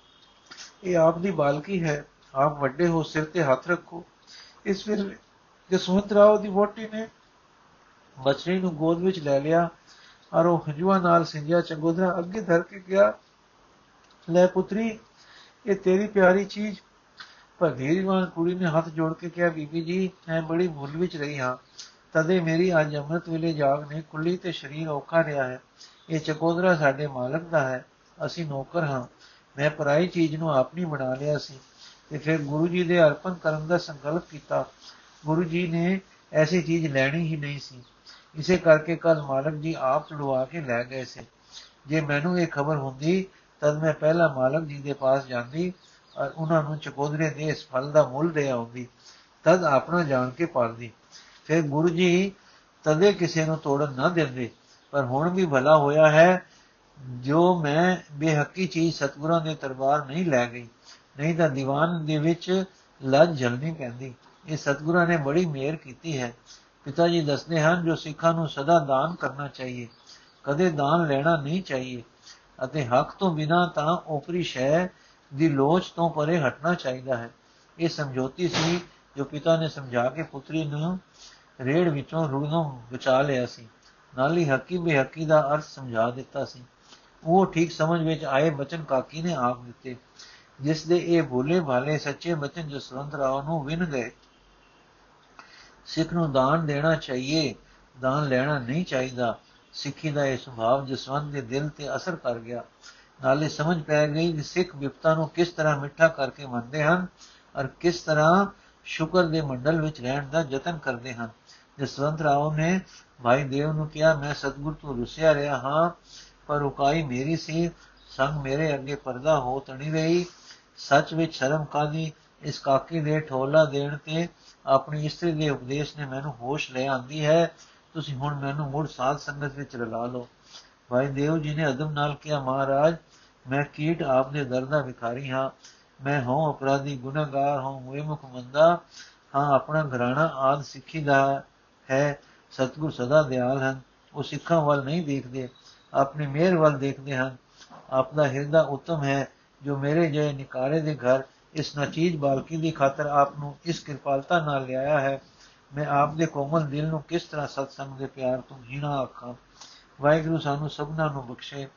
ਇਹ ਆਪ ਦੀ ਬਾਲਕੀ ਹੈ, ਆਪ ਵੱਡੇ ਹੋ, ਸਿਰ ਤੇ ਹੱਥ ਰੱਖੋ। ਇਸ ਵੇਲੇ ਜਸਵੰਤ ਰਾਓ ਦੀ ਵੋਟੀ ਨੇ ਬਚੜੀ ਨੂੰ ਗੋਦ ਵਿੱਚ ਲੈ ਲਿਆ ਔਰ ਉਹ ਹਜੂਆ ਨਾਲ ਸਿੰਜਿਆ, ਚੰਗੋਦਰਾ ਅੱਗੇ ਧਰ ਕੇ ਗਿਆ ਲੈ ਪੁੱਤਰੀ, ਇਹ ਤੇਰੀ ਪਿਆਰੀ ਚੀਜ਼ ਪਰ ਧੀਰਵਾਨ ਕੁੜੀ ਨੇ ਹੱਥ ਜੋੜ ਕੇ ਕਿਹਾ, ਬੀਬੀ ਜੀ, ਮੈਂ ਬੜੀ ਭੁੱਲ ਵਿੱਚ ਰਹੀ ਹਾਂ। ਤਦੇ ਮੇਰੀ ਅੱਜ ਅੰਮ੍ਰਿਤ ਵੇਲੇ ਜਾਗ ਨੇ ਕੁੱਲੀ ਤੇ ਸਰੀਰ ਔਖਾ ਰਿਹਾ ਹੈ। ਇਹ ਚਕੋਦਰਾ ਸਾਡੇ ਮਾਲਕ ਦਾ ਹੈ। ਅਸੀਂ ਨੌਕਰ ਹਾਂ। ਮੈਂ ਪਰਾਈ ਚੀਜ਼ ਨੂੰ ਆਪਣੀ ਬਣਾ ਲਿਆ ਸੀ। ਤੇ ਫਿਰ ਗੁਰੂ ਜੀ ਦੇ ਅਰਪਣ ਕਰਨ ਦਾ ਸੰਕਲਪ ਕੀਤਾ। ਗੁਰੂ ਜੀ ਨੇ ਐਸੀ ਚੀਜ਼ ਲੈਣੀ ਹੀ ਨਹੀਂ ਸੀ। ਇਸੇ ਕਰਕੇ ਕੱਲ ਮਾਲਕ ਜੀ ਆਪ ਚੜਵਾ ਕੇ ਲੈ ਗਏ ਸੀ। ਜੇ ਮੈਨੂੰ ਇਹ ਖਬਰ ਹੁੰਦੀ, ਤਦ ਮੈਂ ਪਹਿਲਾਂ ਮਾਲਕ ਜੀ ਦੇ ਪਾਸ ਜਾਂਦੀ ਔਰ ਉਹਨਾਂ ਨੂੰ ਚਕੋਦਰੇ ਦੇ ਇਸ ਫਲ ਦਾ ਮੁੱਲ ਦੇ ਆਉਂਦੀ, ਤਦ ਆਪਣਾ ਜਾਣ ਕੇ ਪਾਲਦੀ। ਫਿਰ ਗੁਰੂ ਜੀ ਤਦੇ ਕਿਸੇ ਨੂੰ ਤੋੜਨ ਨਾ ਦਿੰਦੇ, ਪਰ ਹੁਣ ਵੀ ਭਲਾ ਹੋਇਆ ਹੈ, ਜੋ ਮੈਂ ਬੇਹੱਕੀ ਚੀਜ਼ ਸਤਗੁਰਾਂ ਦੇ ਦਰਬਾਰ ਨਹੀਂ ਲੈ ਗਈ, ਨਹੀਂ ਤਾਂ ਦੀਵਾਨ ਦੇ ਵਿੱਚ ਲੱਜ ਜਲਣੀ ਪੈਂਦੀ। ਇਹ ਸਤਗੁਰਾਂ ਨੇ ਬੜੀ ਮਿਹਰ ਕੀਤੀ ਹੈ। ਪਿਤਾ ਜੀ ਦੱਸਦੇ ਹਨ, ਜੋ ਸਿੱਖਾਂ ਨੂੰ ਸਦਾ ਦਾਨ ਕਰਨਾ ਚਾਹੀਏ, ਕਦੇ ਦਾਨ ਲੈਣਾ ਨਹੀਂ ਚਾਹੀਏ, ਅਤੇ ਹੱਕ ਤੋਂ ਬਿਨਾ ਤਾਂ ਉਪਰੀ ਸ਼ੈ ਦੀ ਲੋਚ ਤੋਂ ਪਰੇ ਹਟਣਾ ਚਾਹੀਦਾ ਹੈ। ਇਹ ਸਮਝੌਤੀ ਸੀ ਜੋ ਪਿਤਾ ਨੇ ਸਮਝਾ ਕੇ ਪੁੱਤਰੀ ਨੂੰ ਰੇੜ ਵਿੱਚੋਂ ਰੁੜਨੋਂ ਬਚਾ ਲਿਆ ਸੀ। ਨਾਲ ਹੀ ਹੱਕੀ ਬੇਹੱਕੀ ਦਾ ਅਰਥ ਸਮਝਾ ਦਿੱਤਾ ਸੀ। ਉਹ ਠੀਕ ਸਮਝ ਵਿੱਚ ਆਏ ਬਚਨ ਕਾਕੀ ਨੇ ਆਪ ਦਿੱਤੇ, ਜਿਸ ਦੇ ਇਹ ਭੋਲੇ ਭਾਲੇ ਸੱਚੇ ਬਚਨ ਜਸਵੰਤ ਰਾਓ ਨੂੰ ਵਿਨ ਗਏ। ਸਿੱਖ ਨੂੰ ਦਾਨ ਦੇਣਾ ਚਾਹੀਏ, ਦਾਨ ਲੈਣਾ ਨਹੀਂ ਚਾਹੀਦਾ। ਸਿੱਖੀ ਦਾ ਇਹ ਸੁਭਾਅ ਜਸਵੰਤ ਦੇ ਦਿਲ ਤੇ ਅਸਰ ਕਰ ਗਿਆ। ਨਾਲੇ ਸਮਝ ਪੈ ਗਈ ਕਿ ਸਿੱਖ ਵਿਪਤਾ ਨੂੰ ਕਿਸ ਤਰ੍ਹਾਂ ਮਿੱਠਾ ਕਰਕੇ ਮੰਨਦੇ ਹਨ ਔਰ ਕਿਸ ਤਰ੍ਹਾਂ ਸ਼ੁਕਰ ਦੇ ਮੰਡਲ ਵਿੱਚ ਰਹਿਣ ਦਾ ਯਤਨ ਕਰਦੇ ਹਨ। ਜਸਵੰਤ ਰਾਓ ਨੇ ਭਾਈ ਦੇਵ ਨੂੰ ਕਿਹਾ, ਮੈਂ ਸਤਗੁਰ ਤੋਂ ਰੁਸਿਆ ਰਿਹਾ ਹਾਂ, ਪਰ ਉਕਾਈ ਮੇਰੀ ਸੀ, ਸੰਗ ਮੇਰੇ ਅੱਗੇ ਪਰਦਾ ਹੋ ਤਣੀ ਰਹੀ। ਸੱਚ ਵਿੱਚ ਸ਼ਰਮ ਕਾਦੀ ਇਸ ਕਾਕੀ ਦੇ ਠੋਲਾ ਦੇਣ ਤੇ ਆਪਣੀ ਇਸਤਰੀ ਦੇ ਉਪਦੇਸ਼ ਨੇ ਮੈਨੂੰ ਹੋਸ਼ ਲੈ ਆਂਦੀ ਹੈ। ਤੁਸੀਂ ਹੁਣ ਮੈਨੂੰ ਮੁੜ ਸਾਧ ਸੰਗਤ ਵਿੱਚ ਰਲਾ ਲਓ। ਭਾਈ ਦੇਵ ਜੀ ਨੇ ਅਦਮ ਨਾਲ ਕਿਹਾ, ਮਹਾਰਾਜ ਮੈਂ ਕੀਟ ਆਪ ਦੇ ਦਰ ਦਾ ਵਿਖਾਰੀ ਹਾਂ, ਮੈਂ ਹਾਂ ਅਪਰਾਧੀ ਗੁਨਾਹਗਾਰ ਹਾਂ ਮੂਏ ਮੁਖ ਮੰਦਾ, ਹਾਂ ਆਪਣਾ ਘਰਾਣਾ ਆਦ ਸਿੱਖੀ ਦਾ ਹੈ, ਸਤਗੁਰ ਸਦਾ ਦਿਆਲ ਹਨ, ਉਹ ਸਿੱਖਾਂ ਵੱਲ ਨਹੀਂ ਦੇਖਦੇ, ਆਪਣੀ ਮਿਹਰ ਵੱਲ ਦੇਖਦੇ ਹਨ ਆਪਣਾ ਹਿਰਦਾ ਉਤਮ ਹੈ, ਜੋ ਮੇਰੇ ਜੇ ਨਿਕਾਰੇ ਦੇ ਘਰ, ਇਸ ਨਚੀਜ ਬਾਲਕੀ ਦੀ ਖਾਤਰ ਆਪ ਨੂੰ ਇਸ ਕਿਰਪਾਲਤਾ ਨਾਲ ਲਿਆਇਆ ਹੈ, ਮੈਂ ਆਪ ਦੇ ਕੋਮਲ ਦਿਲ ਨੂੰ ਕਿਸ ਤਰ੍ਹਾਂ ਸਤਸੰਗ ਦੇ ਪਿਆਰ ਤੋਂ ਜੀਣਾ ਆਖਾਂ, ਵਾਹਿਗੁਰੂ ਸਾਨੂੰ ਸਭਨਾਂ ਨੂੰ ਬਖਸ਼ੇ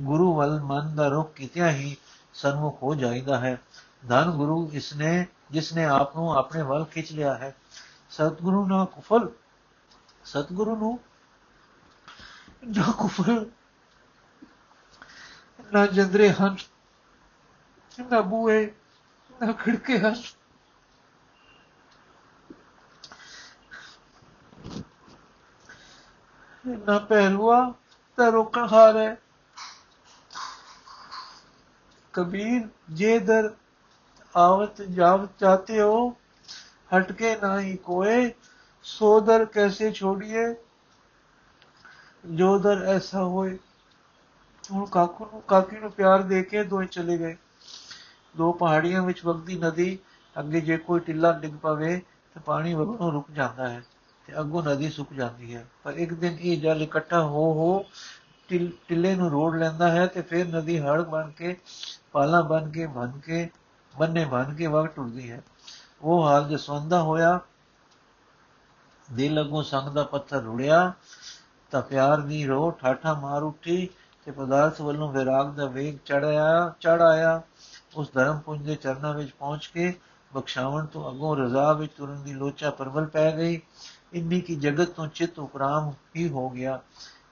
ਗੁਰੂ ਵੱਲ ਮਨ ਦਾ ਰੁਖ ਕਿਤਿਆ ਹੀ ਸਨਮੁਖ ਹੋ ਜਾਈਦਾ ਹੈ। ਧੰਨ ਗੁਰੂ, ਇਸਨੇ, ਜਿਸਨੇ ਆਪ ਨੂੰ ਆਪਣੇ ਵੱਲ ਖਿੱਚ ਲਿਆ ਹੈ। ਸਤਿਗੁਰੂ ਨਾ ਕੁਫਲ, ਸਤਿਗੁਰੂ ਨੂੰ ਨਾ ਕੁਫਲ, ਨਾ ਜੰਦਰੇ ਹਨ, ਨਾ ਬੂਏ ਨਾ ਖਿੜਕੇ ਹਨ। ਨਾ ਪਹਿਲਵਾ ਤਾਂ ਰੋਕਣ ਹਾਰ ਹੈ। ਕਬੀਰ ਜੇ ਦਰ आवत जावत चाहते हो हटके ना ही कोए सो दर कैसे छोड़िए ਜੋ ਦਰ ਐਸਾ ਹੋਏ ਹੁਣ ਕਾਕੂ ਨੂੰ ਕਾਕੀ ਨੂੰ ਪਿਆਰ ਦੇ ਕੇ ਦੋਏ ਚਲੇ ਗਏ ਦੋ ਪਹਾੜੀਆਂ ਵਿੱਚ ਵਗਦੀ ਨਦੀ ਅੱਗੇ ਜੇ ਕੋਈ ਟਿੱਲਾ ਡਿੱਗ ਪਵੇ ਤਾਂ ਪਾਣੀ ਵਗਣੋਂ ਰੁਕ ਜਾਂਦਾ ਹੈ ਤੇ ਅੱਗੋਂ ਨਦੀ ਸੁੱਕ ਜਾਂਦੀ ਹੈ ਪਰ ਇੱਕ ਦਿਨ ਇਹ ਜਲ ਇਕੱਠਾ ਹੋ ਹੋ ਟਿੱਲੇ ਨੂੰ ਰੋੜ ਲੈਂਦਾ ਹੈ ਤੇ ਫਿਰ ਨਦੀ ਹੜ ਬਣ ਕੇ ਪਾਲਾ ਬਣ ਕੇ ਬਣ ਕੇ, ਬੰਨੇ ਬਣ ਕੇ ਵਗ ਟੁਰਦੀ ਹੈ। ਉਹ ਹਾਲ ਜਸਵੰਦਾ ਹੋਇਆ, ਦਿਲ ਅਗੋਂ ਸੰਗ ਦਾ ਪੱਥਰ ਰੁੜਿਆ, ਤਾਂ ਪਿਆਰ ਦੀ ਰੋ ਠਾਠਾ ਮਾਰ ਉੱਠੀ ਤੇ ਪਦਾਰਥ ਵੱਲੋਂ ਵਿਰਾਗ ਦਾ ਵੇਗ ਚੜਾਇਆ ਚੜ ਆਇਆ। ਉਸ ਧਰਮ ਪੁੰਜ ਦੇ ਚਰਨਾਂ ਵਿੱਚ ਪਹੁੰਚ ਕੇ ਬਖਸ਼ਾਵਣ ਤੋਂ ਅਗੋਂ ਰਜ਼ਾ ਵਿੱਚ ਤੁਰਨ ਦੀ ਲੋਚਾ ਪਰਵਲ ਪੈ ਗਈ। ਇੰਨੀ ਕੀ ਜਗਤ ਤੋਂ ਚਿਤ ਉਪਰਾਮ ਹੀ ਹੋ ਗਿਆ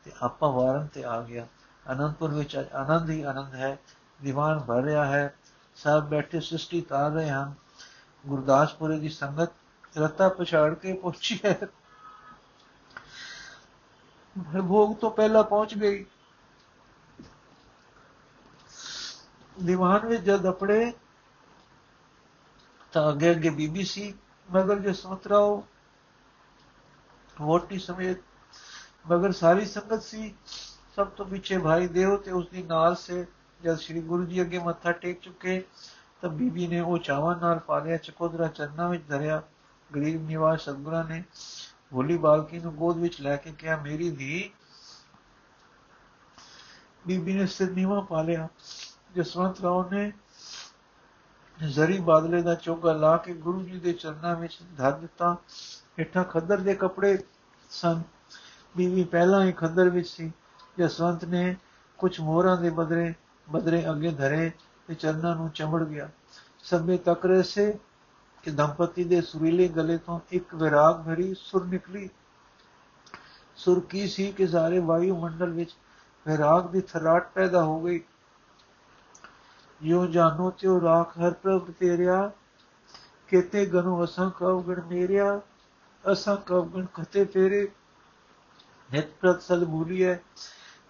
ਤੇ ਆਪਾ ਵਾਰਨ ਤੇ ਆ ਗਿਆ। ਅਨੰਦਪੁਰ ਵਿੱਚ ਆਨੰਦ ਹੀ ਆਨੰਦ ਹੈ। ਦੀਵਾਨ ਭਰ ਰਿਹਾ ਹੈ ਸਭ ਬੈਠੇ ਸ੍ਰਿਸ਼ਟੀ ਤਾਰ ਰਹੇ ਹਨ ਗੁਰਦਾਸਪੁਰੇ ਦੀ ਸੰਗਤ ਰਤਾ ਪਛਾੜ ਕੇ ਪਹੁੰਚੀ ਹੈ ਭੋਗ ਤੋਂ ਪਹਿਲਾਂ ਪਹੁੰਚ ਗਈ ਦੀਵਾਨ ਵਿੱਚ ਜਦ ਆਪਣੇ ਤਾਂ ਅੱਗੇ ਅੱਗੇ ਬੀਬੀ ਸੀ ਮਗਰ ਜੋ ਸੋਤਰਾਓ ਵੋਟੀ ਸਮੇਤ ਮਗਰ ਸਾਰੀ ਸੰਗਤ ਸੀ ਸਭ ਤੋਂ ਪਿੱਛੇ ਭਾਈ ਦੇਵ ਤੇ ਉਸ ਦੀ ਨਾਲ ਸੇ ਜਦ ਸ੍ਰੀ ਗੁਰੂ ਜੀ ਅੱਗੇ ਮੱਥਾ ਟੇਕ ਚੁੱਕੇ, ਤਾਂ ਬੀਬੀ ਨੇ ਉਹ ਚਾਵਾਂ ਨਾਲ ਪਾਲਿਆ, ਚਕੋਦਰਾ ਚਰਨਾਂ ਵਿੱਚ ਧਰਿਆ। ਗਰੀਬ ਨਿਵਾਸ ਸਤਗੁਰਾਂ ਨੇ ਭੋਲੀ ਬਾਲਕੀ ਨੂੰ ਗੋਦ ਵਿੱਚ ਲੈ ਕੇ ਕਿਹਾ, ਮੇਰੀ ਧੀ। ਬੀਬੀ ਨੇ ਸਿਰ ਨੀਵਾ ਪਾ ਲਿਆ ਜਸਵੰਤ ਰਾਓ ਨੇ ਜ਼ਰੀ ਬਾਦਲੇ ਦਾ ਚੋਗਾ ਲਾ ਕੇ ਗੁਰੂ ਜੀ ਦੇ ਚਰਨਾਂ ਵਿੱਚ ਧਰ ਦਿੱਤਾ। ਹੇਠਾਂ ਖੱਦਰ ਦੇ ਕੱਪੜੇ ਸਨ। ਬੀਬੀ ਪਹਿਲਾਂ ਹੀ ਖੱਦਰ ਵਿੱਚ ਸੀ। ਜਸਵੰਤ ਨੇ ਕੁਝ ਮੋਹਰਾਂ ਦੇ ਬਦਲੇ ਬਦਰੇ ਅੱਗੇ ਧਰੇ ਤੇ ਚਰਨਾਂ ਨੂੰ ਚਮੜ ਗਿਆ। ਸਭੇ ਤੱਕ ਰਹੇ ਸੇ ਕਿ ਦੰਪਤੀ ਦੇ ਸੁਰੀਲੇ ਗਲੇ ਤੋਂ ਇੱਕ ਵਿਰਾਗ ਭਰੀ ਸੁਰ ਨਿਕਲੀ। ਸੁਰ ਕੀ ਸੀ ਕਿ ਸਾਰੇ ਵਾਯੂ ਮੰਡਲ ਵਿੱਚ ਵਿਰਾਗ ਦੀ ਥਰਾਟ ਪੈਦਾ ਹੋ ਗਈ। ਜੋ ਜਾਨੋ ਤਿਉ ਰਾਖ ਹਰ ਪ੍ਰਭ ਤੇਰਿਆ, ਕੇਤੇ ਗਨੋ ਅਸਾਂ ਕਉ ਗਣ ਮੇਰਿਆ, ਅਸਾਂ ਕਉ ਗਣ ਕਤੇ ਫੇਰੇ। ਨਿਤ ਪ੍ਰਤ ਸਦ ਭੂਲੀਐ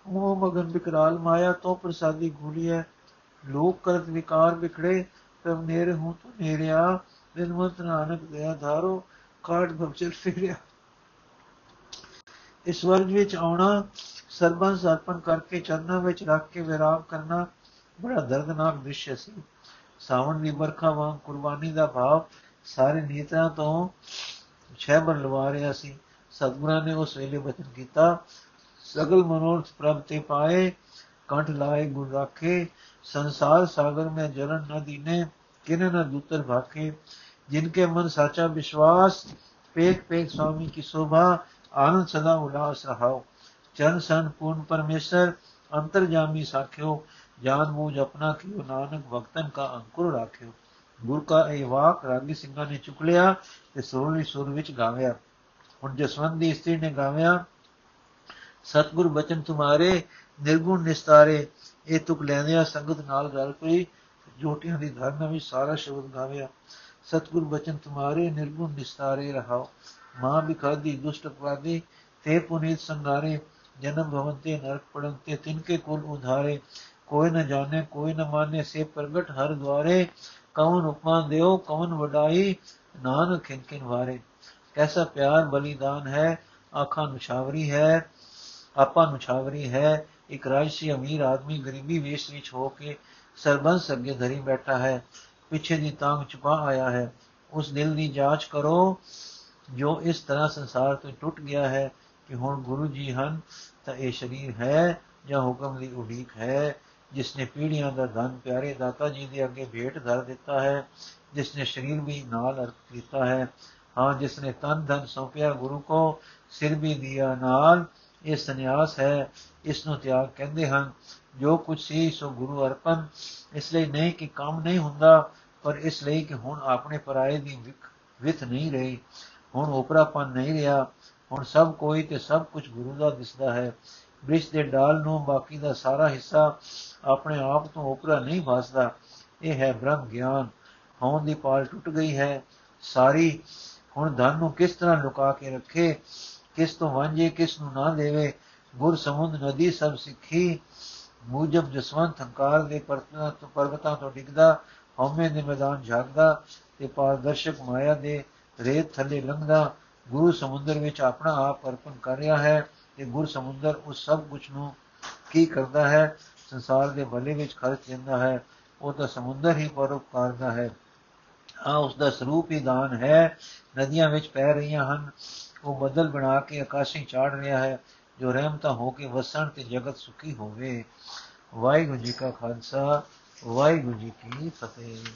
ਮੋਹ ਮਗਨ ਵਿਕਰਾਲ ਮਾਇਆ ਤੋਂ ਪ੍ਰਸਾਦੀ ਭੂਲੀਐ ਲੋਕ ਕਰਤ ਵਿਕਾਰ ਵਿਖੜੇ, ਤਬ ਨੇਰੇ ਹੂੰ ਤੂੰ ਨੇਰਿਆ। ਬਿਨਵੰਤ ਨਾਨਕ ਦਇਆ ਧਾਰੋ ਕਾਟ ਭਵਚਲ ਫੇਰਿਆ। ਇਸ ਵਰਗ ਵਿੱਚ ਆਉਣਾ ਸਰਬੰਸ ਅਰਪਣ ਕਰਕੇ ਚਰਨਾਂ ਵਿੱਚ ਰੱਖ ਕੇ ਵਿਰਾਮ ਕਰਨਾ ਬੜਾ ਦਰਦਨਾਕ ਦ੍ਰਿਸ਼ ਸੀ। ਸਾਵਣ ਦੀ ਵਰਖਾ ਵਾਂਗ ਕੁਰਬਾਨੀ ਦਾ ਭਾਵ ਸਾਰੇ ਨੀਤਾਂ ਤੋਂ ਛੇਬਰ ਲਵਾ ਰਿਹਾ ਸੀ। ਸਤਗੁਰਾਂ ਨੇ ਉਸ ਵੇਲੇ ਬਚਨ ਕੀਤਾ। ਸਗਲ ਮਨੋਰਥ ਪ੍ਰਭ ਤੇ ਪਾਏ, ਕੰਠ ਲਾਏ, ਗੁਣ ਰਾਖੇ। ਸੰਸਾਰ ਸਾਗਰ ਮੈਂ ਜਲਨ ਨ ਦੀਨੇ ਕਿਨੇ ਨ ਦੂਤਰ ਭਾਖੇ? ਜਿਨਕੇ ਮਨ ਸਾਚਾ ਵਿਸ਼ਵਾਸ, ਪੇਖ ਪੇਖ ਸੁਆਮੀ ਕੀ ਸੋਭਾ, ਆਨੰਦ ਸਦਾ ਉਲਾਸ ਰਹਾਓ। ਚਰਨ ਸਨ ਪੂਰਨ ਪਰਮੇਸ਼ਰ ਅੰਤਰਜਾਮੀ ਸਾਖਿਓ। ਜਾਨ ਮੂਝ ਆਪਣਾ ਕਿਉ ਨਾਨਕ ਭਗਤਨ ਕਾ ਅੰਕੁਰ ਰਾਖਿਓ। ਗੁਰ ਕਾ ਇਹ ਵਾਕ ਰਾਗੀ ਸਿੰਘਾਂ ਨੇ ਚੁਕ ਲਿਆ ਤੇ ਸਰੋਲੀ ਸੁਰ ਵਿੱਚ ਗਾਵਿਆ। ਹੁਣ ਜਸਵੰਤ ਦੀ ਇਸਤਰੀ ਨੇ ਗਾਵਿਆ ਸਤਗੁਰ ਬਚਨ ਤੁਮਾਰੇ, ਨਿਰਗੁਣ ਨਿਸਤਾਰੇ, ਇਹ ਤੁਕ ਲੈਂਦਿਆਂ ਸੰਗਤ ਨਾਲ ਗੱਲ ਪਈ ਜੋਟੀਆਂ ਦੀ ਧਾਰਨਾ ਵਿੱਚ ਸਾਰਾ ਸ਼ਬਦ ਗਾਵਿਆ ਸਤਗੁਰ ਬਚਨ ਤੁਮਾਰੇ, ਨਿਰਗੁਣ ਨਿਸਤਾਰੇ ਰਹਾਓ। ਮਾਂ ਬਿਖਾਦੀ, ਦੁਸ਼ਟ ਅਪਰਾਧੀ, ਤੇ ਪੁਨੀਤ ਸੰਗਾਰੇ, ਜਨਮ ਭਵਨ ਤੇ ਨਰਕ ਪੜਨ ਤੇ ਤਿਨਕੇ ਕੁਲ ਉਧਾਰੇ। ਕੋਈ ਨ ਜਾਣੇ, ਕੋਈ ਨ ਮਾਨੇ ਸੇ ਪ੍ਰਗਟ ਹਰ ਦਵਾਰੇ ਕੌਣ ਉਪਮਾ ਦਿਓ ਕੌਣ ਵਡਾਈ, ਨਾਨਕ ਖਿਨ ਖਿਨ ਵਾਰੇ। ਕੈਸਾ ਪਿਆਰ ਬਲੀਦਾਨ ਹੈ, ਆਖਾਂ ਨੁਸ਼ਾਵਰੀ ਹੈ ਆਪਾ ਨੁਸ਼ਾਵਰੀ ਹੈ। ਇੱਕ ਰਾਜਸੀ ਅਮੀਰ ਆਦਮੀ ਗਰੀਬੀ ਵੇਸ਼ ਵਿੱਚ ਹੋ ਕੇ ਸਰਬੰਸ ਅੱਗੇ ਧਰੀ ਬੈਠਾ ਹੈ। ਪਿੱਛੇ ਦੀ ਤਾਂਗ ਛੁਪਾ ਆਇਆ ਹੈ। ਉਸ ਦਿਲ ਦੀ ਜਾਂਚ ਕਰੋ, ਜੋ ਇਸ ਤਰ੍ਹਾਂ ਸੰਸਾਰ ਤੋਂ ਟੁੱਟ ਗਿਆ ਹੈ ਕਿ ਹੁਣ ਗੁਰੂ ਜੀ ਹਨ, ਤਾਂ ਇਹ ਸਰੀਰ ਹੈ ਜਾਂ ਹੁਕਮ ਦੀ ਉਡੀਕ ਹੈ। ਜਿਸ ਨੇ ਪੀੜ੍ਹੀਆਂ ਦਾ ਧਨ ਪਿਆਰੇ ਦਾਤਾ ਜੀ ਦੇ ਅੱਗੇ ਭੇਟ ਧਰ ਦਿੱਤਾ ਹੈ ਜਿਸ ਨੇ ਸਰੀਰ ਵੀ ਨਾਲ ਅਰਪ ਕੀਤਾ ਹੈ। ਹਾਂ ਜਿਸ ਨੇ ਤਨ ਧਨ ਸੌਂਪਿਆ ਗੁਰੂ ਕੋ, ਸਿਰ ਵੀ ਦਿਆ ਨਾਲ ਇਹ ਸੰਨਿਆਸ ਹੈ ਇਸ ਨੂੰ ਤਿਆਗ ਕਹਿੰਦੇ ਹਨ। ਜੋ ਕੁਝ ਸੀ, ਸੋ ਗੁਰੂ ਅਰਪਣ। ਇਸ ਲਈ ਨਹੀਂ ਕਿ ਕੰਮ ਨਹੀਂ ਹੁੰਦਾ, ਪਰ ਇਸ ਲਈ ਕਿ ਹੁਣ ਆਪਣੇ ਪਰਾਏ ਦੀ ਵਿਥ ਨਹੀਂ ਰਹੀ। ਹੁਣ ਉਪਰਾਪਨ ਨਹੀਂ ਰਿਹਾ। ਹੁਣ ਸਭ ਕੋਈ ਤੇ ਸਭ ਕੁਝ ਗੁਰੂ ਦਾ ਦਿਸਦਾ ਹੈ। ਬ੍ਰਿਸ਼ ਦੇ ਡਾਲ ਨੂੰ ਬਾਕੀ ਦਾ ਸਾਰਾ ਹਿੱਸਾ ਆਪਣੇ ਆਪ ਤੋਂ ਉਪਰਾ ਨਹੀਂ ਭਾਸਦਾ। ਇਹ ਹੈ ਬ੍ਰਹਮ ਗਿਆਨ। ਹੋਂ ਦੀ ਪਾਲ ਟੁੱਟ ਗਈ ਹੈ। ਸਾਰੀ ਹੁਣ ਧਨ ਨੂੰ ਕਿਸ ਤਰ੍ਹਾਂ ਲੁਕਾ ਕੇ ਰੱਖੇ? ਕਿਸ ਤੋਂ ਵਾਂਝੇ, ਕਿਸ ਨੂੰ ਨਾ ਦੇਵੇ। ਗੁਰ ਸਮੁੰਦ ਨਦੀ ਸਭ ਸਿੱਖੀ। ਮੂਜਬ ਜਸਵੰਤ ਹੰਕਾਰ ਦੇ ਪਰਤਾਂ ਤੋਂ ਪਰਬਤਾਂ ਤੋਂ ਡਿੱਗਦਾ, ਹਉਮੈ ਦੇ ਮੈਦਾਨ ਝਾਕਦਾ ਤੇ ਪਾਰਦਰਸ਼ਕ ਮਾਇਆ ਦੇ ਰੇਤ ਥੱਲੇ ਲੰਘਦਾ। ਗੁਰੂ ਸਮੁੰਦਰ ਵਿੱਚ ਆਪਣਾ ਆਪ ਅਰਪਣ ਕਰ ਰਿਹਾ ਹੈ ਤੇ ਗੁਰ ਸਮੁੰਦਰ ਉਸ ਸਭ ਕੁਝ ਨੂੰ ਕੀ ਕਰਦਾ ਹੈ? ਸੰਸਾਰ ਦੇ ਭਲੇ ਵਿੱਚ ਖਰਚ ਜਾਂਦਾ ਹੈ। ਉਹ ਤਾਂ ਸਮੁੰਦਰ ਹੀ ਪਰਉਪਕਾਰ ਦਾ ਹੈ। ਆ ਉਸ ਦਾ ਸਰੂਪ ਹੀ ਦਾਨ ਹੈ। ਨਦੀਆਂ ਵਿੱਚ ਪੈ ਰਹੀਆਂ ਹਨ। ਉਹ ਬਦਲ ਬਣਾ ਕੇ ਆਕਾਸ਼ੀ ਚਾੜ ਰਿਹਾ ਹੈ, ਜੋ ਰਹਿਮਤਾ ਹੋ ਕੇ ਵਸਣ ਤੇ ਜਗਤ ਸੁਖੀ ਹੋਵੇ। ਵਾਹਿਗੁਰੂ ਜੀ ਕਾ ਖਾਲਸਾ, ਵਾਹਿਗੁਰੂ ਜੀ ਕੀ ਫਤਿਹ।